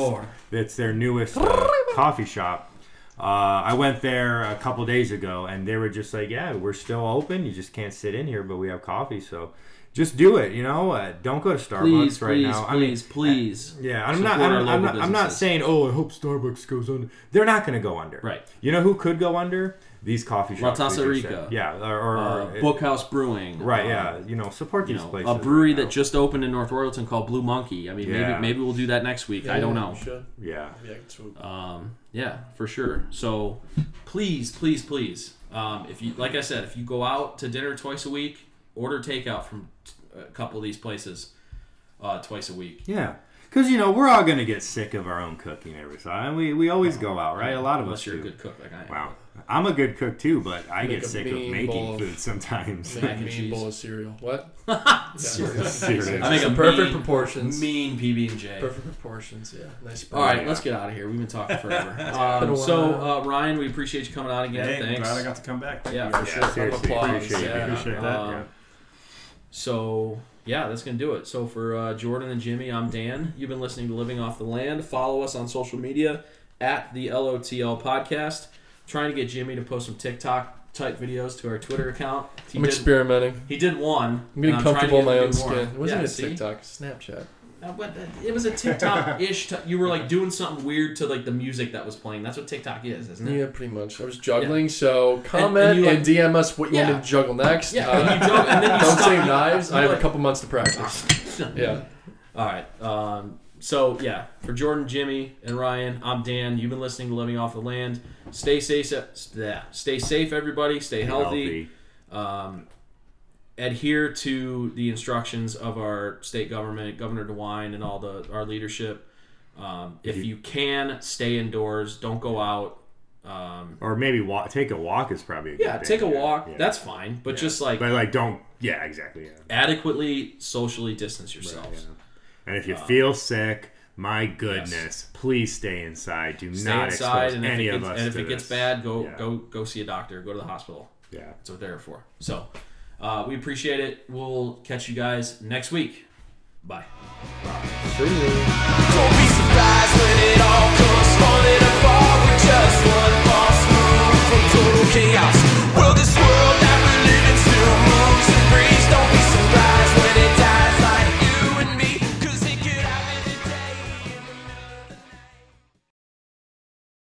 It's their newest uh, coffee shop. Uh, I went there a couple days ago, and they were just like, "Yeah, we're still open. You just can't sit in here, but we have coffee, so just do it. You know, uh, don't go to Starbucks Please, right please, now. I mean, please, please. yeah, I'm not. I'm, I'm not. I'm not saying, oh, I hope Starbucks goes under. They're not going to go under. Right. You know who could go under? These coffee shops. Taza we just Rica. Yeah, or, or, Uh, or- Bookhouse Brewing. right. uh, Yeah, you know, support You these know, places. a brewery right that just opened in North Royalton called Blue Monkey. I mean, Yeah. maybe maybe we'll do that next week. I don't know. you. Yeah. Maybe I can swoop. Um, yeah, for sure. So, please, please, please, um, if you like I said, if you go out to dinner twice a week, order takeout from a couple of these places uh, twice a week. Yeah. Because, you know, we're all going to get sick of our own cooking every time. We, we always go out, right? A lot of Unless us you're do. a good cook like I am. Wow. I'm a good cook too, but I Make get a sick of mean making bowl of- food sometimes. Mac a and *laughs* mean cheese. bowl of cereal. What? *laughs* Seriously. *laughs* I make a perfect mean, proportions. Mean PB and J. Perfect proportions. Yeah. Nice. All right, Yeah. let's get out of here. We've been talking forever. been Um, so, while. uh, Ryan, we appreciate you coming on again. Hey, I'm Thanks. glad I got to come back. Yeah, Yeah, for sure. seriously, applause. appreciate it. Yeah. Appreciate that. Um, yeah. So yeah, that's gonna do it. So for uh, Jordan and Jimmy, I'm Dan. You've been listening to Living Off the Land. Follow us on social media at the LOTL Podcast. Trying to get Jimmy to post some TikTok type videos to our Twitter account. He I'm did, experimenting. he did one. I'm getting comfortable in my own skin. It wasn't yeah? TikTok, Snapchat. Uh, but uh, it was a TikTok-ish. *laughs* T- you were like doing something weird to like the music that was playing. That's what TikTok is, isn't it? Yeah, pretty much. I was juggling, so comment and and, you, like- DM us what you want Yeah. me to juggle next. Yeah, Uh, and juggle- and then you don't say knives. I have Like- a couple months to practice. *laughs* Yeah. All right. Um, so yeah, for Jordan, Jimmy, and Ryan, I'm Dan. You've been listening to Living Off the Land. Stay safe. Stay safe, everybody. Stay healthy. Um, adhere to the instructions of our state government, Governor DeWine, and all the our leadership. Um, if you can, stay indoors. Don't go out. Um, Or maybe walk, take a walk is probably a good yeah, take a walk. yeah. That's fine. But Yeah. just like But like, don't. Yeah, exactly. Yeah. adequately socially distance Right, yourselves. yeah. And if you um, feel sick, my goodness, yes. please stay inside. Do stay not inside, expose any gets, of us. And if it this. gets bad, go yeah. go go see a doctor. Go to the hospital. Yeah, that's what they're for. So uh, we appreciate it. We'll catch you guys next week. Bye. Bye.